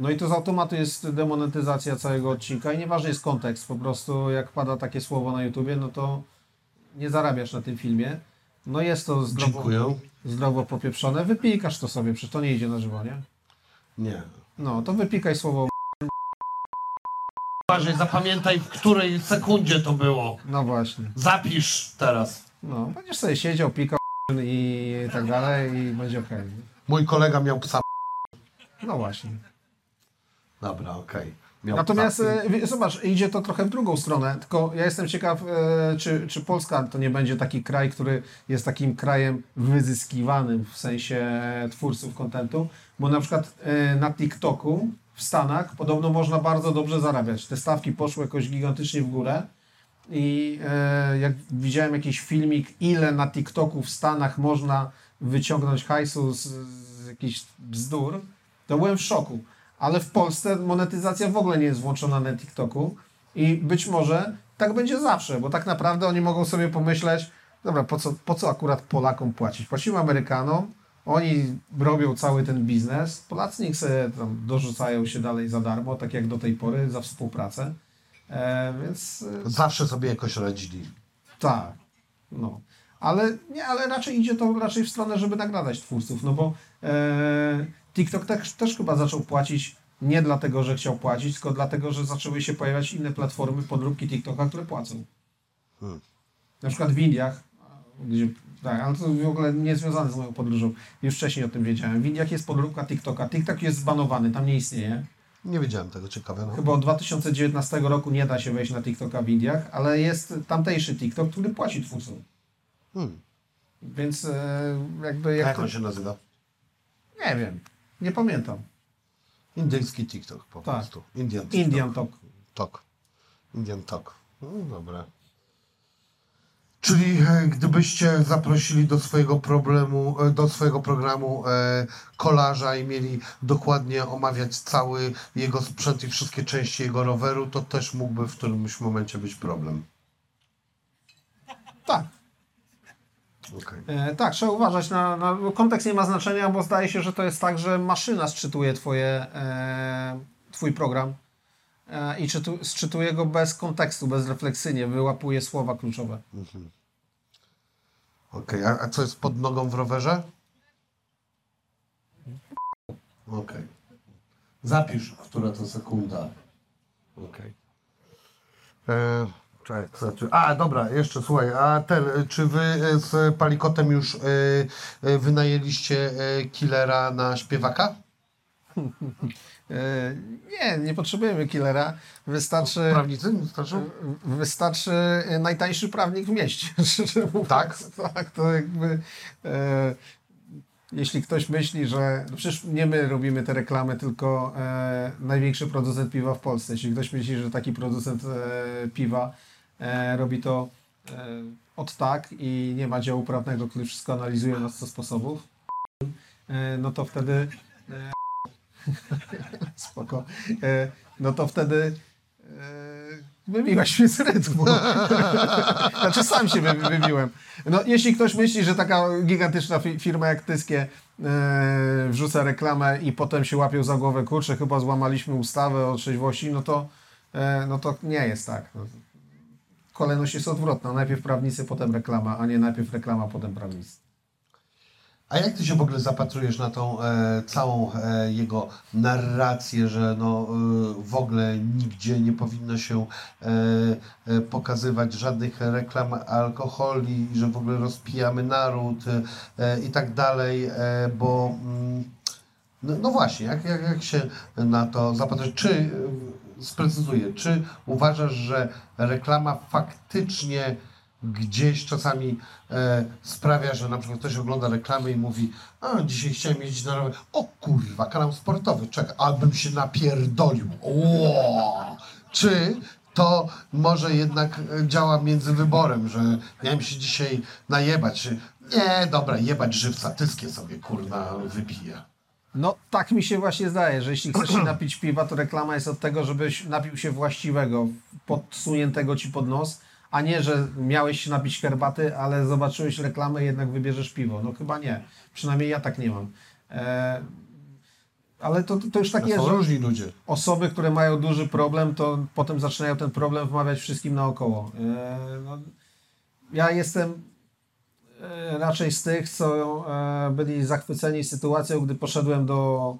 no i to z automatu jest demonetyzacja całego odcinka i nieważny jest kontekst, po prostu jak pada takie słowo na YouTubie, no to nie zarabiasz na tym filmie. No jest to zdrowo, Dziękuję. zdrowo popieprzone, wypikasz to sobie, przecież to nie idzie na żywo, nie? Nie. No, to wypikaj słowo Uważaj, zapamiętaj, w której sekundzie to było. no właśnie. Zapisz teraz. No, będziesz sobie siedział, pikał i tak dalej i będzie okej. Mój kolega miał psa. No właśnie. Dobra, okej. Miał Natomiast e, zobacz, idzie to trochę w drugą stronę, tylko ja jestem ciekaw, e, czy, czy Polska to nie będzie taki kraj, który jest takim krajem wyzyskiwanym w sensie twórców kontentu, bo na przykład e, na TikToku w Stanach podobno można bardzo dobrze zarabiać. Te stawki poszły jakoś gigantycznie w górę i e, jak widziałem jakiś filmik, ile na TikToku w Stanach można wyciągnąć hajsu z, z jakichś bzdur, to byłem w szoku. Ale w Polsce monetyzacja w ogóle nie jest włączona na TikToku i być może tak będzie zawsze, bo tak naprawdę oni mogą sobie pomyśleć, dobra, po co, po co akurat Polakom płacić? Płacimy Amerykanom, oni robią cały ten biznes, Polacy niech sobie tam dorzucają się dalej za darmo, tak jak do tej pory, za współpracę. E, więc e, Zawsze sobie jakoś radzili. tak, no. Ale nie, ale raczej idzie to raczej w stronę, żeby nagradać twórców, no bo e, TikTok też, też chyba zaczął płacić Nie dlatego, że chciał płacić, tylko dlatego, że zaczęły się pojawiać inne platformy podróbki TikToka, które płacą. Na przykład w Indiach, gdzie, tak, ale to w ogóle nie związane z moją podróżą. Już wcześniej o tym wiedziałem. W Indiach jest podróbka TikToka. TikTok jest zbanowany, tam nie istnieje. Nie wiedziałem tego, ciekawe. No. Chyba od 2019 roku nie da się wejść na TikToka w Indiach, ale jest tamtejszy TikTok, który płaci twórcom. Hmm. Więc e, jakby A jak jak to, on się nazywa? Nie wiem, nie pamiętam. Indyjski TikTok po Tak. prostu. Indian TikTok. Indian Talk. Tok. Indian Tok. No dobra. Czyli e, gdybyście zaprosili do swojego problemu, e, do swojego programu e, kolarza i mieli dokładnie omawiać cały jego sprzęt i wszystkie części jego roweru, to też mógłby w którymś momencie być problem. Tak, Okej. e, tak, trzeba uważać na, na. Kontekst nie ma znaczenia, bo zdaje się, że to jest tak, że maszyna sczytuje twoje, e, twój program e, i czytu, sczytuje go bez kontekstu, bezrefleksyjnie, wyłapuje słowa kluczowe. Okej, a, a co jest pod nogą w rowerze? Okej. Zapisz, która to sekunda. Okej. E, czekaj, znaczy- A, dobra, jeszcze słuchaj, a ten, czy wy z Palikotem już e, e, wynajęliście e, killera na śpiewaka? E, nie, nie potrzebujemy killera. Wystarczy, Prawnicy wystarczy e, najtańszy prawnik w mieście. Tak? Tak, to jakby. E, jeśli ktoś myśli, że. No przecież nie my robimy te reklamy, tylko e, największy producent piwa w Polsce. Jeśli ktoś myśli, że taki producent e, piwa robi to e, od tak i nie ma działu prawnego, który wszystko analizuje na 100 sposobów, e, no to wtedy. E, spoko. E, no to wtedy. E, Wybiłaś mnie z rytmu. znaczy sam się wy, wybiłem. No, jeśli ktoś myśli, że taka gigantyczna fi firma jak Tyskie e, wrzuca reklamę i potem się łapią za głowę, kurczę, chyba złamaliśmy ustawę o trzeźwości, no to, e, no to nie jest tak. No, kolejność jest odwrotna. Najpierw prawnicy, potem reklama, a nie najpierw reklama, potem prawnicy. A jak ty się w ogóle zapatrujesz na tą e, całą e, jego narrację, że no, e, w ogóle nigdzie nie powinno się e, e, pokazywać żadnych reklam alkoholi, że w ogóle rozpijamy naród e, i tak dalej, e, bo mm, no, no właśnie, jak, jak, jak się na to zapatrujesz? Czy, sprecyzuję, czy uważasz, że reklama faktycznie gdzieś czasami e, sprawia, że na przykład ktoś ogląda reklamy i mówi a dzisiaj chciałem jeździć na rowerze, o kurwa, kanał sportowy, czekaj, albym się napierdolił, Ło! Czy to może jednak e, działa między wyborem, że miałem się dzisiaj najebać, nie, dobra, jebać żywca, tyskie sobie kurwa wypija. No tak mi się właśnie zdaje, że jeśli chcesz się napić piwa, to reklama jest od tego, żebyś napił się właściwego, podsuniętego ci pod nos, a nie, że miałeś się napić herbaty, ale zobaczyłeś reklamę i jednak wybierzesz piwo. No chyba nie. Przynajmniej ja tak nie mam. E, ale to, to już tak jest, Są różni ludzie. osoby, które mają duży problem, to potem zaczynają ten problem wmawiać wszystkim naokoło. E, no, ja jestem raczej z tych, co e, byli zachwyceni sytuacją, gdy poszedłem do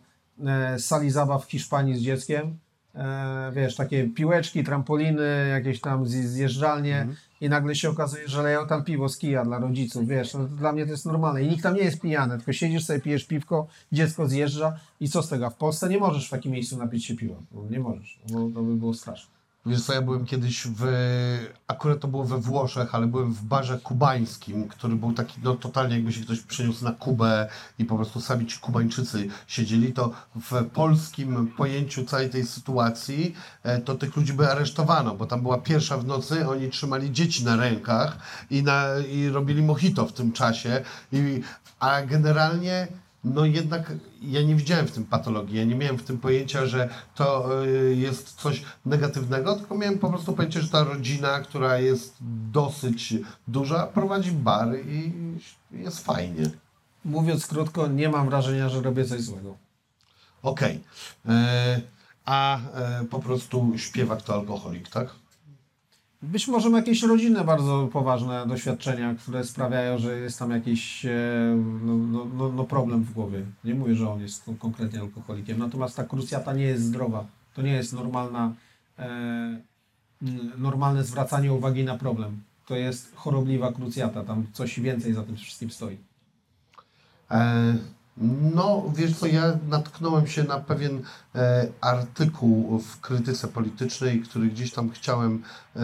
e, sali zabaw w Hiszpanii z dzieckiem. E, wiesz, takie piłeczki, trampoliny, jakieś tam zje- zjeżdżalnie i nagle się okazuje, że leją tam piwo z kija dla rodziców, wiesz, no, dla mnie to jest normalne i nikt tam nie jest pijany, tylko siedzisz sobie, pijesz piwko, dziecko zjeżdża i co z tego? W Polsce nie możesz w takim miejscu napić się piwa, nie możesz, bo to by było straszne. Wiesz co, ja byłem kiedyś w, akurat to było we Włoszech, ale byłem w barze kubańskim, który był taki, no totalnie jakby się ktoś przeniósł na Kubę i po prostu sami ci Kubańczycy siedzieli, to w polskim pojęciu całej tej sytuacji e, to tych ludzi by aresztowano, bo tam była pierwsza w nocy, oni trzymali dzieci na rękach i, na, i robili mojito w tym czasie, i, a generalnie no jednak ja nie widziałem w tym patologii, ja nie miałem w tym pojęcia, że to y, jest coś negatywnego, tylko miałem po prostu pojęcie, że ta rodzina, która jest dosyć duża, prowadzi bar i jest fajnie. Mówiąc krótko, nie mam wrażenia, że robię coś złego. Okej. E, A e, po prostu śpiewak to alkoholik, tak? Być może ma jakieś rodzinne bardzo poważne doświadczenia, które sprawiają, że jest tam jakiś e, no, no, no, no problem w głowie. Nie mówię, że on jest kon- konkretnie alkoholikiem, natomiast ta krucjata nie jest zdrowa. To nie jest normalna, e, normalne zwracanie uwagi na problem. To jest chorobliwa krucjata, tam coś więcej za tym wszystkim stoi. E, no, wiesz co, ja natknąłem się na pewien e, artykuł w krytyce politycznej, który gdzieś tam chciałem e,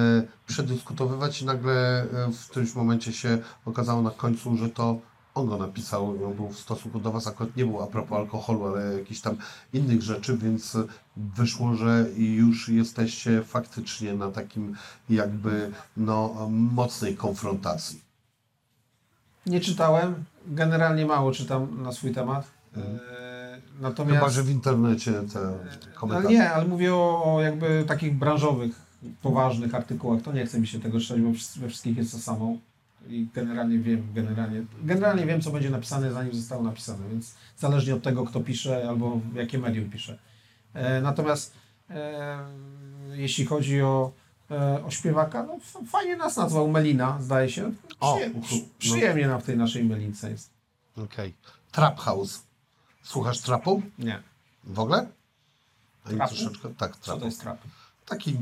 przedyskutowywać i nagle e, w którymś momencie się okazało na końcu, że to on go napisał, on był w stosunku do Was, akurat nie był a propos alkoholu, ale jakichś tam innych rzeczy, więc wyszło, że już jesteście faktycznie na takim jakby no, mocnej konfrontacji. Nie czytałem, generalnie mało czytam na swój temat. E, natomiast... Chyba, że w internecie te Ale komentarze. nie, ale mówię o, jakby takich branżowych, poważnych artykułach. To nie chce mi się tego czytać, bo we wszystkich jest to samo. I generalnie wiem, generalnie, generalnie wiem, co będzie napisane, zanim zostało napisane, więc zależnie od tego, kto pisze albo jakie medium pisze. E, natomiast e, jeśli chodzi o, e, o śpiewaka, no fajnie nas nazwał Melina, zdaje się. O, Przyje, no. przy, przyjemnie nam w tej naszej Melince jest. Okej. Trap House. Słuchasz trapu? Nie. W ogóle? Ani Trapu? troszeczkę? Tak, Co trapu. to jest trap? Taki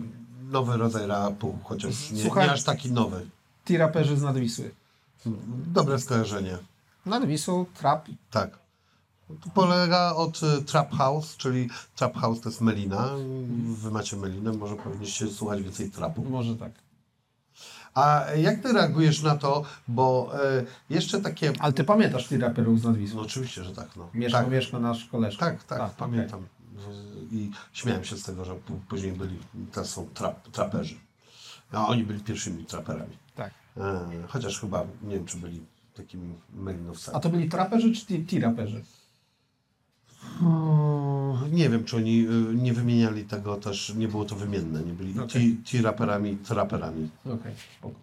nowy rodzaj rapu, chociaż nie, Słuchaj- nie aż taki nowy. Ci raperzy z Nadwisły. Dobre skojarzenie. Nad Wisłą, trap, Tak. Tu polega od y, Trap House, czyli Trap House to jest Melina. Wy macie Melinę, może powinniście słuchać więcej trapu. może tak. A jak ty reagujesz na to, bo e, jeszcze takie... Ale ty pamiętasz tych raperów z No Nadwisły? oczywiście, że tak. No. Mieszko, tak. Mieszko, nasz koleżka. Tak, tak, okej. pamiętam. I śmiałem się z tego, że później byli, to są trap, traperzy. A oni byli pierwszymi traperami. Tak. E, chociaż chyba, nie wiem, czy byli takimi melinowcami. A to byli traperzy czy ti, Nie wiem, czy oni y, nie wymieniali tego też, nie było to wymienne, nie byli Okej. ci, ci raperami, traperami. Okej, spoko.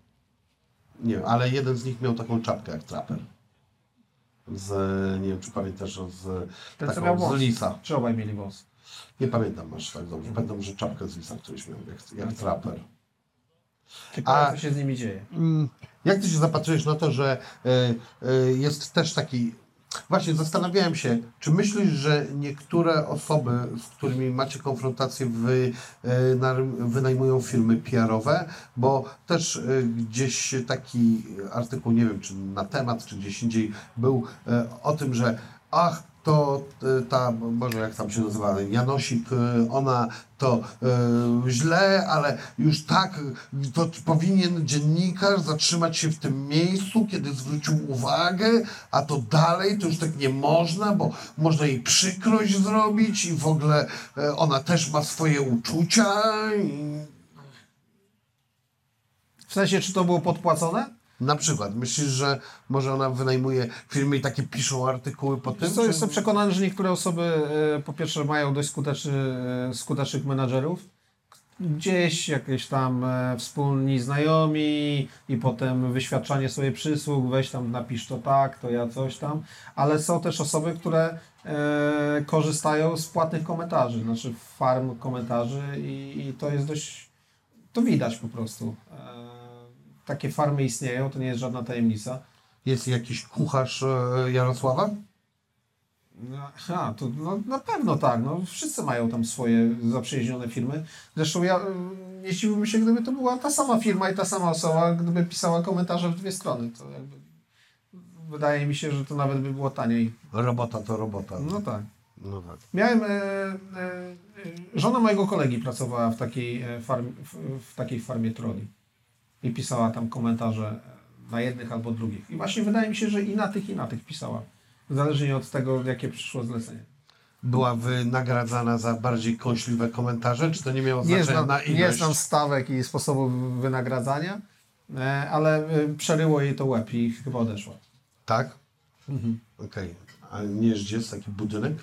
Nie wiem, ale jeden z nich miał taką czapkę jak traper. Z, nie wiem, czy pamiętasz, z, Ten, co taką, miał z wąs. lisa. Czy obaj mieli wąs? Nie pamiętam aż tak dobrze. Pamiętam, że czapkę z lisa któryś miał, jak, jak traper. A- co się z nimi dzieje. Mm, Jak ty się zapatrujesz na to, że y, y, jest też taki. Właśnie zastanawiałem się, czy myślisz, że niektóre osoby, z którymi macie konfrontację, wy, na, wynajmują firmy PR-owe, bo też y, gdzieś taki artykuł, nie wiem czy na temat, czy gdzieś indziej, był y, o tym, że ach, to y, ta, Boże, jak tam się nazywa, Janosik, y, ona to y, źle, ale już tak, to powinien dziennikarz zatrzymać się w tym miejscu, kiedy zwrócił uwagę, a to dalej to już tak nie można, bo można jej przykrość zrobić i w ogóle ona też ma swoje uczucia. I... W sensie, czy to było podpłacone? Na przykład, myślisz, że może ona wynajmuje firmy i takie piszą artykuły po tym? Co, czy- jestem przekonany, że niektóre osoby e, po pierwsze mają dość skuteczny, e, skutecznych menadżerów. Gdzieś jakieś tam e, wspólni znajomi i potem wyświadczanie sobie przysług, weź tam napisz to tak, to ja coś tam. Ale są też osoby, które e, korzystają z płatnych komentarzy, znaczy farm komentarzy i, i to jest dość, to widać po prostu. E, takie farmy istnieją, to nie jest żadna tajemnica. Jest jakiś kucharz e, Jarosława? No, Aha, to no, na pewno tak. No, wszyscy mają tam swoje zaprzyjaźnione firmy. Zresztą ja nie zdziwiłbym się, gdyby to była ta sama firma i ta sama osoba, gdyby pisała komentarze w dwie strony. To jakby wydaje mi się, że to nawet by było taniej. Robota to robota. No tak. No tak. Miałem. E, e, e, żona mojego kolegi pracowała w takiej, e, farm, w, w takiej farmie troli i pisała tam komentarze na jednych albo drugich. I właśnie wydaje mi się, że i na tych, i na tych pisała. Zależnie od tego, jakie przyszło zlecenie. Była wynagradzana za bardziej kąśliwe komentarze, czy to nie miało Nie znaczenia znam, na ilość? nie znam stawek i sposobu wynagradzania, e, ale e, przeryło jej to łeb i chyba odeszła. Tak? Mhm. Okej. A nie wiesz, gdzie jest taki budynek?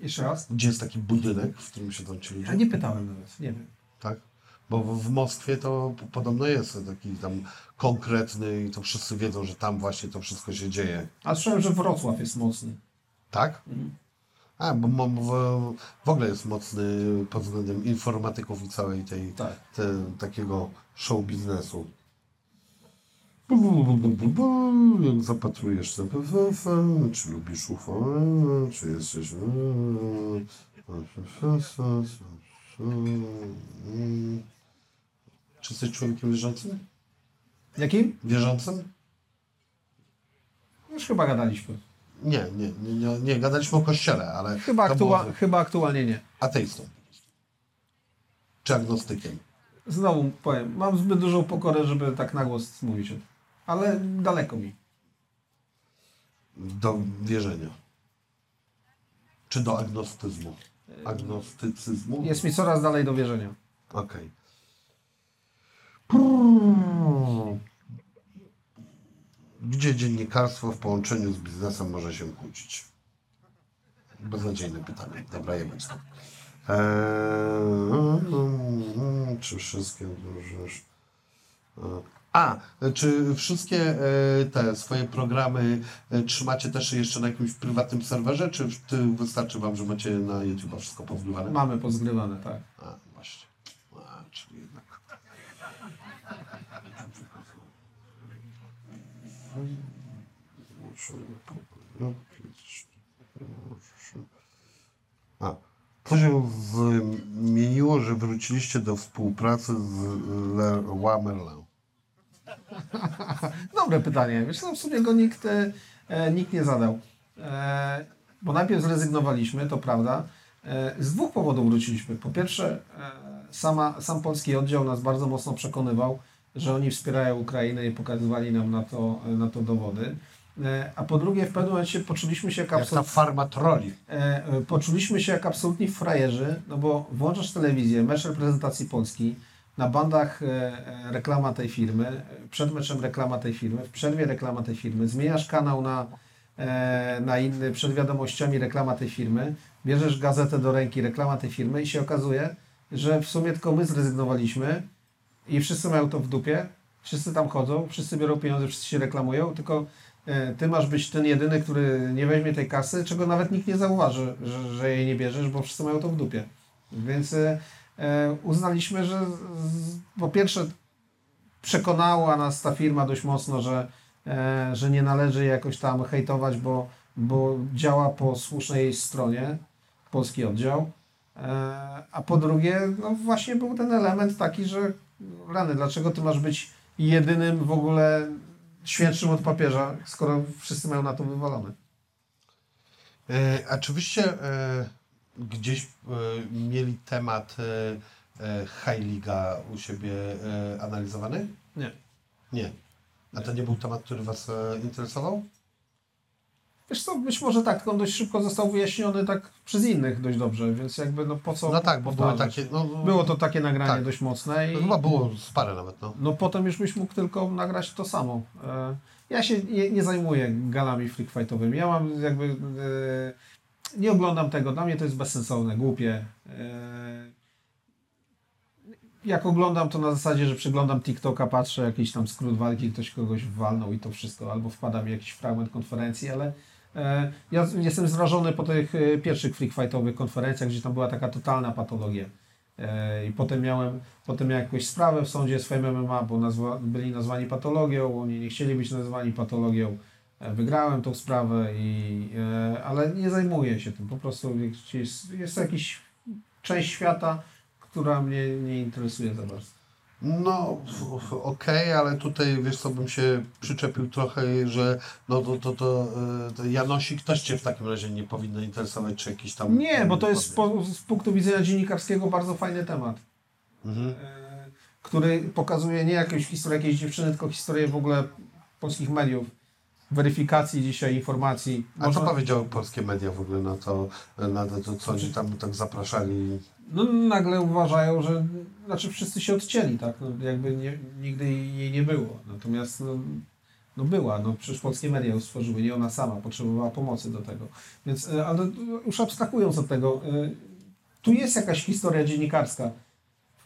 Jeszcze raz? Gdzie jest taki budynek, w którym siedzą ci ludzie? Ja nie pytałem nawet, nie wiem. Tak? Bo w, Moskwie to podobno jest taki tam konkretny i to wszyscy wiedzą, że tam właśnie to wszystko się dzieje. A słyszałem, że Wrocław jest mocny. Tak? A, bo, bo, bo w ogóle jest mocny pod względem informatyków i całej tej Tak. te, takiego show biznesu. Jak zapatrujesz UFO, czy lubisz UFO, czy jesteś... Czy jesteś człowiekiem wierzącym? Jakim? Wierzącym? Już chyba gadaliśmy. Nie, nie, nie, nie, nie gadaliśmy o kościele, ale Chyba, aktua- było chyba aktualnie nie. ateistą. Czy agnostykiem. Znowu powiem, mam zbyt dużą pokorę, żeby tak na głos mówić. Ale daleko mi. Do wierzenia. Czy do agnostyzmu? Agnostycyzmu? Jest mi coraz dalej do wierzenia. Okej. Gdzie dziennikarstwo w połączeniu z biznesem może się kłócić? Beznadziejne pytanie. Dobra, jemy to. Eee, czy wszystkie duże... A, czy wszystkie e, te swoje programy e, trzymacie też jeszcze na jakimś prywatnym serwerze, czy wystarczy wam, że macie na YouTube wszystko powgrywane? Mamy pozgrywane, tak. A, czyli jednak. A, co się zmieniło, że wróciliście do współpracy z Merlin? Dobre pytanie. Wiesz co, w sumie go nikt, e, nikt nie zadał. E, bo najpierw zrezygnowaliśmy, to prawda. E, z dwóch powodów wróciliśmy. Po pierwsze, sama, sam polski oddział nas bardzo mocno przekonywał, że oni wspierają Ukrainę i pokazywali nam na to, na to dowody. E, a po drugie, w pewnym momencie poczuliśmy się jak Jak ta farma troli. e, poczuliśmy się jak absolutni frajerzy, no bo włączasz telewizję, mecz reprezentacji Polski, na bandach e, reklama tej firmy, przed meczem reklama tej firmy, w przerwie reklama tej firmy, zmieniasz kanał na, na inny, przed wiadomościami reklama tej firmy, bierzesz gazetę do ręki, reklama tej firmy i się okazuje, że w sumie tylko my zrezygnowaliśmy i wszyscy mają to w dupie, wszyscy tam chodzą, wszyscy biorą pieniądze, wszyscy się reklamują, tylko e, ty masz być ten jedyny, który nie weźmie tej kasy, czego nawet nikt nie zauważy, że, że jej nie bierzesz, bo wszyscy mają to w dupie. Więc e, e, uznaliśmy, że po pierwsze przekonała nas ta firma dość mocno, że, że nie należy jakoś tam hejtować, bo, bo działa po słusznej stronie, polski oddział. A po drugie, no właśnie był ten element taki, że rany, dlaczego ty masz być jedynym w ogóle świętszym od papieża, skoro wszyscy mają na to wywalone. E, a czy wyście e, gdzieś e, mieli temat e, e, High Liga u siebie e, analizowany? Nie. Nie. A to nie był temat, który Was e, interesował? Wiesz co, być może tak, tylko on dość szybko został wyjaśniony tak przez innych dość dobrze, więc jakby no po co No tak, bo były powtarzać? takie. No, Było to takie nagranie Tak. dość mocne i No, chyba było z parę nawet. No. no potem już byś mógł tylko nagrać to samo. E, Ja się nie, nie zajmuję galami freak fightowymi. Ja mam jakby e, nie oglądam tego, dla mnie to jest bezsensowne, głupie. E, Jak oglądam to na zasadzie, że przeglądam TikToka, patrzę jakiś tam skrót walki, ktoś kogoś walnął i to wszystko, albo wpada mi jakiś fragment konferencji, ale ja jestem zrażony po tych e, pierwszych freak fightowych konferencjach, gdzie tam była taka totalna patologia. E, I potem miałem, potem miałem jakąś sprawę w sądzie z Fame MMA, bo nazwa, byli nazwani patologią, oni nie chcieli być nazwani patologią. E, Wygrałem tą sprawę, i, e, ale nie zajmuję się tym. Po prostu jest, jest jakiś część świata, która mnie nie interesuje za bardzo. No, okej, ale tutaj wiesz co bym się przyczepił trochę, że no to, to, to, e, to Janosik też Cię w takim razie nie powinno interesować, czy jakiś tam... Nie, bo to jest z, po, z punktu widzenia dziennikarskiego bardzo fajny temat. Mhm. e, który pokazuje nie jakąś historię jakiejś dziewczyny, tylko historię w ogóle polskich mediów, weryfikacji dzisiaj informacji. A co powiedziały polskie media w ogóle na to, na to, to co oni tam tak zapraszali? No nagle uważają, że znaczy wszyscy się odcięli, tak? No, jakby nie, nigdy jej nie było. Natomiast no, no była, no przecież polskie media ją stworzyły, nie ona sama, potrzebowała pomocy do tego. Więc, e, ale już abstrahując od tego, e, tu jest jakaś historia dziennikarska.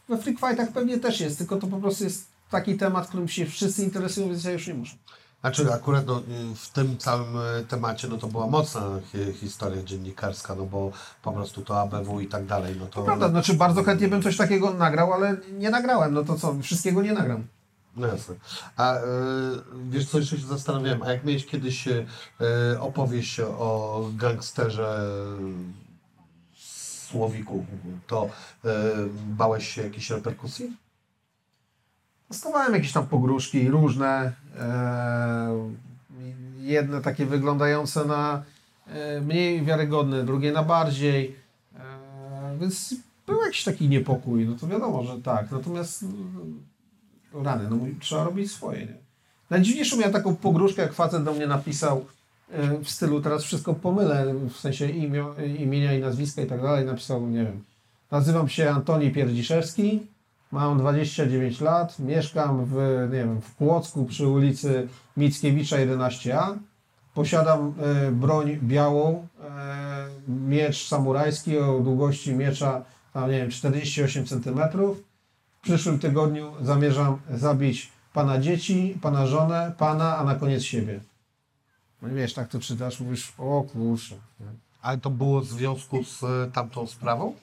We freak fightach pewnie też jest, tylko to po prostu jest taki temat, którym się wszyscy interesują, więc ja już nie muszę. Znaczy akurat no, w tym całym y, temacie no to była mocna hi- historia dziennikarska, no bo po prostu to ABW i tak dalej, no to... Prawda, znaczy bardzo chętnie bym coś takiego nagrał, ale nie nagrałem, no to co, wszystkiego nie nagram. No jasne. A y, wiesz co, jeszcze się zastanawiałem, a jak miałeś kiedyś y, opowieść o gangsterze Słowiku, to y, bałeś się jakiejś reperkusji? Dostawałem jakieś tam pogróżki różne, e, jedne takie wyglądające na e, mniej wiarygodne, drugie na bardziej, e, więc był jakiś taki niepokój, no to wiadomo, że tak, natomiast no, rany, no trzeba robić swoje, nie? Najdziwniejszą miałem taką pogróżkę, jak facet do mnie napisał w stylu, teraz wszystko pomylę, w sensie imio, imienia i nazwiska i tak dalej, napisał, nie wiem, nazywam się Antoni Pierdziszewski, Mam 29 lat, mieszkam w, nie wiem, w Płocku przy ulicy Mickiewicza 11a. Posiadam e, broń białą, e, miecz samurajski o długości miecza, tam, nie wiem, 48 cm. W przyszłym tygodniu zamierzam zabić pana dzieci, pana żonę, pana, a na koniec siebie. No i wiesz, tak to czytasz, mówisz, o kurczę. Ale to było w związku z y, tamtą sprawą?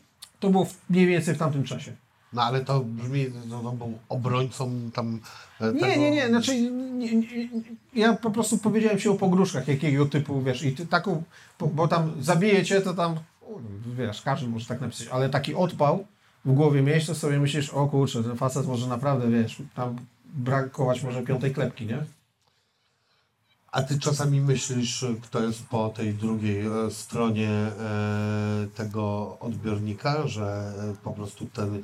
To było w, mniej więcej w tamtym czasie. No ale to brzmi, że on był obrońcą tam e, tego... Nie, nie, nie, znaczy nie, nie, ja po prostu powiedziałem ci o pogróżkach jakiego typu, wiesz, i ty taką, bo, tam zabijecie, to tam, wiesz, każdy może tak napisać, ale taki odpał w głowie mieć, to sobie myślisz, o kurczę, ten facet może naprawdę, wiesz, tam brakować może piątej klepki, nie? A ty czasami myślisz, kto jest po tej drugiej e, stronie e, tego odbiornika, że po prostu ten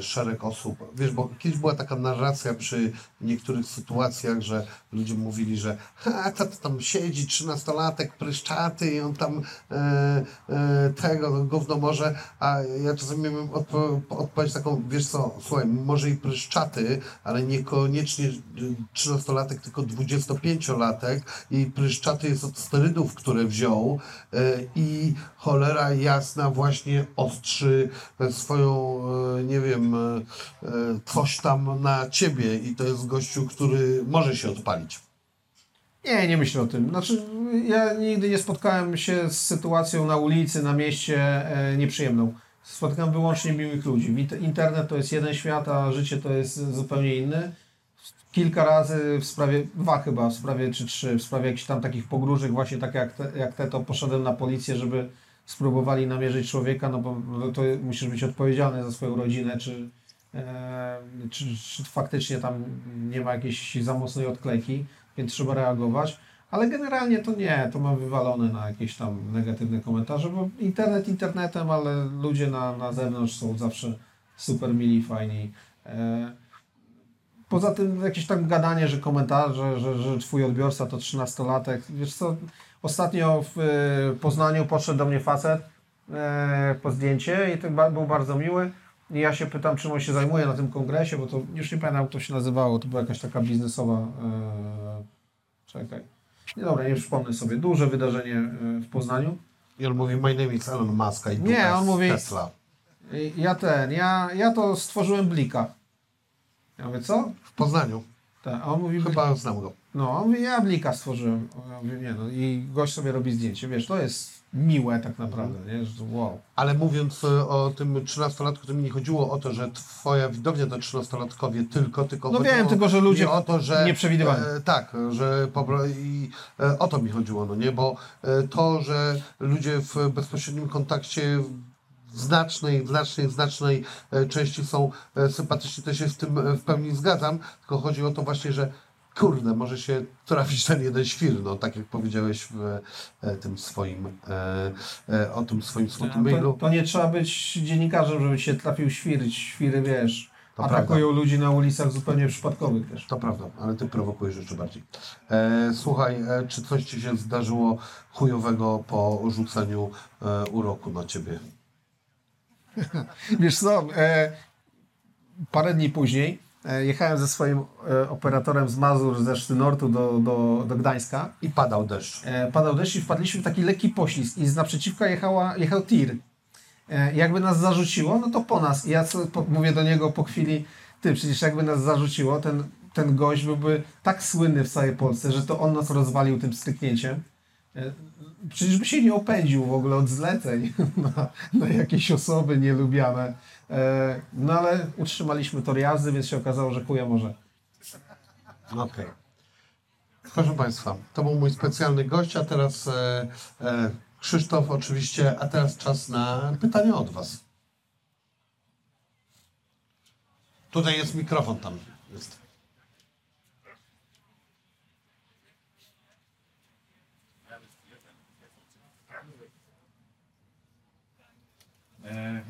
szereg osób, wiesz, bo kiedyś była taka narracja przy niektórych sytuacjach, że ludzie mówili, że ha, to, tam siedzi trzynastolatek, pryszczaty i on tam e, e, tego, gówno może, a ja czasami miałem odpo- odpowiedź taką, wiesz co, słuchaj, może i pryszczaty, ale niekoniecznie trzynastolatek, tylko dwudziestopięciolatek i pryszczaty jest od sterydów, które wziął e, i cholera jasna właśnie ostrzy e, swoją, e, nie wiem, e, e, coś tam na ciebie i to jest gościu, który może się odpalić. Nie, nie myślę o tym. Znaczy, ja nigdy nie spotkałem się z sytuacją na ulicy, na mieście e, nieprzyjemną. Spotykam wyłącznie miłych ludzi. Internet to jest jeden świat, a życie to jest zupełnie inny. Kilka razy w sprawie, dwa chyba, w sprawie czy trzy, w sprawie jakichś tam takich pogróżek, właśnie tak jak te, jak te, to poszedłem na policję, żeby spróbowali namierzyć człowieka, no bo to musisz być odpowiedzialny za swoją rodzinę, czy, e, czy, czy faktycznie tam nie ma jakiejś za mocnej odklejki, więc trzeba reagować. Ale generalnie to nie, to mam wywalone na jakieś tam negatywne komentarze, bo internet internetem, ale ludzie na, na zewnątrz są zawsze super mili, fajni. E, Poza tym jakieś tam gadanie, że komentarze, że, że twój odbiorca to 13-latek. Wiesz co, ostatnio w e, Poznaniu podszedł do mnie facet e, po zdjęcie i ba- był bardzo miły. I ja się pytam, czym on się zajmuje na tym kongresie, bo to już nie pamiętam, jak to się nazywało. To była jakaś taka biznesowa. E, czekaj. Nie, dobra, nie przypomnę sobie. Duże wydarzenie w Poznaniu. I on mówi, my name is Elon Musk i Nie, on mówi- Tesla. Ja ten, ja, ja to stworzyłem blika. Ja mówię, co? W Poznaniu. Tak, a on mówi, Chyba znam go. No, on mówi, ja blika stworzyłem. Ja mówię, nie no, i gość sobie robi zdjęcie. Wiesz, to jest miłe tak naprawdę, nie? Że to wow. Ale mówiąc e, o tym 13-latku, to mi nie chodziło o to, że twoja widownia to 13-latkowie tylko, tylko No wiem, tylko że ludzie o to, że nieprzewidywalni. E, tak, że po, i e, o to mi chodziło, no nie, bo e, to, że ludzie w bezpośrednim kontakcie w znacznej, znacznej, znacznej części są e, sympatyczni, to się z tym e, w pełni zgadzam, tylko chodzi o to właśnie, że kurde, może się trafić ten jeden świr, no tak jak powiedziałeś w e, tym swoim, o tym swoim smutnym To, mailu. to nie trzeba być dziennikarzem, żeby się trafił świr. Świry, wiesz, To atakują ludzi na ulicach zupełnie przypadkowych też. To prawda, ale ty prowokujesz rzeczy bardziej. E, słuchaj, e, czy coś ci się zdarzyło chujowego po rzuceniu e, uroku na ciebie? Wiesz co, e, parę dni później e, jechałem ze swoim e, operatorem z Mazur ze Sztynortu do, do, do Gdańska. I padał deszcz. E, padał deszcz i wpadliśmy w taki lekki poślizg i z naprzeciwka jechała, jechał tir. E, jakby nas zarzuciło, no to po nas. I ja co, po, mówię do niego po chwili, ty, przecież jakby nas zarzuciło, ten ten gość byłby tak słynny w całej Polsce, że to on nas rozwalił tym stryknięciem. E, Przecież by się nie opędził w ogóle od zleceń na, na jakieś osoby nielubiane. E, No ale utrzymaliśmy tor jazdy, więc się okazało, że chuja może. Okej. Proszę Państwa, to był mój specjalny gość, a teraz e, e, Krzysztof oczywiście, a teraz czas na pytania od Was. Tutaj jest mikrofon, tam jest. E,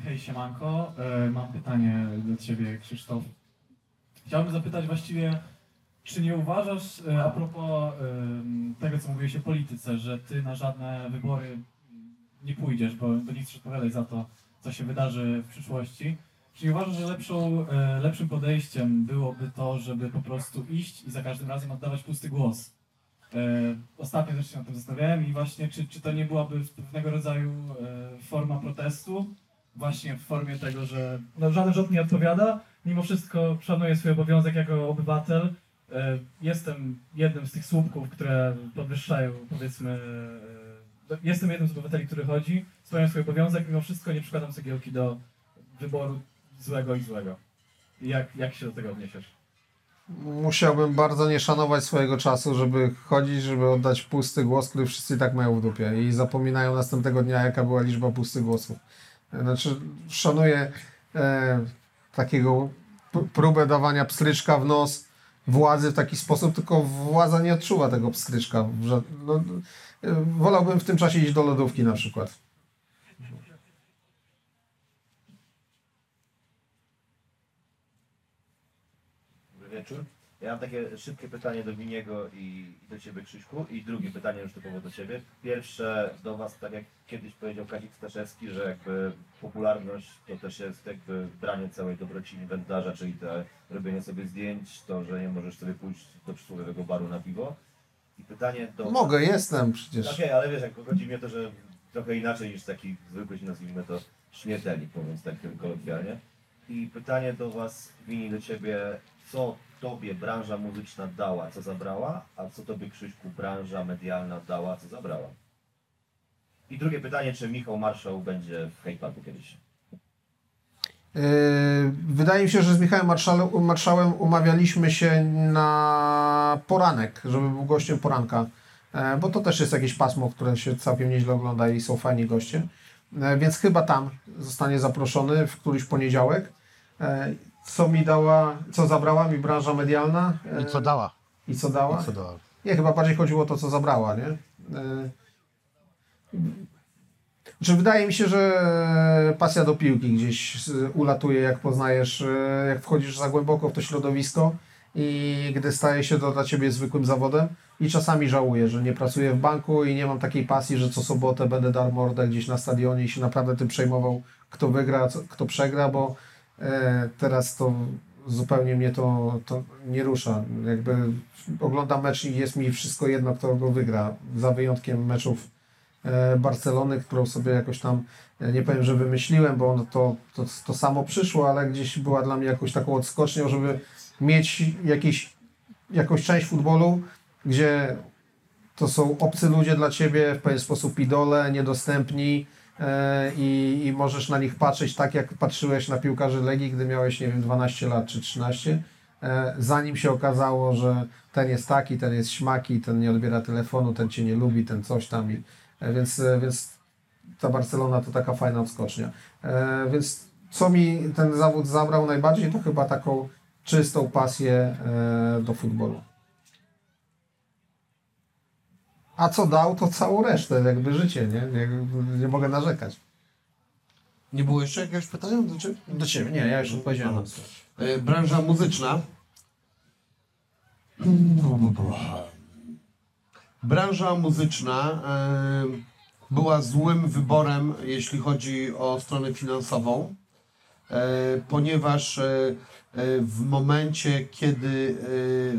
Hej, siemanko. E, Mam pytanie do Ciebie, Krzysztof. Chciałbym zapytać właściwie, czy nie uważasz, e, a propos tego, co mówiłeś o polityce, że Ty na żadne wybory nie pójdziesz, bo, bo nie chcesz odpowiadać za to, co się wydarzy w przyszłości. Czy nie uważasz, że lepszą, e, lepszym podejściem byłoby to, żeby po prostu iść i za każdym razem oddawać pusty głos? E, Ostatnio też się nad tym zastanawiałem i właśnie, czy, czy to nie byłaby pewnego rodzaju e, forma protestu, właśnie w formie tego, że no, żaden rząd nie odpowiada, mimo wszystko szanuję swój obowiązek jako obywatel. E, Jestem jednym z tych słupków, które podwyższają, powiedzmy, e, jestem jednym z obywateli, który chodzi, spełniam swój obowiązek, mimo wszystko nie przykładam cegiełki do wyboru złego i złego. Jak, jak się do tego odniesiesz? Musiałbym bardzo nie szanować swojego czasu, żeby chodzić, żeby oddać pusty głos, który wszyscy tak mają w dupie i zapominają następnego dnia, jaka była liczba pustych głosów. Znaczy, szanuję e, takiego próbę dawania pstryczka w nos władzy w taki sposób, tylko władza nie odczuwa tego pstryczka. No, e, wolałbym w tym czasie iść do lodówki na przykład. Dobry wieczór. Ja mam takie szybkie pytanie do Winiego i, i do Ciebie Krzyśku i drugie pytanie już typowo do Ciebie. Pierwsze do Was, tak jak kiedyś powiedział Kazik Staszewski, że jakby popularność to też jest jakby branie całej dobroci inwentarza, czyli te robienie sobie zdjęć, to, że nie możesz sobie pójść do przysłowiowego baru na piwo. I pytanie do Mogę, jestem przecież. Okej, ale wiesz, jak chodzi mi o to, że trochę inaczej niż taki zwykły, nazwijmy to, śmiertelnik, mówiąc tak kolokwialnie. I pytanie do Was, Wini, do Ciebie, co Tobie branża muzyczna dała, co zabrała, a co Tobie, Krzyśku, branża medialna dała, co zabrała? I drugie pytanie, czy Michał Marszał będzie w Hate Parku kiedyś? Yy, Wydaje mi się, że z Michałem Marszałem umawialiśmy się na poranek, żeby był gościem poranka, E, bo to też jest jakieś pasmo, które się całkiem nieźle ogląda i są fajni goście. E, Więc chyba tam zostanie zaproszony w któryś poniedziałek. E, Co mi dała, co zabrała mi branża medialna e, I co dała? i co dała? I co dała? Nie, chyba bardziej chodziło o to, co zabrała, nie? E, Czy wydaje mi się, że pasja do piłki gdzieś z- ulatuje, jak poznajesz, e, jak wchodzisz za głęboko w to środowisko i gdy staje się to dla ciebie zwykłym zawodem. I czasami żałuję, że nie pracuję w banku i nie mam takiej pasji, że co sobotę będę dar mordę gdzieś na stadionie i się naprawdę tym przejmował, kto wygra, kto przegra, bo e, teraz to zupełnie mnie to, to nie rusza. Jakby oglądam mecz i jest mi wszystko jedno, kto go wygra. Za wyjątkiem meczów e, Barcelony, którą sobie jakoś tam, e, nie powiem, że wymyśliłem, bo ono to, to, to samo przyszło, ale gdzieś była dla mnie jakąś taką odskocznią, żeby mieć jakiś, jakąś część futbolu, gdzie to są obcy ludzie dla ciebie, w pewien sposób idole, niedostępni e, i, i możesz na nich patrzeć tak, jak patrzyłeś na piłkarzy Legii, gdy miałeś, nie wiem, 12 lat czy 13, e, zanim się okazało, że ten jest taki, ten jest śmaki, ten nie odbiera telefonu, ten cię nie lubi, ten coś tam. I, e, więc, e, więc ta Barcelona to taka fajna odskocznia. E, więc co mi ten zawód zabrał najbardziej, to chyba taką czystą pasję e, do futbolu. A co dał, to całą resztę, jakby życie, nie? Nie, nie mogę narzekać. Nie było jeszcze jakiegoś pytania do Ciebie? Do Ciebie, nie, ja już odpowiedziałem. E, branża muzyczna. Branża muzyczna e, była złym wyborem, jeśli chodzi o stronę finansową, e, ponieważ w momencie, kiedy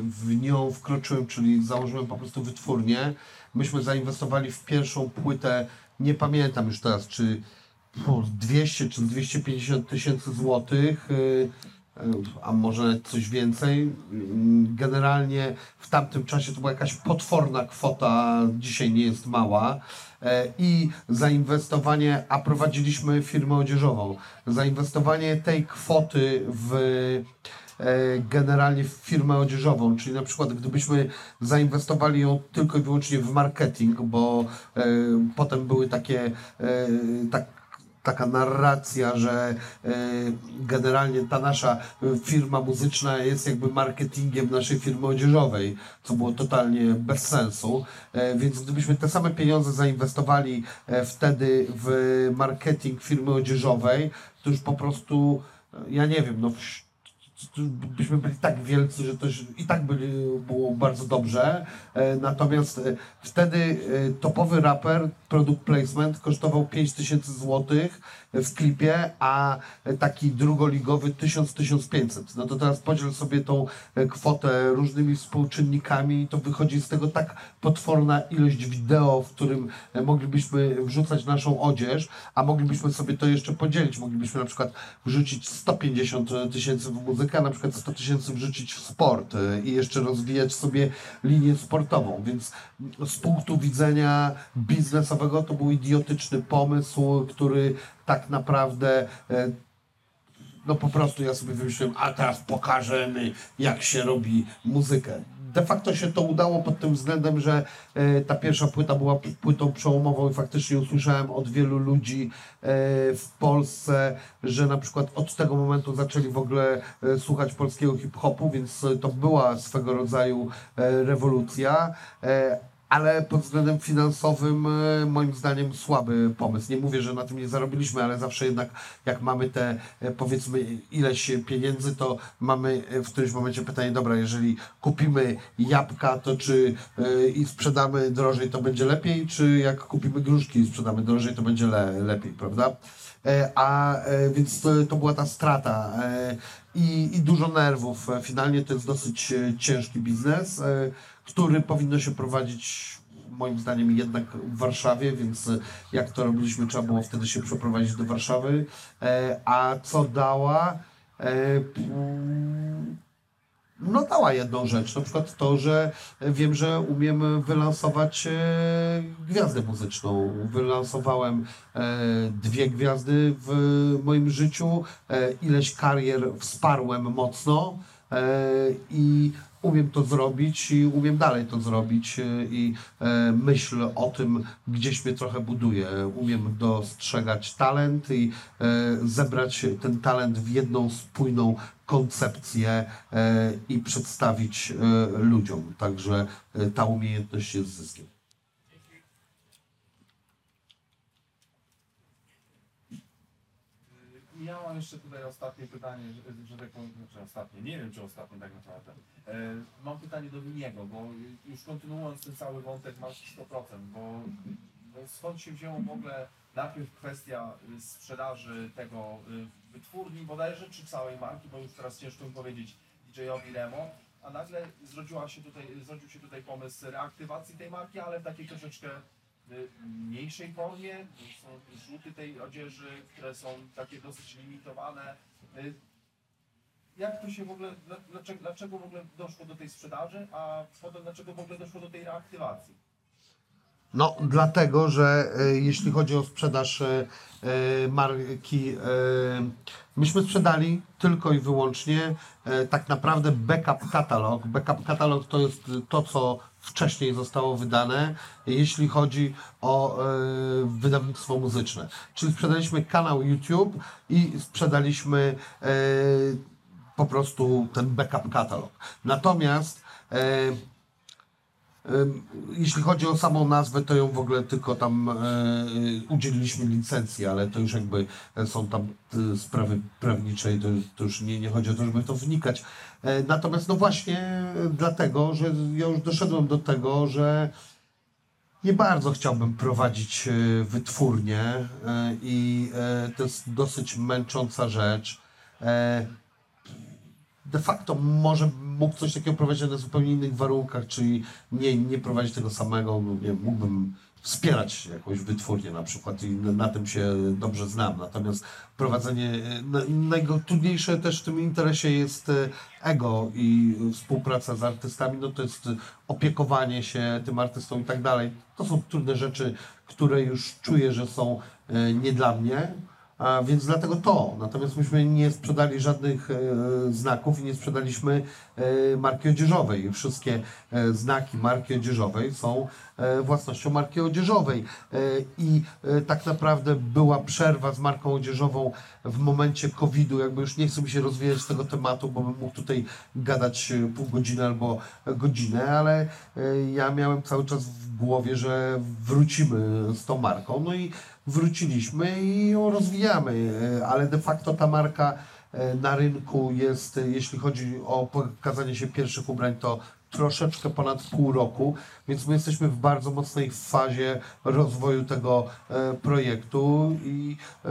w nią wkroczyłem, czyli założyłem po prostu wytwórnię, myśmy zainwestowali w pierwszą płytę, nie pamiętam już teraz, czy po 200 czy 250 tysięcy złotych. y, a może coś więcej. Generalnie w tamtym czasie to była jakaś potworna kwota, dzisiaj nie jest mała. E, I zainwestowanie, a prowadziliśmy firmę odzieżową, zainwestowanie tej kwoty w generalnie w firmę odzieżową, czyli na przykład gdybyśmy zainwestowali ją tylko i wyłącznie w marketing, bo e, potem były takie e, tak, taka narracja, że e, generalnie ta nasza e, firma muzyczna jest jakby marketingiem naszej firmy odzieżowej, co było totalnie bez sensu. E, Więc gdybyśmy te same pieniądze zainwestowali e, wtedy w marketing firmy odzieżowej, to już po prostu, e, ja nie wiem, no byśmy byli tak wielcy, że to i tak byli, było bardzo dobrze. E, Natomiast e, wtedy e, topowy raper, product placement kosztował 5000 zł w klipie, a taki drugoligowy 1000-1500. No to teraz podziel sobie tą kwotę różnymi współczynnikami i to wychodzi z tego tak potworna ilość wideo, w którym moglibyśmy wrzucać naszą odzież, a moglibyśmy sobie to jeszcze podzielić. Moglibyśmy na przykład wrzucić 150 tysięcy w muzykę, na przykład 100 tysięcy wrzucić w sport e, i jeszcze rozwijać sobie linię sportową. Więc z punktu widzenia biznesowego to był idiotyczny pomysł, który tak naprawdę e, no po prostu ja sobie wymyśliłem, a teraz pokażemy, jak się robi muzykę. De facto się to udało pod tym względem, że e, ta pierwsza płyta była płytą przełomową i faktycznie usłyszałem od wielu ludzi e, w Polsce, że na przykład od tego momentu zaczęli w ogóle e, słuchać polskiego hip-hopu, więc to była swego rodzaju rewolucja. Ale pod względem finansowym e, moim zdaniem słaby pomysł. Nie mówię, że na tym nie zarobiliśmy, ale zawsze jednak jak mamy te e, powiedzmy ileś pieniędzy, to mamy e, w którymś momencie pytanie, dobra, jeżeli kupimy jabłka, to czy i sprzedamy drożej, to będzie lepiej, czy jak kupimy gruszki i sprzedamy drożej, to będzie le, lepiej, prawda? A więc to, to była ta strata i, i dużo nerwów. Finalnie to jest dosyć ciężki biznes, który powinno się prowadzić moim zdaniem jednak w Warszawie, więc jak to robiliśmy, trzeba było wtedy się przeprowadzić do Warszawy. E, A co dała? E, mm, No dała jedną rzecz, na przykład to, że wiem, że umiem wylansować e, gwiazdę muzyczną. Wylansowałem dwie gwiazdy w moim życiu, ileś karier wsparłem mocno i umiem to zrobić i umiem dalej to zrobić e, i e, myśl o tym gdzieś mnie trochę buduje. Umiem dostrzegać talent i e, zebrać ten talent w jedną spójną koncepcję i przedstawić ludziom. Także ta umiejętność jest zyskiem. Ja mam jeszcze tutaj ostatnie pytanie, że, że tak powiem, znaczy ostatnie, nie wiem czy ostatnie tak naprawdę. E, mam pytanie do Winiego, bo już kontynuując ten cały wątek masz 100%, bo, skąd się wzięło w ogóle najpierw kwestia y, sprzedaży tego y, wytwórni bodajże, czy całej marki, bo już teraz ciężko mi powiedzieć DJ-owi Remo, a nagle zrodziła się tutaj, zrodził się tutaj pomysł reaktywacji tej marki, ale w takiej troszeczkę y, mniejszej formie. Są rzuty tej odzieży, które są takie dosyć limitowane. Jak to się w ogóle, dla- dlaczego, dlaczego w ogóle doszło do tej sprzedaży, a potem dlaczego w ogóle doszło do tej reaktywacji? No, dlatego, że e, jeśli chodzi o sprzedaż e, e, marki, e, myśmy sprzedali tylko i wyłącznie e, tak naprawdę backup katalog. Backup katalog to jest to, co wcześniej zostało wydane, jeśli chodzi o e, wydawnictwo muzyczne. Czyli sprzedaliśmy kanał YouTube i sprzedaliśmy e, po prostu ten backup katalog. Natomiast e, Jeśli chodzi o samą nazwę, to ją w ogóle tylko tam e, udzieliliśmy licencji, ale to już jakby są tam e, sprawy prawnicze i to, to już nie, nie chodzi o to, żeby to wnikać. E, natomiast no właśnie dlatego, że ja już doszedłem do tego, że nie bardzo chciałbym prowadzić e, wytwórnię i to jest dosyć męcząca rzecz. De facto może mógł coś takiego prowadzić na zupełnie innych warunkach, czyli nie, nie prowadzić tego samego, no nie, mógłbym wspierać jakąś wytwórnię na przykład i na, tym się dobrze znam. Natomiast prowadzenie, na- najtrudniejsze też w tym interesie jest e, ego i współpraca z artystami, no to jest opiekowanie się tym artystą i tak dalej. To są trudne rzeczy, które już czuję, że są e, nie dla mnie. A więc dlatego to. Natomiast myśmy nie sprzedali żadnych e, znaków i nie sprzedaliśmy marki odzieżowej. Wszystkie e, znaki marki odzieżowej są e, własnością marki odzieżowej. E, I e, tak naprawdę była przerwa z marką odzieżową w momencie COVID-u. Jakby już nie chcę mi się rozwijać tego tematu, bo bym mógł tutaj gadać e, pół godziny albo godzinę, ale e, ja miałem cały czas w głowie, że wrócimy z tą marką. No i wróciliśmy i ją rozwijamy, e, ale de facto ta marka e, na rynku jest, e, jeśli chodzi o pokazanie się pierwszych ubrań, to troszeczkę ponad pół roku, więc my jesteśmy w bardzo mocnej fazie rozwoju tego e, projektu i e,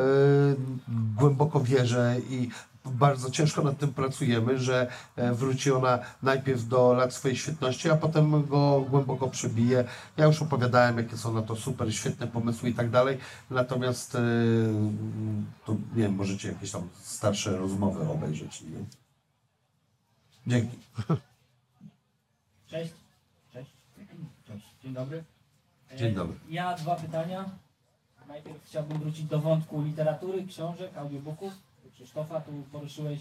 głęboko wierzę i bardzo ciężko nad tym pracujemy, że e, wróci ona najpierw do lat swojej świetności, a potem go głęboko przebije. Ja już opowiadałem, jakie są na to super, świetne pomysły i tak dalej, natomiast e, to nie wiem, możecie jakieś tam starsze rozmowy obejrzeć. Nie? Dzięki. Cześć. Cześć. Cześć. Dzień dobry. E, Dzień dobry. Ja dwa pytania. Najpierw chciałbym wrócić do wątku literatury, książek, audiobooków. Krzysztofa, tu poruszyłeś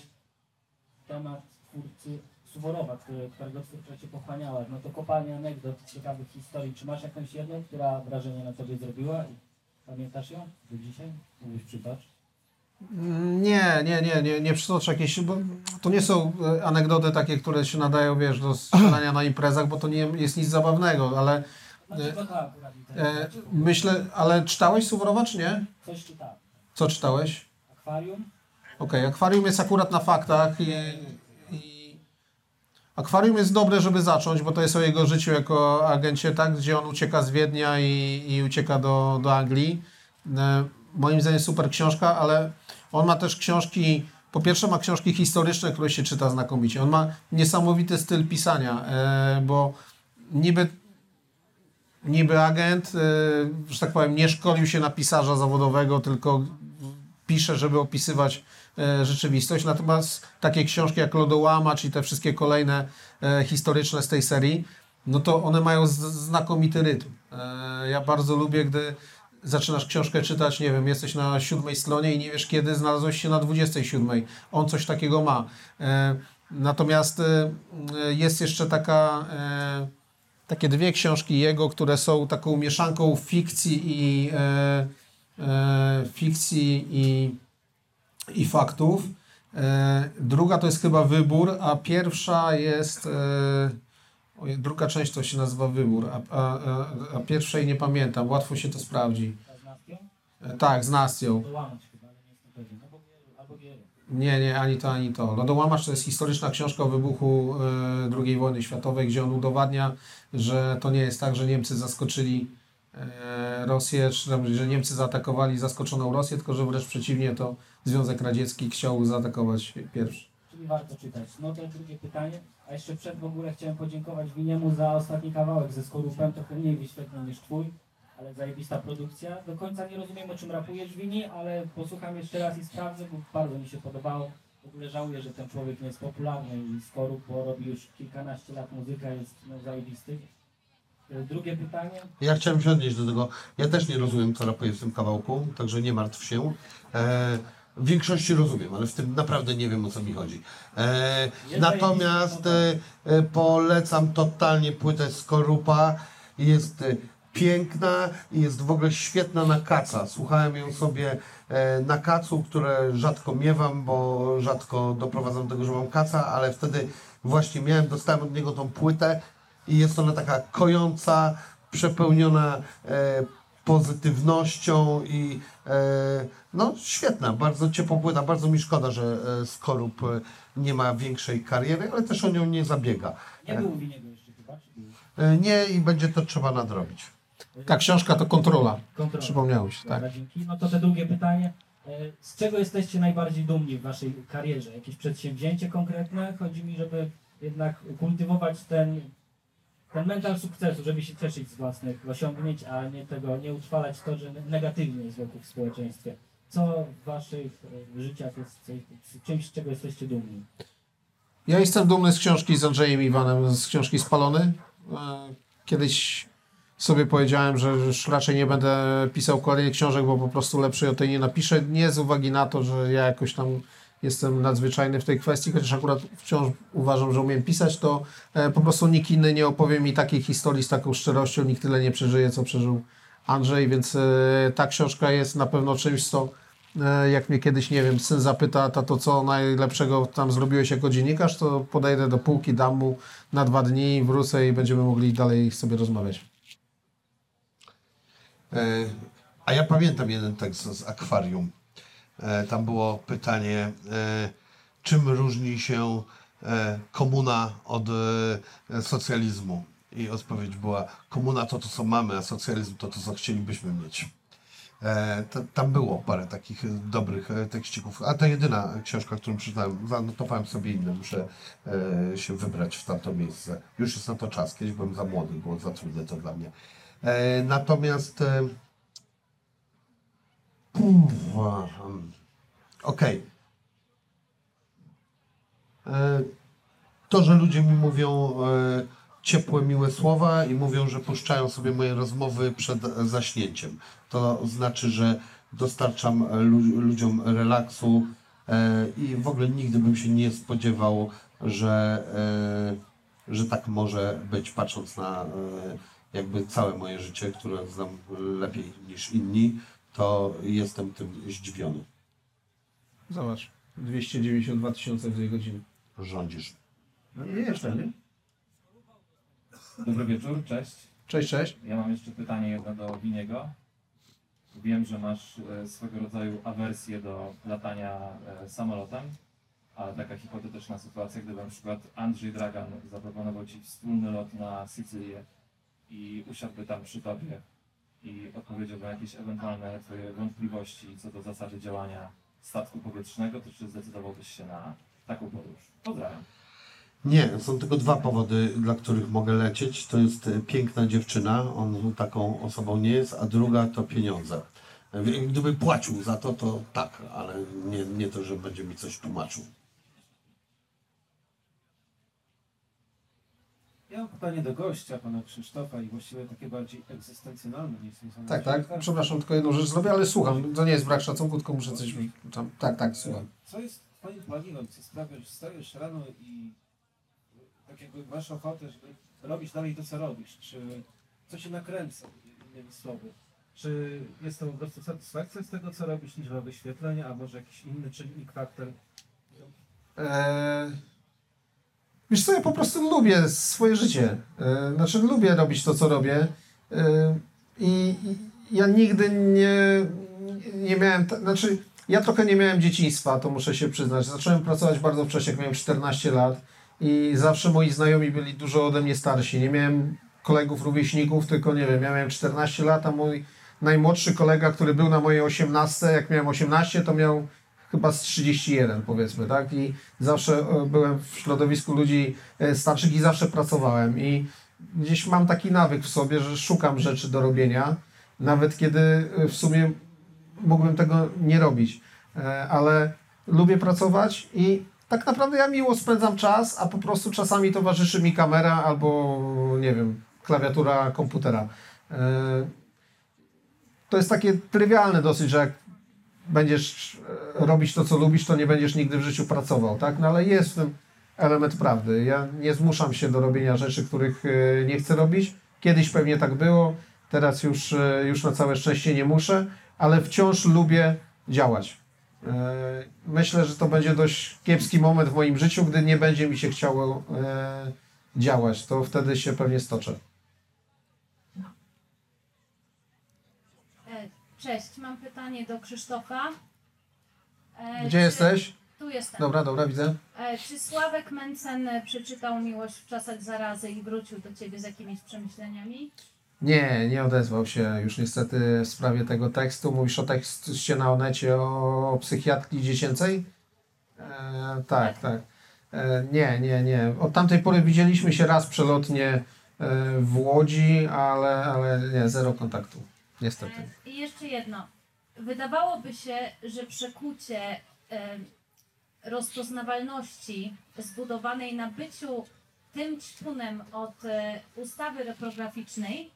temat twórcy Suworowa, który, którego twórczość Cię pochłaniała. No to kopalnia anegdot, ciekawych historii. Czy masz jakąś jedną, która wrażenie na Tobie zrobiła i pamiętasz ją do dzisiaj? Mógłbyś przytoczyć? Nie, nie, nie, nie, nie przytoczę jakieś, bo to nie są e, anegdoty takie, które się nadają, wiesz, do strzelania na imprezach, bo to nie jest nic zabawnego, ale akurat literatura? e, myślę, ale czytałeś Suworowa, czy nie? Coś czytałem. Co czytałeś? Akwarium? Okej, akwarium jest akurat na faktach i, i akwarium jest dobre, żeby zacząć, bo to jest o jego życiu jako agencie, tak, gdzie on ucieka z Wiednia i, i ucieka do, do Anglii. E, moim zdaniem super książka, ale on ma też książki, po pierwsze ma książki historyczne, które się czyta znakomicie. On ma niesamowity styl pisania, e, bo niby niby agent, e, że tak powiem, nie szkolił się na pisarza zawodowego, tylko pisze, żeby opisywać rzeczywistość. Natomiast takie książki jak Lodołamacz i te wszystkie kolejne e, historyczne z tej serii, no to one mają znakomity rytm. E, ja bardzo lubię, gdy zaczynasz książkę czytać, nie wiem, jesteś na siódmej stronie i nie wiesz kiedy znalazłeś się na dwudziestej siódmej. On coś takiego ma. E, natomiast e, jest jeszcze taka... E, takie dwie książki jego, które są taką mieszanką fikcji i e, e, fikcji i, i faktów. E, druga to jest chyba wybór, a pierwsza jest. E, druga część to się nazywa wybór, a, a, a, pierwszej nie pamiętam. Łatwo się to sprawdzi. E, tak, z chyba, ale nie. Nie, nie, ani to, ani to. Lodołamacz to jest historyczna książka o wybuchu II wojny światowej, gdzie on udowadnia, że to nie jest tak, że Niemcy zaskoczyli Rosję, czy tam, że Niemcy zaatakowali zaskoczoną Rosję, tylko że wręcz przeciwnie, to Związek Radziecki chciał zaatakować pierwszy. Czyli warto czytać. No to drugie pytanie. A jeszcze przed w ogóle chciałem podziękować Winiemu za ostatni kawałek ze Skorupem. Trochę mniej wyświetlony niż twój, ale zajebista produkcja. Do końca nie rozumiem o czym rapujesz Wini, ale posłucham jeszcze raz i sprawdzę, bo bardzo mi się podobało. W ogóle żałuję, że ten człowiek nie jest popularny i Skorup, bo robi już kilkanaście lat muzyka, jest no, zajebisty. Y, Drugie pytanie. Ja chciałem się odnieść do tego. Ja też nie rozumiem, co rapuje w tym kawałku, także nie martw się. E, w większości rozumiem, ale w tym naprawdę nie wiem, o co mi chodzi. E, natomiast e, e, polecam totalnie płytę Skorupa. Jest e, piękna i jest w ogóle świetna na kaca. Słuchałem ją sobie e, na kacu, które rzadko miewam, bo rzadko doprowadzam do tego, że mam kaca, ale wtedy właśnie miałem, dostałem od niego tą płytę i jest ona taka kojąca, przepełniona e, pozytywnością i e, no świetna, bardzo ciepła płyta, bardzo mi szkoda, że e, Skorup e, nie ma większej kariery, ale też o nią nie zabiega. Nie było Winiego jeszcze chyba? E, nie i będzie to trzeba nadrobić. Ta książka to kontrola. Kontrola. Przypomniało się, tak. Dzięki. No to te drugie pytanie. E, Z czego jesteście najbardziej dumni w waszej karierze? Jakieś przedsięwzięcie konkretne? Chodzi mi, żeby jednak kultywować ten ten mental sukcesu, żeby się cieszyć z własnych osiągnięć, a nie tego, nie utrwalać to, że negatywnie jest wokół w społeczeństwie. Co w waszych życiach jest czymś, z czego jesteście dumni? Ja jestem dumny z książki z Andrzejem Iwanem, z książki Spalony. E, Kiedyś sobie powiedziałem, że już raczej nie będę pisał kolejnych książek, bo po prostu lepszej o tej nie napiszę. Nie z uwagi na to, że ja jakoś tam jestem nadzwyczajny w tej kwestii, chociaż akurat wciąż uważam, że umiem pisać, to e, po prostu nikt inny nie opowie mi takiej historii z taką szczerością, nikt tyle nie przeżyje, co przeżył Andrzej, więc e, ta książka jest na pewno czymś, co E, jak mnie kiedyś, nie wiem, syn zapyta, tato, co najlepszego tam zrobiłeś jako dziennikarz, to podejdę do półki, dam mu na dwa dni, wrócę i będziemy mogli dalej sobie rozmawiać. A ja pamiętam jeden tekst z akwarium. E, Tam było pytanie, e, czym różni się e, komuna od socjalizmu? I odpowiedź była, komuna to to, co mamy, a socjalizm to to, co chcielibyśmy mieć. Tam było parę takich dobrych tekścików, a to jedyna książka, którą przeczytałem. Zanotowałem sobie inne, muszę się wybrać w tamto miejsce. Już jest na to czas, kiedyś byłem za młody, było za trudne to dla mnie. Natomiast e, Kurwa, hmm. Okej. E, To, że ludzie mi mówią e, ciepłe, miłe słowa i mówią, że puszczają sobie moje rozmowy przed zaśnięciem, to znaczy, że dostarczam e, lu- ludziom relaksu e, i w ogóle nigdy bym się nie spodziewał, że, e, że tak może być, patrząc na e, jakby całe moje życie, które znam lepiej niż inni to jestem tym zdziwiony. Zobacz, 292 tysiące w tej godziny. Rządzisz. No nie jeszcze, nie? Dobry wieczór, cześć. Cześć, cześć. Ja mam jeszcze pytanie jedno do Winiego. Wiem, że masz e, swego rodzaju awersję do latania e, samolotem, ale taka hipotetyczna sytuacja, gdyby na przykład Andrzej Dragan zaproponował Ci wspólny lot na Sycylię i usiadłby tam przy Tobie i odpowiedziałby na jakieś ewentualne Twoje wątpliwości co do zasady działania statku powietrznego, to czy zdecydowałbyś się na taką podróż? Pozdrawiam. Nie, są tylko dwa powody, dla których mogę lecieć. To jest e, piękna dziewczyna, on taką osobą nie jest, a druga to pieniądze. E, Gdyby płacił za to, to tak, ale nie, nie to, że będzie mi coś tłumaczył. Ja mam pytanie do gościa, pana Krzysztofa i właściwie takie bardziej egzystencjonalne niż związane Tak, tak. życiem. Przepraszam, tylko jedną rzecz zrobię, ale słucham. To nie jest brak szacunku, tylko muszę coś tam... Tak, tak, słucham. Co jest twoim paliwem, co sprawia, że wstajesz rano i tak jakby masz ochotę, żeby robić dalej to, co robisz? Czy co się nakręca, innymi słowy? Czy jest to po prostu satysfakcja z tego, co robisz, liczba wyświetlenia, a może jakiś inny czynnik, faktor? Eee, wiesz co, ja po prostu lubię swoje życie. Eee, znaczy lubię robić to, co robię. Eee, I ja nigdy nie, nie miałem... Znaczy, ja trochę nie miałem dzieciństwa, to muszę się przyznać. Zacząłem pracować bardzo wcześnie, jak miałem 14 lat i zawsze moi znajomi byli dużo ode mnie starsi. Nie miałem kolegów, rówieśników, tylko nie wiem, ja miałem 14 lat, a mój najmłodszy kolega, który był na mojej 18, jak miałem 18, to miał chyba z 31 powiedzmy, tak? I zawsze e, byłem w środowisku ludzi e, starszych i zawsze pracowałem i gdzieś mam taki nawyk w sobie, że szukam rzeczy do robienia, nawet kiedy e, w sumie mógłbym tego nie robić, ale lubię pracować i tak naprawdę ja miło spędzam czas, a po prostu czasami towarzyszy mi kamera albo nie wiem, klawiatura komputera. To jest takie trywialne dosyć, że jak będziesz e, robić to, co lubisz, to nie będziesz nigdy w życiu pracował, tak? No ale jest element prawdy. Ja nie zmuszam się do robienia rzeczy, których e, nie chcę robić. Kiedyś pewnie tak było, teraz już, e, już na całe szczęście nie muszę, ale wciąż lubię działać. Myślę, że to będzie dość kiepski moment w moim życiu, gdy nie będzie mi się chciało działać. To wtedy się pewnie stoczę. E, Cześć, mam pytanie do Krzysztofa. E, Gdzie czy- jesteś? Tu jestem. Dobra, dobra, widzę. E, Czy Sławek Mencen przeczytał Miłość w czasach zarazy i wrócił do Ciebie z jakimiś przemyśleniami? Nie, nie odezwał się już niestety w sprawie tego tekstu. Mówisz o tekście na Onecie o psychiatrii dziecięcej? E, tak, tak. E, nie, nie, nie. Od tamtej pory widzieliśmy się raz przelotnie e, w Łodzi, ale, ale nie, zero kontaktu. Niestety. E, I jeszcze jedno. Wydawałoby się, że przekucie e, rozpoznawalności zbudowanej na byciu tym ćpunem od e, ustawy reprograficznej,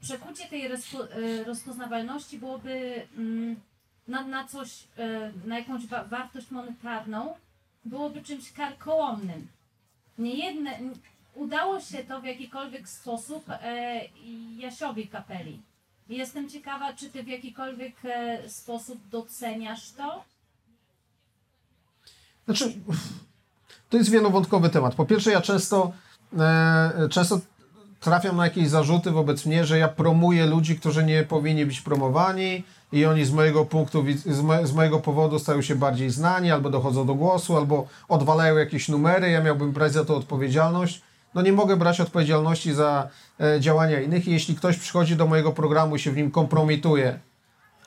przekucie tej rozpo, rozpoznawalności byłoby mm, na, na coś, na jakąś wa- wartość monetarną, byłoby czymś karkołomnym. Niejedne, udało się to w jakikolwiek sposób e, Jasiowi Kapeli. Jestem ciekawa, czy ty w jakikolwiek e, sposób doceniasz to? Znaczy, to jest wielowątkowy temat. Po pierwsze, ja często, e, często trafiam na jakieś zarzuty wobec mnie, że ja promuję ludzi, którzy nie powinni być promowani i oni z mojego punktu, z, mo, z mojego powodu stają się bardziej znani, albo dochodzą do głosu, albo odwalają jakieś numery, ja miałbym brać za to odpowiedzialność. No nie mogę brać odpowiedzialności za e, działania innych jeśli ktoś przychodzi do mojego programu i się w nim kompromituje,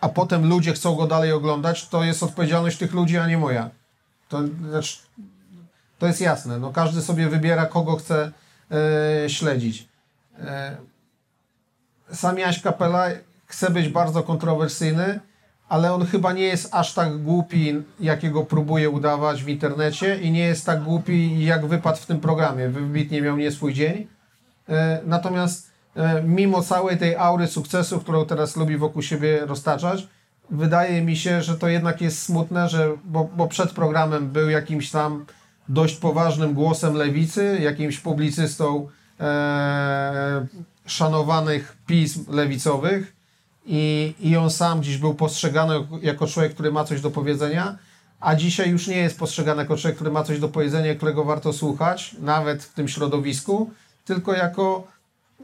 a potem ludzie chcą go dalej oglądać, to jest odpowiedzialność tych ludzi, a nie moja. To, znaczy, to jest jasne. No, każdy sobie wybiera, kogo chce e, śledzić. E, sam Jaś Kapela chce być bardzo kontrowersyjny, ale on chyba nie jest aż tak głupi, jakiego próbuje udawać w internecie i nie jest tak głupi, jak wypadł w tym programie. Wybitnie miał nie swój dzień. E, natomiast e, mimo całej tej aury sukcesu, którą teraz lubi wokół siebie roztaczać, wydaje mi się, że to jednak jest smutne, że, bo, bo przed programem był jakimś tam dość poważnym głosem lewicy, jakimś publicystą e, szanowanych pism lewicowych i, i on sam dziś był postrzegany jako człowiek, który ma coś do powiedzenia, a dzisiaj już nie jest postrzegany jako człowiek, który ma coś do powiedzenia, którego warto słuchać, nawet w tym środowisku, tylko jako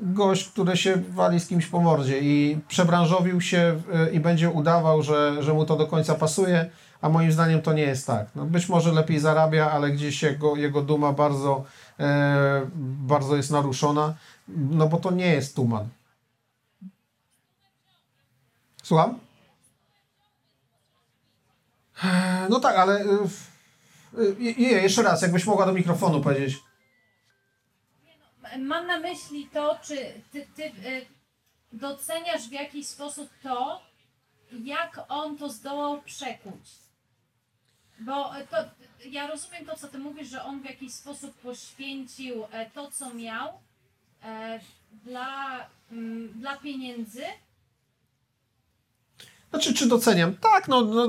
gość, który się wali z kimś po mordzie i przebranżowił się y, i będzie udawał, że, że mu to do końca pasuje, a moim zdaniem to nie jest tak. No być może lepiej zarabia, ale gdzieś jego, jego duma bardzo, e, bardzo jest naruszona, no bo to nie jest tuman. Słucham? Eee, No tak, ale y, y, jeszcze raz, jakbyś mogła do mikrofonu powiedzieć. Mam na myśli to, czy ty, ty y, doceniasz w jakiś sposób to, jak on to zdołał przekuć. Bo to, ja rozumiem to, co ty mówisz, że on w jakiś sposób poświęcił e, to, co miał e, dla, mm, dla pieniędzy, Znaczy, czy doceniam? Tak, no, no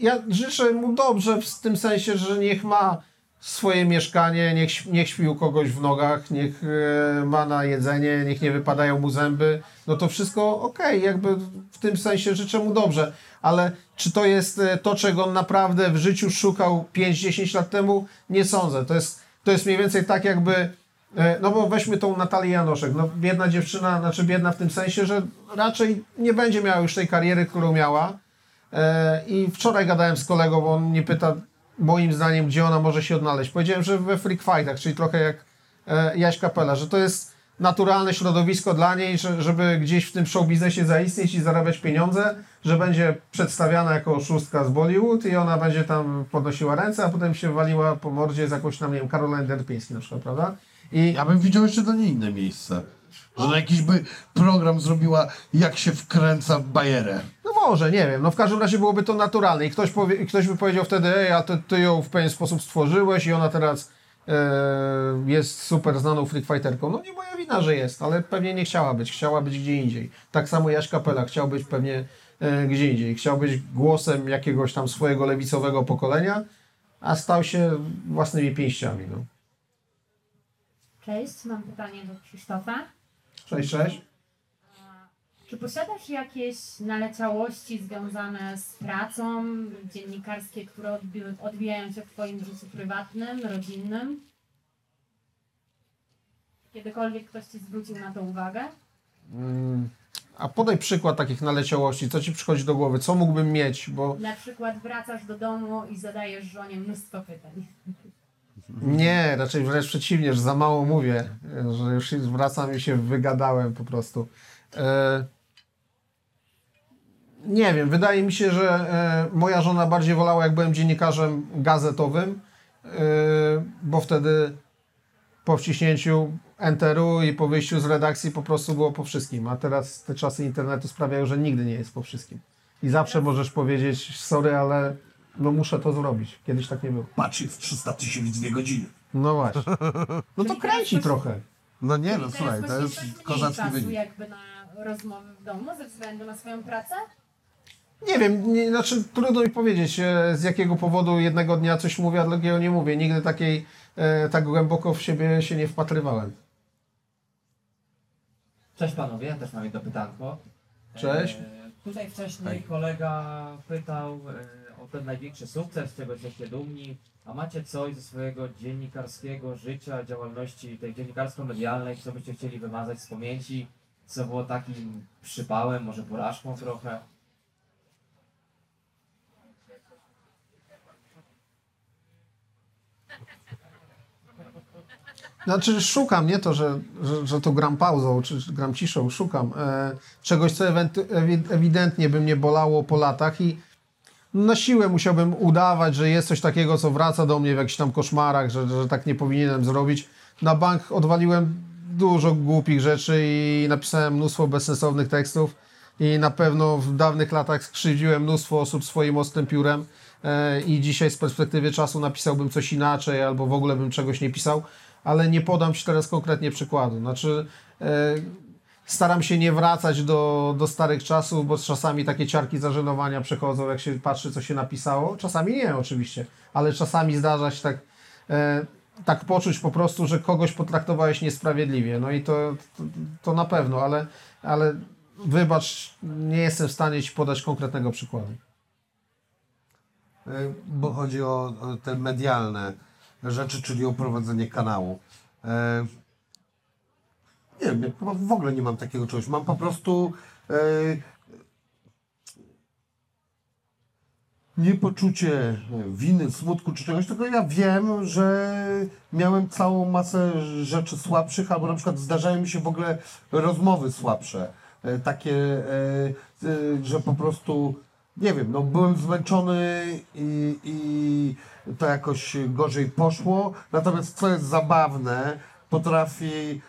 ja życzę mu dobrze w tym sensie, że niech ma swoje mieszkanie, niech, niech śpi u kogoś w nogach, niech e, ma na jedzenie, niech nie wypadają mu zęby. No to wszystko okej, jakby w tym sensie życzę mu dobrze. Ale czy to jest e, to, czego on naprawdę w życiu szukał 5-10 lat temu? Nie sądzę. To jest, to jest mniej więcej tak jakby No bo weźmy tą Natalię Janoszek. No, biedna dziewczyna, znaczy biedna w tym sensie, że raczej nie będzie miała już tej kariery, którą miała. E, I wczoraj gadałem z kolegą, bo on mnie pyta, moim zdaniem, gdzie ona może się odnaleźć. Powiedziałem, że we freak fightach, czyli trochę jak e, Jaś Kapela, że to jest naturalne środowisko dla niej, że, żeby gdzieś w tym show biznesie zaistnieć i zarabiać pieniądze, że będzie przedstawiana jako oszustka z Bollywood i ona będzie tam podnosiła ręce, a potem się waliła po mordzie z jakąś tam, nie wiem, Karolem Derpińskim na przykład, prawda? I Ja bym widział jeszcze dla niej inne miejsce. Że na jakiś by program zrobiła, jak się wkręca w bajerę. No może, nie wiem. No w każdym razie byłoby to naturalne i ktoś, powie, ktoś by powiedział wtedy, ej, a ty, ty ją w pewien sposób stworzyłeś i ona teraz e, jest super znaną freak fighterką. No nie moja wina, że jest, ale pewnie nie chciała być. Chciała być gdzie indziej. Tak samo Jaś Kapela chciał być pewnie e, gdzie indziej. Chciał być głosem jakiegoś tam swojego lewicowego pokolenia, a stał się własnymi pięściami. No. Cześć, mam pytanie do Krzysztofa. Cześć, cześć. Czy posiadasz jakieś naleciałości związane z pracą dziennikarskie, które odbi- odbijają się w Twoim życiu prywatnym, rodzinnym? Kiedykolwiek ktoś Ci zwrócił na to uwagę? Mm, A podaj przykład takich naleciałości. Co ci przychodzi do głowy? Co mógłbym mieć? Bo Na przykład wracasz do domu i zadajesz żonie mnóstwo pytań. Nie, raczej wręcz przeciwnie, że za mało mówię, że już wracam i się wygadałem po prostu. E, nie wiem, wydaje mi się, że e, moja żona bardziej wolała, jak byłem dziennikarzem gazetowym, e, bo wtedy po wciśnięciu enteru i po wyjściu z redakcji po prostu było po wszystkim, a teraz te czasy internetu sprawiają, że nigdy nie jest po wszystkim. I zawsze możesz powiedzieć, sorry, ale no muszę to zrobić. Kiedyś tak nie było. Patrz, jest 300 tysięcy w dwie godziny. No właśnie. No to kręci trochę. No nie, no słuchaj, to jest kozacki czasu wynik. jakby na rozmowy w domu ze względu na swoją pracę? Nie wiem, nie, znaczy trudno mi powiedzieć e, z jakiego powodu jednego dnia coś mówię, a drugiego nie mówię. Nigdy takiej, e, tak głęboko w siebie się nie wpatrywałem. Cześć panowie, ja też mam jedno pytanko. Cześć. E, tutaj wcześniej kolega pytał e, ten największy sukces, z czego jesteście dumni. A macie coś ze swojego dziennikarskiego życia, działalności tej dziennikarsko-medialnej, co byście chcieli wymazać z pamięci, co było takim przypałem, może porażką trochę? Znaczy szukam, nie to, że, że, że to gram pauzą, czy gram ciszą, szukam e, czegoś, co ewidentnie by mnie bolało po latach i na siłę musiałbym udawać, że jest coś takiego, co wraca do mnie w jakichś tam koszmarach, że, że tak nie powinienem zrobić. Na bank odwaliłem dużo głupich rzeczy i napisałem mnóstwo bezsensownych tekstów i na pewno w dawnych latach skrzywdziłem mnóstwo osób swoim ostrym piórem e, i dzisiaj z perspektywy czasu napisałbym coś inaczej albo w ogóle bym czegoś nie pisał, ale nie podam Ci teraz konkretnie przykładu. Znaczy e, staram się nie wracać do, do starych czasów, bo czasami takie ciarki zażenowania przechodzą, jak się patrzy, co się napisało. Czasami nie, oczywiście, ale czasami zdarza się tak, e, tak poczuć po prostu, że kogoś potraktowałeś niesprawiedliwie. No i to, to, to na pewno, ale, ale wybacz, nie jestem w stanie Ci podać konkretnego przykładu. E, bo chodzi o, o te medialne rzeczy, czyli o prowadzenie kanału. Nie wiem, chyba w ogóle nie mam takiego czegoś. Mam po prostu e, niepoczucie winy, smutku czy czegoś, tylko ja wiem, że miałem całą masę rzeczy słabszych, albo na przykład zdarzają mi się w ogóle rozmowy słabsze. E, takie, e, że po prostu nie wiem, no byłem zmęczony i, i to jakoś gorzej poszło. Natomiast co jest zabawne, potrafi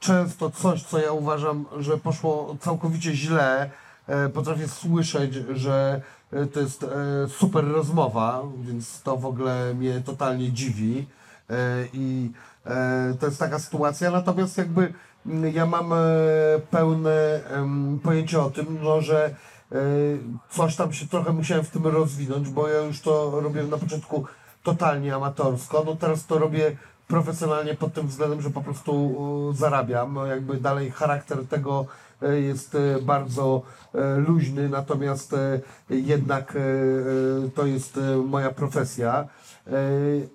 często coś, co ja uważam, że poszło całkowicie źle, e, potrafię słyszeć, że e, to jest e, super rozmowa, więc to w ogóle mnie totalnie dziwi. I to jest taka sytuacja, natomiast jakby ja mam pełne pojęcie o tym, no, że coś tam się trochę musiałem w tym rozwinąć, bo ja już to robiłem na początku totalnie amatorsko, no teraz to robię profesjonalnie pod tym względem, że po prostu e, zarabiam, no jakby dalej charakter tego e, jest e, bardzo luźny, natomiast jednak to jest moja profesja.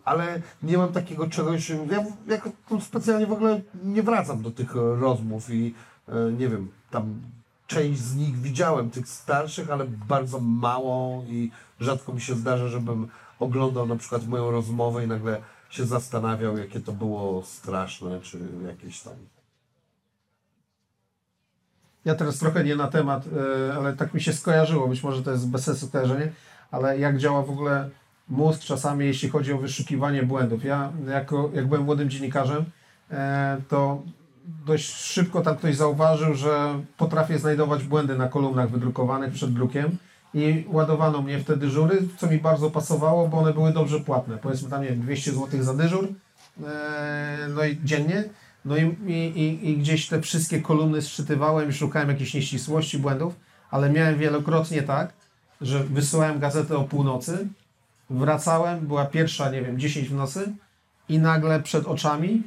Ale nie mam takiego czegoś, ja jako specjalnie w ogóle nie wracam do tych rozmów i nie wiem, tam część z nich widziałem, tych starszych, ale bardzo mało i rzadko mi się zdarza, żebym oglądał na przykład moją rozmowę i nagle się zastanawiał, jakie to było straszne, czy jakieś tam. Ja teraz trochę nie na temat, e, ale tak mi się skojarzyło, być może to jest bez sensu skojarzenie, ale jak działa w ogóle mózg czasami, jeśli chodzi o wyszukiwanie błędów. Ja, jako, jak byłem młodym dziennikarzem, e, to dość szybko tam ktoś zauważył, że potrafię znajdować błędy na kolumnach wydrukowanych przed drukiem i ładowano mnie w te dyżury, co mi bardzo pasowało, bo one były dobrze płatne. Powiedzmy tam, nie wiem, 200 zł za dyżur, e, no i dziennie. No i, i, i, gdzieś te wszystkie kolumny sczytywałem i szukałem jakichś nieścisłości, błędów, ale miałem wielokrotnie tak, że wysyłałem gazetę o północy, wracałem, była pierwsza, nie wiem, 10 w nocy i nagle przed oczami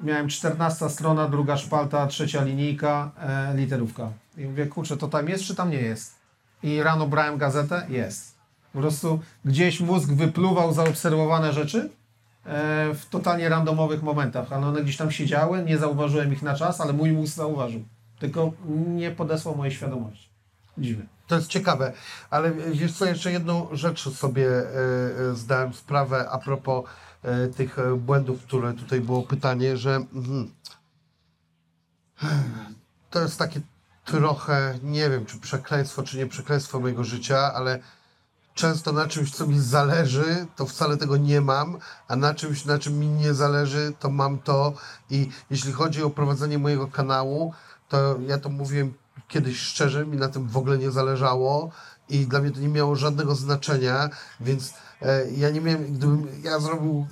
miałem 14 strona, druga szpalta, trzecia linijka, e, literówka. I mówię, kurczę, to tam jest czy tam nie jest? I rano brałem gazetę, jest. Po prostu gdzieś mózg wypluwał zaobserwowane rzeczy e, w totalnie randomowych momentach, ale one gdzieś tam siedziały, nie zauważyłem ich na czas, ale mój mózg zauważył. Tylko nie podesłał mojej świadomości. Dziwne. To jest ciekawe, ale wiesz co, jeszcze jedną rzecz sobie e, zdałem sprawę a propos e, tych błędów, które tutaj było pytanie, że mhm, to jest takie trochę, nie wiem czy przekleństwo, czy nie przekleństwo mojego życia, ale często na czymś, co mi zależy, to wcale tego nie mam, a na czymś, na czym mi nie zależy, to mam to. I jeśli chodzi o prowadzenie mojego kanału, to ja to mówiłem kiedyś szczerze, mi na tym w ogóle nie zależało i dla mnie to nie miało żadnego znaczenia, więc e, ja nie miałem, gdybym ja zrobił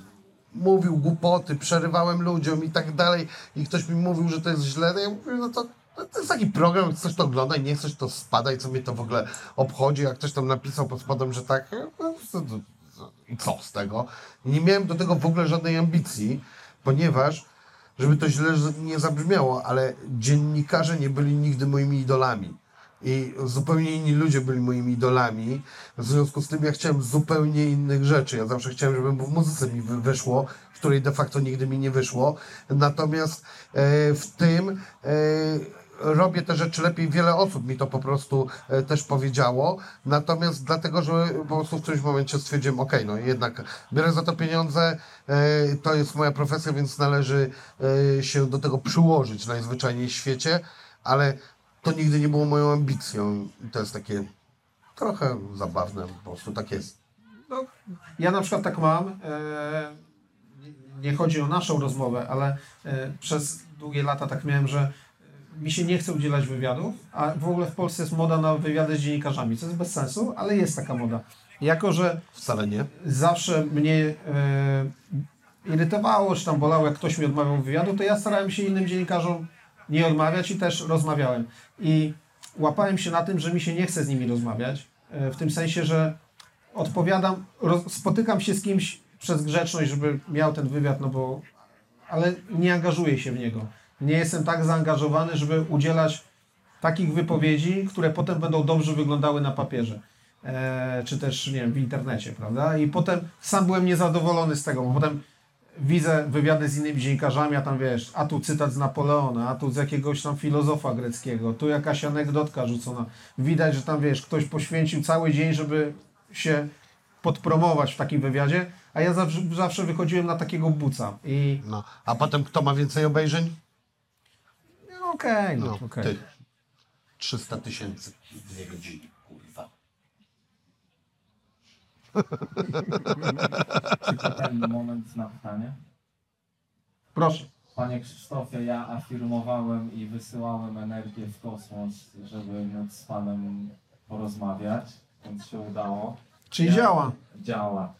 mówił głupoty, przerywałem ludziom i tak dalej i ktoś mi mówił, że to jest źle, to ja mówię, no to, to, jest taki program, jak chcesz to oglądaj, nie chcesz to spadaj, co mnie to w ogóle obchodzi, jak ktoś tam napisał pod spodem, że tak, no, i co z tego? I nie miałem do tego w ogóle żadnej ambicji, ponieważ, żeby to źle nie zabrzmiało, ale dziennikarze nie byli nigdy moimi idolami. I zupełnie inni ludzie byli moimi idolami. W związku z tym ja chciałem zupełnie innych rzeczy. Ja zawsze chciałem, żeby w muzyce mi wy- wyszło, w której de facto nigdy mi nie wyszło. Natomiast e, w tym e, robię te rzeczy lepiej. Wiele osób mi to po prostu e, też powiedziało. Natomiast dlatego, że po prostu w którymś momencie stwierdziłem, ok, no jednak biorę za to pieniądze, e, to jest moja profesja, więc należy e, się do tego przyłożyć najzwyczajniej w świecie, ale to nigdy nie było moją ambicją. I to jest takie trochę zabawne, po prostu tak jest. No, ja na przykład tak mam. Nie- chodzi o naszą rozmowę, ale przez długie lata tak miałem, że mi się nie chce udzielać wywiadów, a w ogóle w Polsce jest moda na wywiady z dziennikarzami, co jest bez sensu, ale jest taka moda. Jako, że Wcale nie. zawsze mnie e, irytowało, czy tam bolało, jak ktoś mi odmawiał wywiadu, to ja starałem się innym dziennikarzom nie odmawiać i też rozmawiałem. I łapałem się na tym, że mi się nie chce z nimi rozmawiać, e, w tym sensie, że odpowiadam, roz, spotykam się z kimś przez grzeczność, żeby miał ten wywiad, no bo, ale nie angażuję się w niego. Nie jestem tak zaangażowany, żeby udzielać takich wypowiedzi, które potem będą dobrze wyglądały na papierze. E, czy też, nie wiem, w internecie, prawda? I potem sam byłem niezadowolony z tego, bo potem widzę wywiady z innymi dziennikarzami, a tam wiesz, a tu cytat z Napoleona, a tu z jakiegoś tam filozofa greckiego, tu jakaś anegdotka rzucona. Widać, że tam wiesz, ktoś poświęcił cały dzień, żeby się podpromować w takim wywiadzie, a ja zawsze, zawsze wychodziłem na takiego buca. I No. A potem kto ma więcej obejrzeń? Okej, no, No, okej. ty. 300 tysięcy w dwie godziny, kurwa. Tylko ten moment na pytanie. Proszę. Panie Krzysztofie, ja afirmowałem i wysyłałem energię w kosmos, żeby móc z Panem porozmawiać, więc się udało. Czyli Ja- działa. Działa.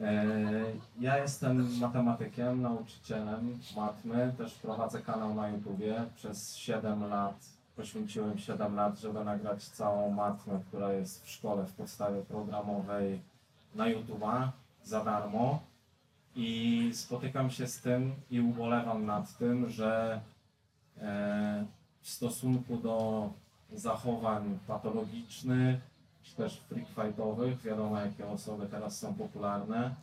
E, Ja jestem matematykiem, nauczycielem matmy, też prowadzę kanał na YouTubie. Przez 7 lat poświęciłem 7 lat, żeby nagrać całą matmę, która jest w szkole w podstawie programowej na YouTube'a za darmo. I spotykam się z tym i ubolewam nad tym, że e, w stosunku do zachowań patologicznych, czy też freak fightowych, wiadomo jakie osoby teraz są popularne,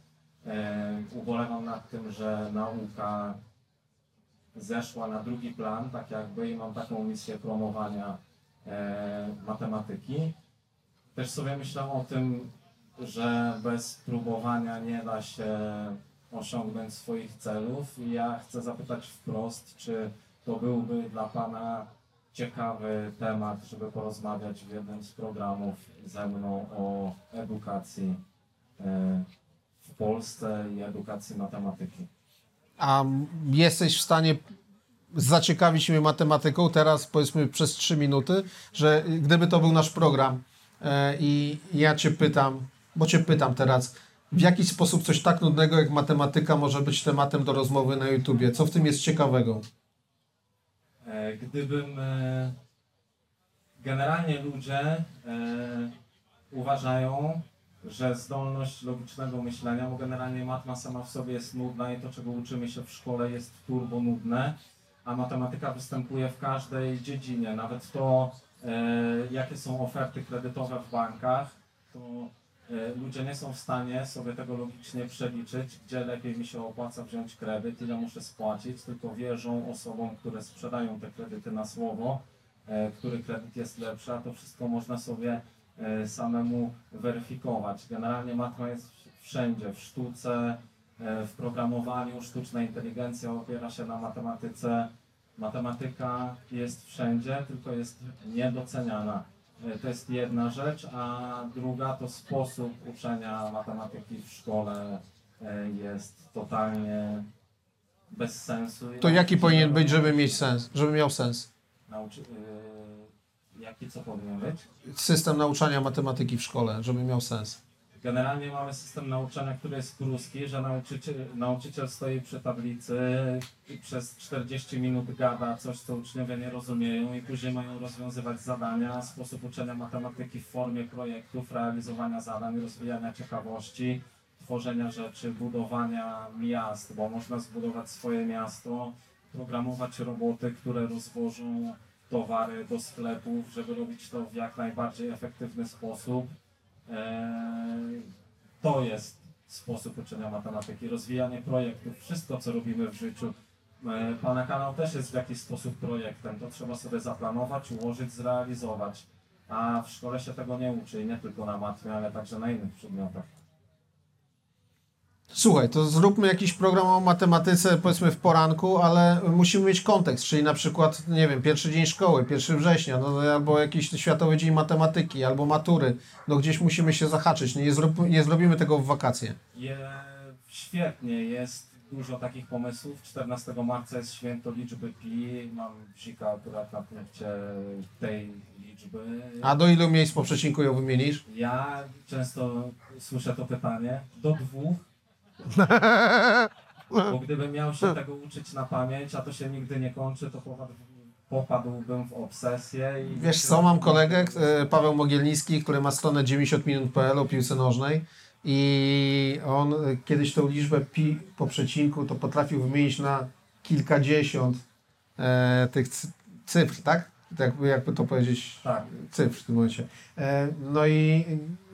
ubolewam nad tym, że nauka zeszła na drugi plan, tak jakby, i mam taką misję promowania e, matematyki. Też sobie myślę o tym, że bez próbowania nie da się osiągnąć swoich celów. I ja chcę zapytać wprost, czy to byłby dla Pana ciekawy temat, żeby porozmawiać w jednym z programów ze mną o edukacji e, w Polsce i edukacji matematyki. A jesteś w stanie zaciekawić mnie matematyką teraz, powiedzmy przez 3 minuty, że gdyby to był nasz program e, i ja Cię pytam, bo Cię pytam teraz, w jaki sposób coś tak nudnego jak matematyka może być tematem do rozmowy na YouTubie? Co w tym jest ciekawego? E, Gdybym generalnie ludzie e, uważają, że zdolność logicznego myślenia, bo generalnie matma sama w sobie jest nudna i to, czego uczymy się w szkole jest turbo nudne, a matematyka występuje w każdej dziedzinie, nawet to, e, jakie są oferty kredytowe w bankach, to e, ludzie nie są w stanie sobie tego logicznie przeliczyć, gdzie lepiej mi się opłaca wziąć kredyt, ile muszę spłacić, tylko wierzą osobom, które sprzedają te kredyty na słowo, który kredyt jest lepszy, a to wszystko można sobie e, samemu weryfikować. Generalnie matma jest wszędzie, w sztuce, e, w programowaniu, sztuczna inteligencja opiera się na matematyce. Matematyka jest wszędzie, tylko jest niedoceniana. E, To jest jedna rzecz, a druga to sposób uczenia matematyki w szkole e, jest totalnie bez sensu. To jaki powinien być, żeby mieć sens, żeby miał sens? Nauczy... e, Jaki co powinien być? System nauczania matematyki w szkole, żeby miał sens. Generalnie mamy system nauczania, który jest pruski, że nauczyciel, nauczyciel stoi przy tablicy i przez 40 minut gada coś, co uczniowie nie rozumieją i później mają rozwiązywać zadania, sposób uczenia matematyki w formie projektów, realizowania zadań, rozwijania ciekawości, tworzenia rzeczy, budowania miast, bo można zbudować swoje miasto, programować roboty, które rozwożą towary do sklepów, żeby robić to w jak najbardziej efektywny sposób. Eee, To jest sposób uczenia matematyki, rozwijanie projektów, wszystko co robimy w życiu. Eee, Pana kanał też jest w jakiś sposób projektem, to trzeba sobie zaplanować, ułożyć, zrealizować. A w szkole się tego nie uczy nie tylko na matmie, ale także na innych przedmiotach. Słuchaj, to zróbmy jakiś program o matematyce, powiedzmy w poranku, ale musimy mieć kontekst, czyli na przykład, nie wiem, pierwszy dzień szkoły, 1 września, no, albo jakiś Światowy Dzień Matematyki, albo matury. No gdzieś musimy się zahaczyć, nie, zrób, nie zrobimy tego w wakacje. Je, świetnie, jest dużo takich pomysłów. 14 marca jest święto liczby pi. Mam bzika akurat na punkcie tej liczby. A do ilu miejsc po przecinku ją wymienisz? Ja często słyszę to pytanie. Do dwóch. Bo gdybym miał się tego uczyć na pamięć, a to się nigdy nie kończy, to popadł- popadłbym w obsesję. I Wiesz co, mam kolegę, e, Paweł Mogielnicki, który ma stronę 90minut.pl o piłce nożnej i on e, kiedyś tą liczbę pi po przecinku to potrafił wymienić na kilkadziesiąt e, tych cy- cyfr, tak? Jakby, jakby to powiedzieć, Tak. cyfr w tym momencie. E, no i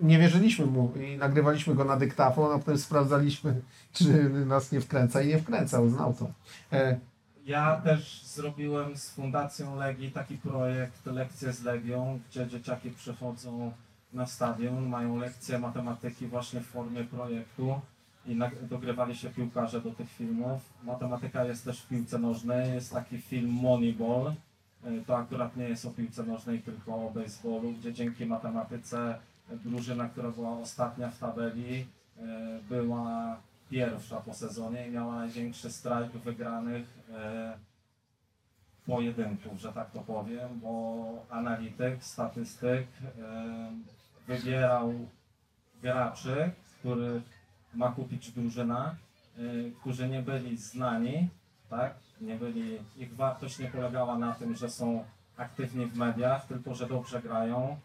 nie wierzyliśmy mu i nagrywaliśmy go na dyktafon, a potem sprawdzaliśmy, czy nas nie wkręca i nie wkręcał, znał to. E, Ja też zrobiłem z Fundacją Legii taki projekt Lekcje z Legią, gdzie dzieciaki przychodzą na stadion, mają lekcje matematyki właśnie w formie projektu i dogrywali się piłkarze do tych filmów. Matematyka jest też w piłce nożnej, jest taki film Moneyball. Y, To akurat nie jest o piłce nożnej, tylko o baseballu, gdzie dzięki matematyce drużyna, która była ostatnia w tabeli, y, była pierwsza po sezonie i miała największy strajk wygranych e, pojedynków, że tak to powiem, bo analityk, statystyk e, wybierał graczy, których ma kupić drużyna, e, którzy nie byli znani, tak? Nie byli, ich wartość nie polegała na tym, że są aktywni w mediach, tylko że dobrze grają.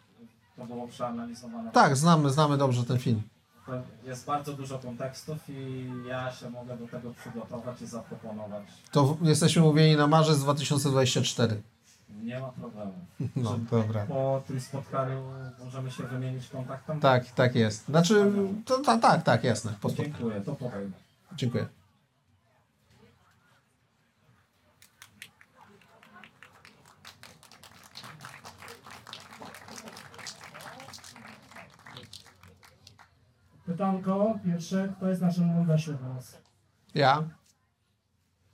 To było przeanalizowane. tak, znamy, znamy dobrze ten film. To jest bardzo dużo kontekstów i ja się mogę do tego przygotować i zaproponować. To jesteśmy mówieni na marzec 2024. Nie ma problemu. No, Czy dobra. Po tym spotkaniu możemy się wymienić kontaktem? Tak, tak jest. Znaczy, to, ta, tak, tak, jasne. Po. Dziękuję, to powiem. Dziękuję. Pytanko pierwsze, kto jest naszym Mundaszem teraz? Ja?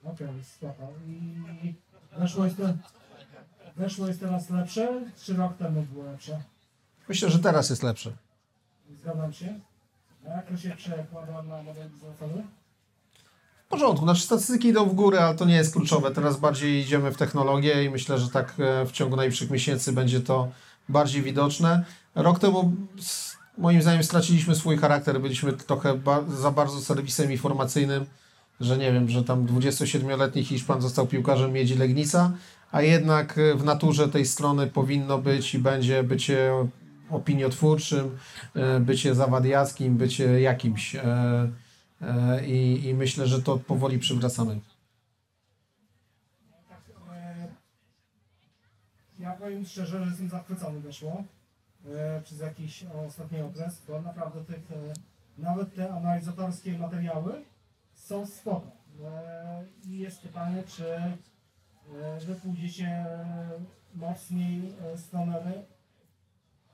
Okej, spoko. I weszło jest, te, weszło jest teraz lepsze, czy rok temu było lepsze? Myślę, że teraz jest lepsze. Zgadzam się. A jak to się przekłada na model biznesowy? W porządku, znaczy statystyki idą w górę, ale to nie jest kluczowe. Teraz bardziej idziemy w technologię i myślę, że tak e, w ciągu najbliższych miesięcy będzie to bardziej widoczne. Rok temu moim zdaniem straciliśmy swój charakter, byliśmy trochę ba za bardzo serwisem informacyjnym, że nie wiem, że tam 27-letni Hiszpan został piłkarzem Miedzi Legnica, a jednak e, w naturze tej strony powinno być i będzie bycie opiniotwórczym, e, bycie zawadiackim, bycie jakimś. e, I, I myślę, że to powoli przywracamy. Ja powiem szczerze, że jestem zachwycony weszło przez jakiś ostatni okres, bo naprawdę tych, e, nawet te analizatorskie materiały są spoko. E, I jest pytanie, czy e, wy pójdziecie mocniej e, w stronę,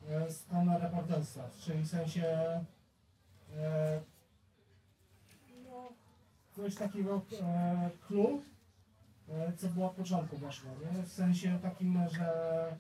e, w stronę reporterstwa, czyli w sensie e, no, coś takiego e, e, co było od początku weszło, nie? W sensie takim, że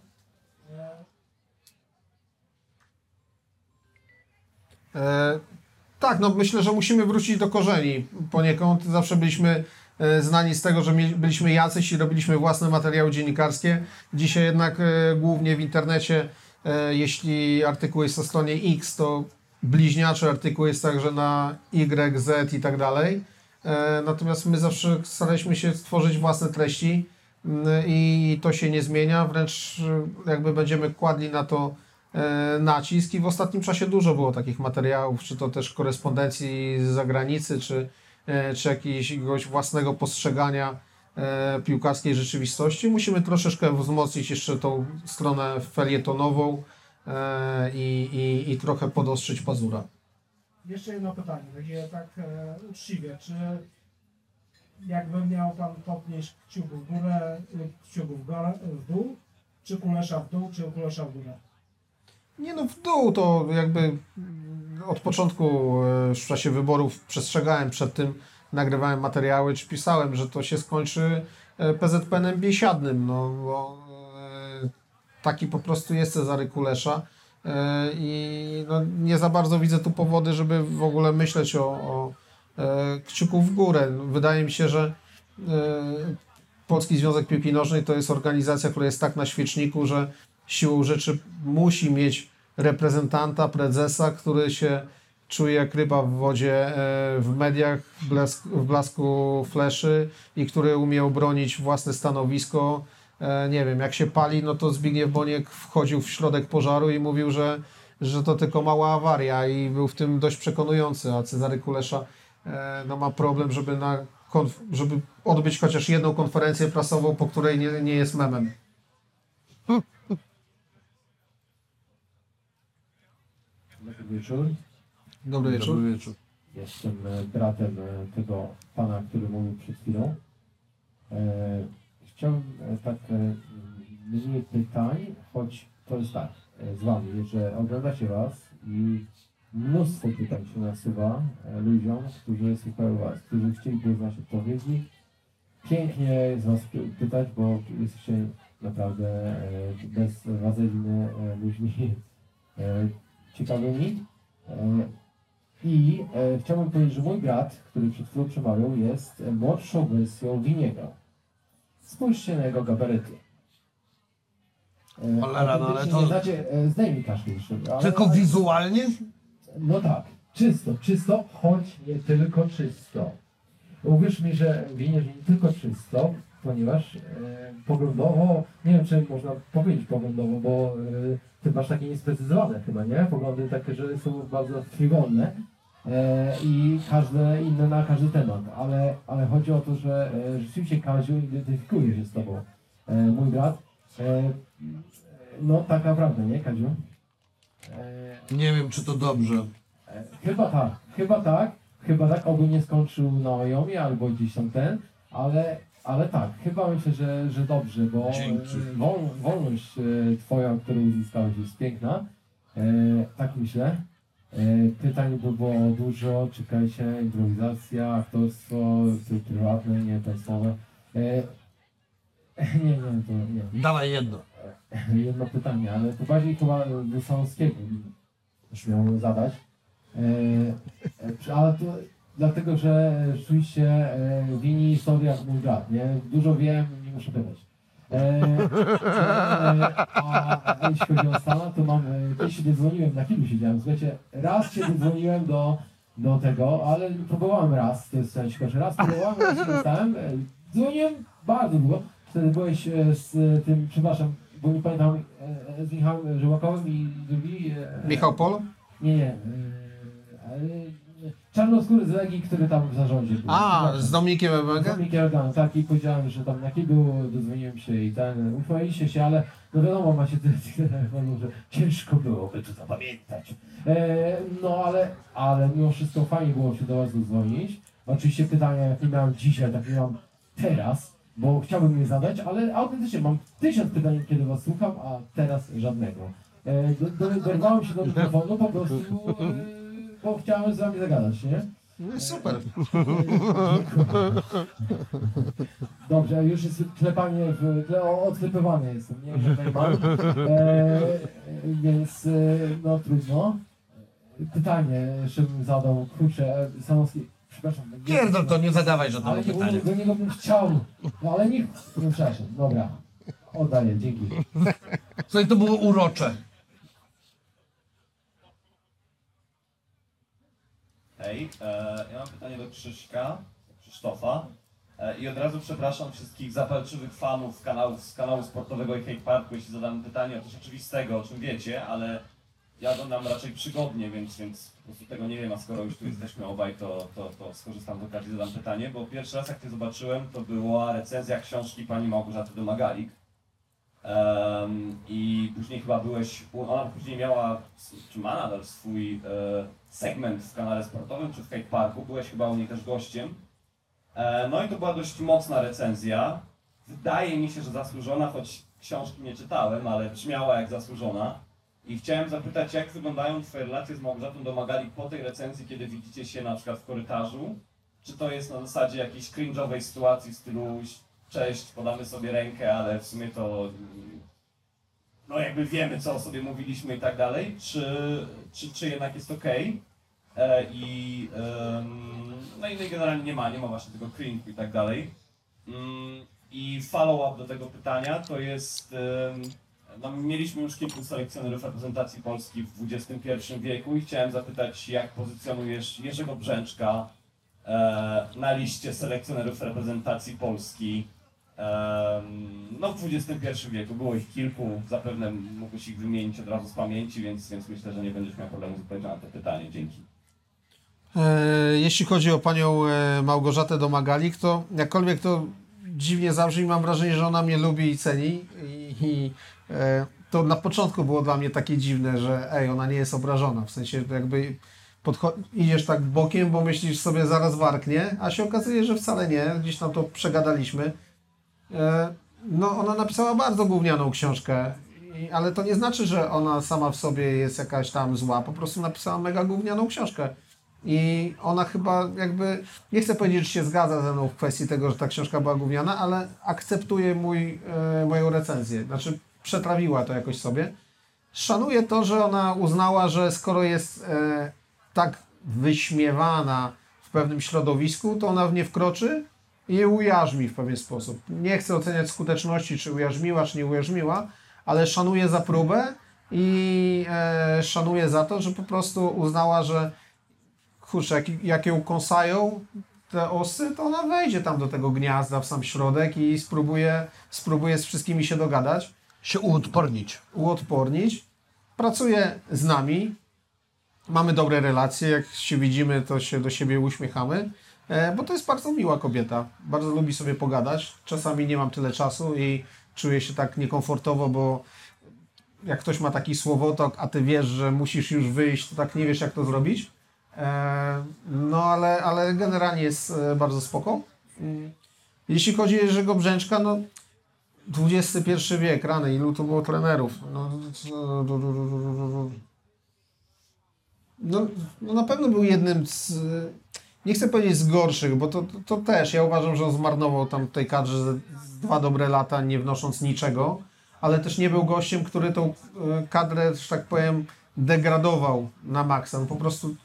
tak, no myślę, że musimy wrócić do korzeni poniekąd. Zawsze byliśmy e, znani z tego, że byliśmy jacyś i robiliśmy własne materiały dziennikarskie. Dzisiaj jednak e, głównie w internecie, e, jeśli artykuł jest na stronie X, to bliźniaczy artykuł jest także na Y, Z i tak dalej. E, Natomiast my zawsze staraliśmy się stworzyć własne treści mm, i to się nie zmienia, wręcz e, jakby będziemy kładli na to e, nacisk i w ostatnim czasie dużo było takich materiałów, czy to też korespondencji z zagranicy, czy, e, czy jakiegoś własnego postrzegania e, piłkarskiej rzeczywistości. Musimy troszeczkę wzmocnić jeszcze tą stronę felietonową e, i, i, i trochę podostrzyć pazura. Jeszcze jedno pytanie, takie tak e, uczciwie, czy jakby miał Pan podnieść kciuków w górę, lub kciuków w, w dół, czy kulesza w dół, czy kulesza w górę? Nie no, w dół to jakby mm, od początku e, w czasie wyborów przestrzegałem przed tym, nagrywałem materiały, czy pisałem, że to się skończy e, PZPN-em biesiadnym, no bo e, taki po prostu jest Cezary Kulesza i no, nie za bardzo widzę tu powody, żeby w ogóle myśleć o, o kciuku w górę. Wydaje mi się, że Polski Związek Piłki Nożnej to jest organizacja, która jest tak na świeczniku, że siłą rzeczy musi mieć reprezentanta, prezesa, który się czuje jak ryba w wodzie e, w mediach, w, w blasku fleszy i który umie obronić własne stanowisko. E, Nie wiem, jak się pali, no to Zbigniew Boniek wchodził w środek pożaru i mówił, że, że to tylko mała awaria i był w tym dość przekonujący, a Cezary Kulesza e, no, ma problem, żeby, na, żeby odbyć chociaż jedną konferencję prasową, po której nie, nie jest memem. Dobry wieczór. Dobry wieczór. Dobry wieczór. Jestem e, bratem e, tego pana, który mówił przed chwilą. E, chciałbym e, tak e, mniej pytań, choć to jest tak e, z wami, że oglądacie was i mnóstwo pytań się nasuwa e, ludziom, którzy słuchają was, którzy chcieliby znać odpowiedzi. Pięknie jest was py- pytać, bo jesteście naprawdę e, bez wazeliny e, ludźmi ciekawymi. E, I e, chciałbym powiedzieć, że mój brat, który przed chwilą przemawiał, jest młodszą wersją Winiego. Spójrzcie na jego gabaryty. E, Cholera, no ale to- znacie, zdejmij kaszkę jeszcze. ale- Tylko wizualnie? No tak, czysto, czysto, choć nie tylko czysto. Uwierz mi, że winiesz nie tylko czysto, ponieważ e, poglądowo, nie wiem czy można powiedzieć poglądowo, bo e, ty masz takie niesprecyzowane chyba, nie? Poglądy takie, że są bardzo frywolne e, i każde inne na każdy temat, ale, ale chodzi o to, że e, rzeczywiście Kaziu identyfikuje się z tobą. E, mój brat, no taka prawda, nie Kaziu? Nie wiem, czy to dobrze. Chyba tak, chyba tak, chyba tak, oby nie skończył na Ojomie albo gdzieś tam ten, ale, ale tak, chyba myślę, że, że dobrze, bo Dzięki. e, wol, wolność e, Twoja, którą uzyskałeś jest piękna, e, tak myślę. E, pytań by było dużo, czekajcie, improwizacja, aktorstwo, prywatne, nie państwowe. E, nie, nie, to nie. Dawaj jedno. Jedno pytanie, ale to bardziej chyba do Sanowskiego już miał zadać. E, ale to dlatego, że rzeczywiście wini historia mój brat, nie? Dużo wiem, nie muszę pytać. E, e, a jeśli chodzi o Stana, to mam, e, kiedyś się dzwoniłem, na chwilę siedziałem, słuchajcie, raz się dzwoniłem do, do tego, ale próbowałem raz, to jest ciężko, że raz próbowałem, raz się dostałem, e, dzwoniłem bardzo długo, wtedy byłeś z tym, przepraszam, bo nie pamiętam, z Michałem Żyłakowym i drugi... Michał Pol? Nie, nie. ale Czarnoskóry z Legii, który tam w zarządzie był. A, z Dominikiem Z Ebergem? Dominikiem Ebergem, tak, i powiedziałem, że tam na kiblu dodzwoniłem się i ten, uchwaliliście się, ale no wiadomo, macie tyle tych telefonów, że ciężko byłoby to zapamiętać. E, no ale, ale mimo wszystko fajnie było się do Was dodzwonić. Oczywiście pytania, jakie miałem dzisiaj, takie mam teraz, bo chciałbym je zadać, ale autentycznie mam tysiąc pytań, kiedy Was słucham, a teraz żadnego. E, do, do, dorwałem się do mikrofonu po prostu, e, bo chciałem z Wami zagadać, nie? No Super. Dobrze, już jest klepanie, w, kle, o- odklepywanie jestem, nie? Tak mam. E, więc e, no trudno. pytanie jeszcze bym zadał, kurczę, e, Samowski, przepraszam. Pierdol to, nie zadawaj żadnego ale nie, pytania. Do niego bym chciał, no ale niech, no przepraszam, dobra, oddaję, dzięki. Słuchaj, to było urocze. Hej, e, ja mam pytanie do Krzyśka, Krzysztofa. E, I od razu przepraszam wszystkich zapalczywych fanów kanałów, z kanału sportowego i Hate Parku, jeśli zadam pytanie o coś oczywistego, o czym wiecie, ale ja oglądam raczej przygodnie, więc, więc po prostu tego nie wiem, a skoro już tu jesteśmy obaj, to, to, to skorzystam z okazji zadam pytanie, bo pierwszy raz jak Cię zobaczyłem, to była recenzja książki pani Małgorzaty Domagalik. Em, I później chyba byłeś, ona później miała, czy ma nadal swój e, segment w kanale sportowym, czy w Hate Parku, byłeś chyba u niej też gościem. E, no i to była dość mocna recenzja. Wydaje mi się, że zasłużona, choć książki nie czytałem, ale brzmiała jak zasłużona. I chciałem zapytać, jak wyglądają Twoje relacje z Małgorzatą Domagali po tej recenzji, kiedy widzicie się na przykład w korytarzu? Czy to jest na zasadzie jakiejś cringe'owej sytuacji w stylu cześć, podamy sobie rękę, ale w sumie to no jakby wiemy, co o sobie mówiliśmy i tak dalej, czy, czy, czy jednak jest okej? E, no i no i generalnie nie ma, nie ma właśnie tego cringe'u i tak dalej. Mm, I follow-up do tego pytania to jest, no mieliśmy już kilku selekcjonerów reprezentacji Polski w XXI wieku i chciałem zapytać, jak pozycjonujesz Jerzego Brzęczka e, na liście selekcjonerów reprezentacji Polski no w XXI wieku. Było ich kilku, zapewne mógłbyś ich wymienić od razu z pamięci, więc, więc myślę, że nie będziesz miał problemu z odpowiedzią na to pytanie. Dzięki. E, Jeśli chodzi o panią e, Małgorzatę Domagalik, to jakkolwiek to dziwnie zabrzmi, mam wrażenie, że ona mnie lubi i ceni. I, i e, to na początku było dla mnie takie dziwne, że ej, ona nie jest obrażona. W sensie jakby idziesz tak bokiem, bo myślisz sobie zaraz warknie, a się okazuje, że wcale nie. Gdzieś tam to przegadaliśmy. E, No, ona napisała bardzo gównianą książkę, ale to nie znaczy, że ona sama w sobie jest jakaś tam zła. Po prostu napisała mega gównianą książkę. I ona chyba jakby, nie chcę powiedzieć, że się zgadza ze mną w kwestii tego, że ta książka była gówniana, ale akceptuje mój, e, moją recenzję. Znaczy, przetrawiła to jakoś sobie. Szanuję to, że ona uznała, że skoro jest e, tak wyśmiewana w pewnym środowisku, to ona w nie wkroczy i ujarzmi w pewien sposób. Nie chcę oceniać skuteczności, czy ujarzmiła, czy nie ujarzmiła, ale szanuję za próbę i e, szanuję za to, że po prostu uznała, że kurczę, jak, jak ją kąsają te osy, to ona wejdzie tam do tego gniazda w sam środek i spróbuje, spróbuje z wszystkimi się dogadać. Się uodpornić. Uodpornić. Pracuje z nami. Mamy dobre relacje. Jak się widzimy, to się do siebie uśmiechamy. E, bo to jest bardzo miła kobieta. Bardzo lubi sobie pogadać. Czasami nie mam tyle czasu i czuję się tak niekomfortowo, bo jak ktoś ma taki słowotok, a ty wiesz, że musisz już wyjść, to tak nie wiesz, jak to zrobić. E, No, ale, ale generalnie jest e, bardzo spoko. Mm. Jeśli chodzi o Jerzego Brzęczka, no XXI wiek, rany, ilu to było trenerów? No, no, no na pewno był jednym z, nie chcę powiedzieć z gorszych, bo to, to, to też, ja uważam, że on zmarnował tam tej kadrze dwa dobre lata, nie wnosząc niczego, ale też nie był gościem, który tą e, kadrę, że tak powiem, degradował na maksa. On po prostu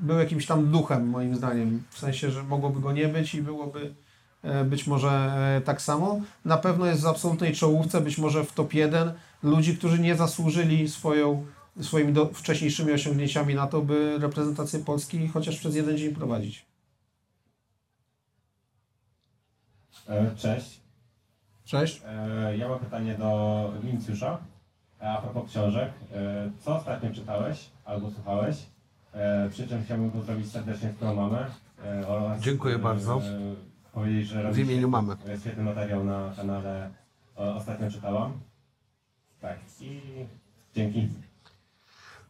był jakimś tam duchem, moim zdaniem. W sensie, że mogłoby go nie być i byłoby e, być może e, tak samo. Na pewno jest w absolutnej czołówce, być może w top 1 ludzi, którzy nie zasłużyli swoją, swoimi do, wcześniejszymi osiągnięciami na to, by reprezentację Polski chociaż przez jeden dzień prowadzić. E, Cześć. Cześć. E, Ja mam pytanie do Wincjusza. A propos książek. E, Co ostatnio czytałeś albo słuchałeś? E, Przy czym chciałbym pozdrowić serdecznie swoją mamę. e, oraz, Dziękuję e, bardzo. Powiedzieć, że W imieniu mamy. e, Świetny materiał na kanale. Ostatnio czytałam. Tak. I dzięki.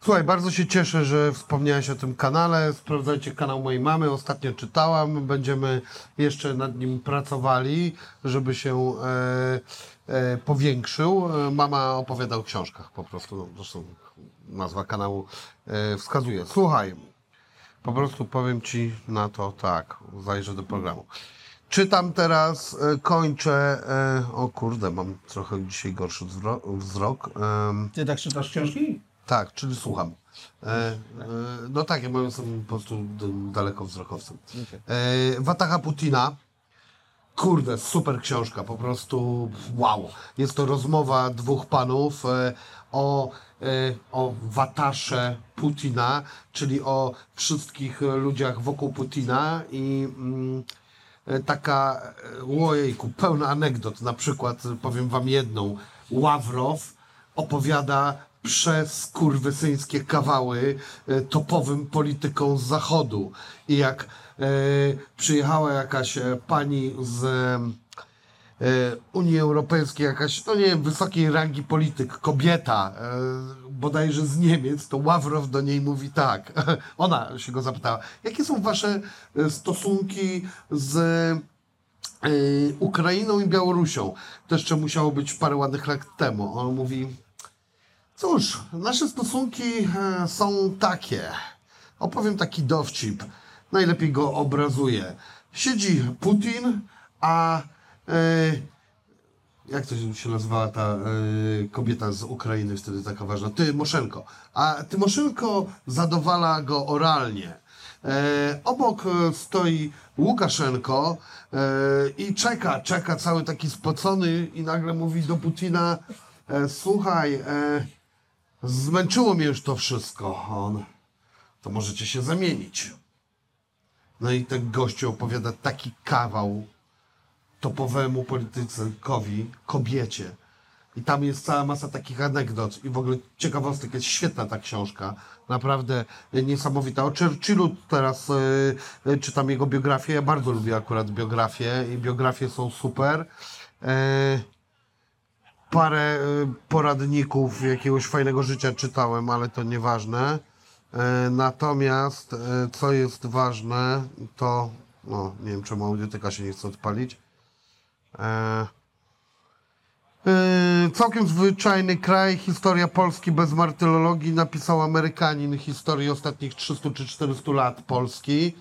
Słuchaj, bardzo się cieszę, że wspomniałeś o tym kanale. Sprawdzajcie kanał mojej mamy. Ostatnio czytałam. Będziemy jeszcze nad nim pracowali, żeby się e, e, powiększył. E, Mama opowiada o książkach po prostu. Zresztą nazwa kanału e, wskazuje. Słuchaj, po prostu powiem Ci na to tak. Zajrzę do programu. Czytam teraz, e, kończę. E, o kurde, mam trochę dzisiaj gorszy wzro- wzrok. Ty tak czytasz książki? Tak, czyli słucham. E, e, no tak, ja mam- jestem po prostu dalekowzrokowcem. E, Wataha Putina. Kurde, super książka, po prostu wow. Jest to rozmowa dwóch panów e, o, e, o watasze Putina, czyli o wszystkich ludziach wokół Putina i mm, e, taka, e, ojejku, pełna anegdot. Na przykład, powiem wam jedną, Ławrow opowiada przez kurwysyńskie kawały e, topowym politykom z zachodu. I jak e, przyjechała jakaś e, pani z e, Unii Europejskiej, jakaś, no nie wiem, wysokiej rangi polityk, kobieta, e, bodajże z Niemiec, to Ławrow do niej mówi tak. Ona się go zapytała, jakie są wasze e, stosunki z e, Ukrainą i Białorusią? To jeszcze musiało być parę ładnych lat temu. On mówi, Cóż, nasze stosunki e, są takie. Opowiem taki dowcip. Najlepiej go obrazuje. Siedzi Putin, a e, jak to się nazywała ta e, kobieta z Ukrainy wtedy taka ważna? Tymoszenko. A Tymoszenko zadowala go oralnie. E, obok stoi Łukaszenko e, i czeka, czeka cały taki spocony i nagle mówi do Putina e, słuchaj, zmęczyło mnie już to wszystko. On, to możecie się zamienić. No i ten gościu opowiada taki kawał topowemu politykowi, kobiecie. I tam jest cała masa takich anegdot i w ogóle ciekawostek. Jest świetna ta książka. Naprawdę niesamowita. O Churchillu teraz y, y, czytam jego biografię. Ja bardzo lubię akurat biografię i biografie są super. E, parę y, poradników jakiegoś fajnego życia czytałem, ale to nieważne. E, Natomiast e, co jest ważne, to no, nie wiem czemu audiotyka się nie chce odpalić. E, Całkiem zwyczajny kraj, historia Polski bez martyrologii napisał Amerykanin historię ostatnich 300 czy 400 lat Polski.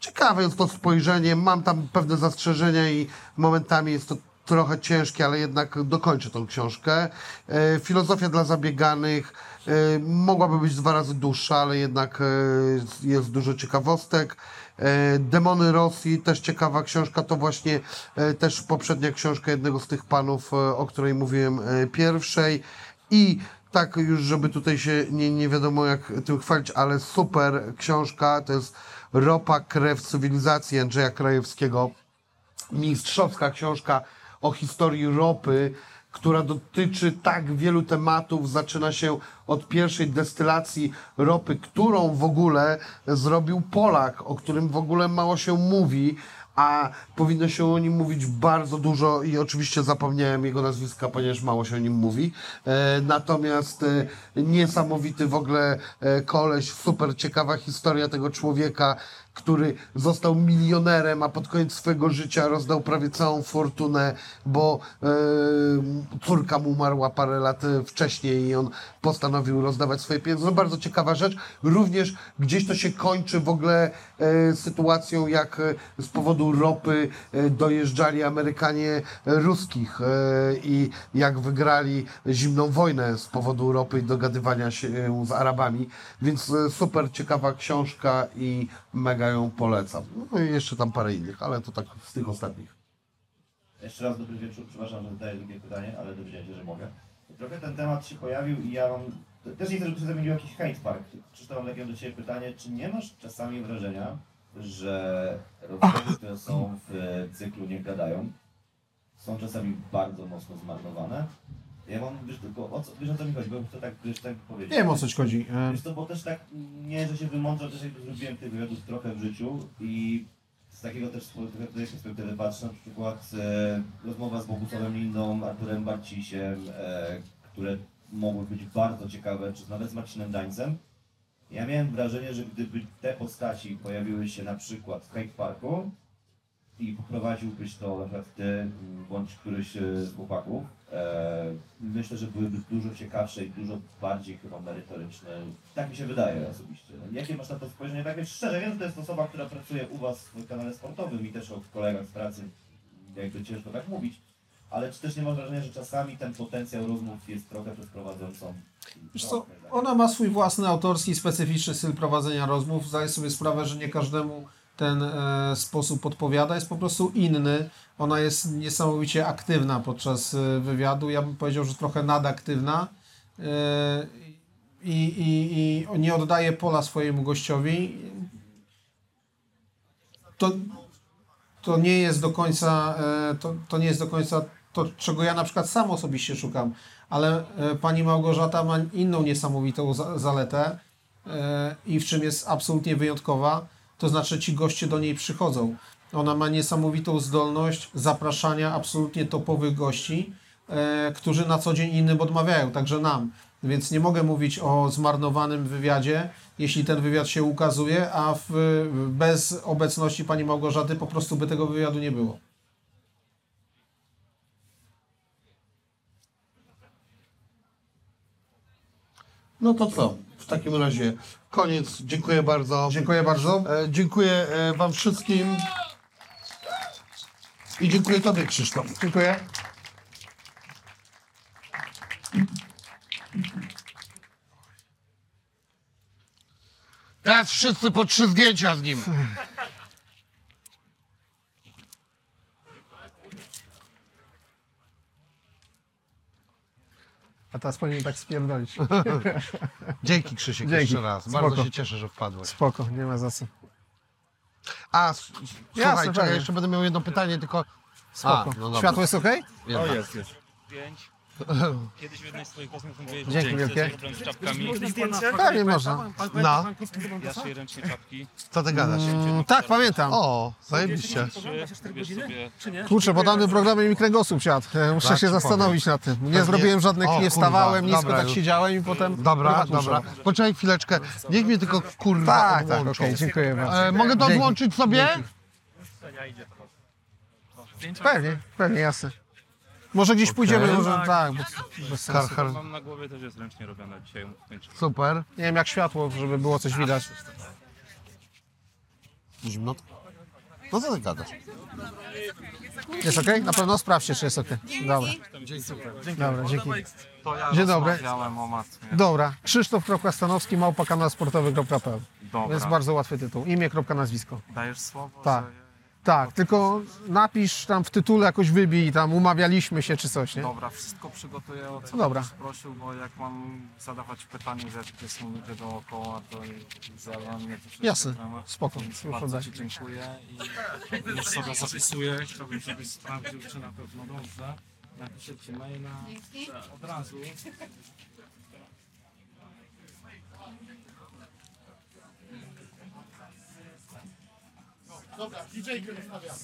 Ciekawe jest to spojrzenie, mam tam pewne zastrzeżenia i momentami jest to trochę ciężkie, ale jednak dokończę tą książkę. E, Filozofia dla zabieganych e, mogłaby być dwa razy dłuższa, ale jednak e, jest dużo ciekawostek. Demony Rosji, też ciekawa książka, to właśnie też poprzednia książka jednego z tych panów, o której mówiłem pierwszej. I tak już, żeby tutaj się nie, nie wiadomo jak tym chwalić, ale super książka, to jest Ropa, krew cywilizacji Andrzeja Krajewskiego mistrzowska książka o historii ropy, która dotyczy tak wielu tematów. Zaczyna się od pierwszej destylacji ropy, którą w ogóle zrobił Polak, o którym w ogóle mało się mówi, a powinno się o nim mówić bardzo dużo i oczywiście zapomniałem jego nazwiska, ponieważ mało się o nim mówi. E, natomiast e, niesamowity w ogóle e, koleś, super ciekawa historia tego człowieka, który został milionerem, a pod koniec swojego życia rozdał prawie całą fortunę, bo e, córka mu umarła parę lat wcześniej i on postanowił rozdawać swoje pieniądze. No bardzo ciekawa rzecz. Również gdzieś to się kończy w ogóle e, sytuacją, jak e, z powodu ropy dojeżdżali Amerykanie ruskich i jak wygrali zimną wojnę z powodu ropy i dogadywania się z Arabami. Więc super ciekawa książka i mega ją polecam. No i jeszcze tam parę innych, ale to tak z tych ostatnich. Jeszcze raz dobry wieczór, przepraszam, że zadaję drugie pytanie, ale dowiedziałem że mogę. Trochę ten temat się pojawił i ja mam... Też nie chcę, żeby się zamienił jakiś hate park. Krzysztof, mam takie do Ciebie pytanie, czy nie masz czasami wrażenia, że rozmowy, które są w cyklu Nie Gadają, są czasami bardzo mocno zmarnowane? Ja mam, wiesz, tylko o co, wiesz o co mi chodzi, bo to tak, wiesz, tak powiedzieć. Nie wiem, o co ci chodzi. E, Wiesz to, bo też tak, nie, że się wymądrzę, też jakby zrobiłem tych wywiadów trochę w życiu i z takiego też tej perspektywy patrzę, na przykład e, rozmowa z Bogusławem Lindą, Arturem Barcisiem, e, które mogły być bardzo ciekawe, czy nawet z Marcinem Dańcem. Ja miałem wrażenie, że gdyby te postaci pojawiły się na przykład w Hate Parku i poprowadziłbyś to na przykład ty bądź któryś e, z chłopaków, myślę, że byłyby dużo ciekawsze i dużo bardziej chyba merytoryczne. Tak mi się wydaje osobiście. Jakie masz na to spojrzenie? Tak więc szczerze wiem, że to jest osoba, która pracuje u Was w kanale sportowym i też o kolegach z pracy, jakby ciężko tak mówić, ale czy też nie mam wrażenia, że czasami ten potencjał rozmów jest trochę przez prowadzącą? Wiesz co, ona ma swój własny autorski, specyficzny styl prowadzenia rozmów. Zdaję sobie sprawę, że nie każdemu ten e, sposób odpowiada. Jest po prostu inny. Ona jest niesamowicie aktywna podczas e, wywiadu. Ja bym powiedział, że trochę nadaktywna. E, i, i, I nie oddaje pola swojemu gościowi. To, to nie jest do końca, e, to, to nie jest do końca to, czego ja na przykład sam osobiście szukam, ale e, pani Małgorzata ma inną niesamowitą za, zaletę e, i w czym jest absolutnie wyjątkowa, to znaczy ci goście do niej przychodzą. Ona ma niesamowitą zdolność zapraszania absolutnie topowych gości, e, którzy na co dzień innym odmawiają, także nam. Więc nie mogę mówić o zmarnowanym wywiadzie, jeśli ten wywiad się ukazuje, a w, bez obecności pani Małgorzaty po prostu by tego wywiadu nie było. No to co? W takim razie koniec. Dziękuję bardzo. Dziękuję bardzo. E, dziękuję e, Wam wszystkim. I dziękuję Tobie, Krzysztof. Dziękuję. Teraz wszyscy po trzy zdjęcia z nim. A teraz powinien tak spierdolić. Dzięki Krzysiek Dzięki. jeszcze raz. Bardzo Spoko. się cieszę, że wpadłeś. Spoko, nie ma za co. A, s- słuchaj, Jasne, czekaj, pewnie. jeszcze będę miał jedno pytanie, tylko... Spoko. no dobra. Światło jest ok? Jednak. O, jest, jest. Pięć. Kiedyś w jednej z swoich rozmów mówiłeś, że Dzięki wielkie. problem z czapkami. Pewnie można. No. Ja szyję ręcznie czapki. Co ty gadasz? Mm, tak, pamiętam. O, zajebiście. Wiesz sobie, Kurczę, bo danym programie mi kręgosłup siadł. E, Muszę Tak się ci zastanowić nad tym. Nie zrobiłem żadnych, O, nie kurwa, wstawałem, nisko dobra, tak już. siedziałem i potem... Dobra, dobra. Poczekaj chwileczkę. Niech mnie tylko kurwa Tak, tak, odłączą. okej, dziękuję bardzo. E, mogę to Dzięki. odłączyć sobie? Pewnie, pewnie, jasne. Może gdzieś pójdziemy, może tak, bo, bez sensu. Har, har. mam na głowie też jest ręcznie robione dzisiaj. Super. Nie wiem, jak światło, żeby było coś widać. Zimno. No co ty gadasz? Jest ok? Na pewno sprawdźcie, czy jest ok. Dobra. Dobra, dzięki. To ja Dzień dobry. rozmawiałem o matmie. Dobra. Krzysztof.stanowski, małpa kanalsportowy.pl Dobra. Jest bardzo łatwy tytuł. Imię, kropka, nazwisko. Dajesz słowo, Tak. że... Tak, tylko napisz tam w tytule jakoś wybij, tam umawialiśmy się czy coś, nie? Dobra, wszystko przygotuję, o co No dobra. będziesz prosił, bo jak mam zadawać pytanie, że są ludzie dookoła, to za mnie to wszystko Jasne. temat. Spoko. Więc Już bardzo oddaję. Ci dziękuję i już sobie zapisuję. Chciałbym, żebyś sprawdził, czy na pewno dobrze. Napiszę Ci maila od razu. Dobra, DJ-kę zostawiamy.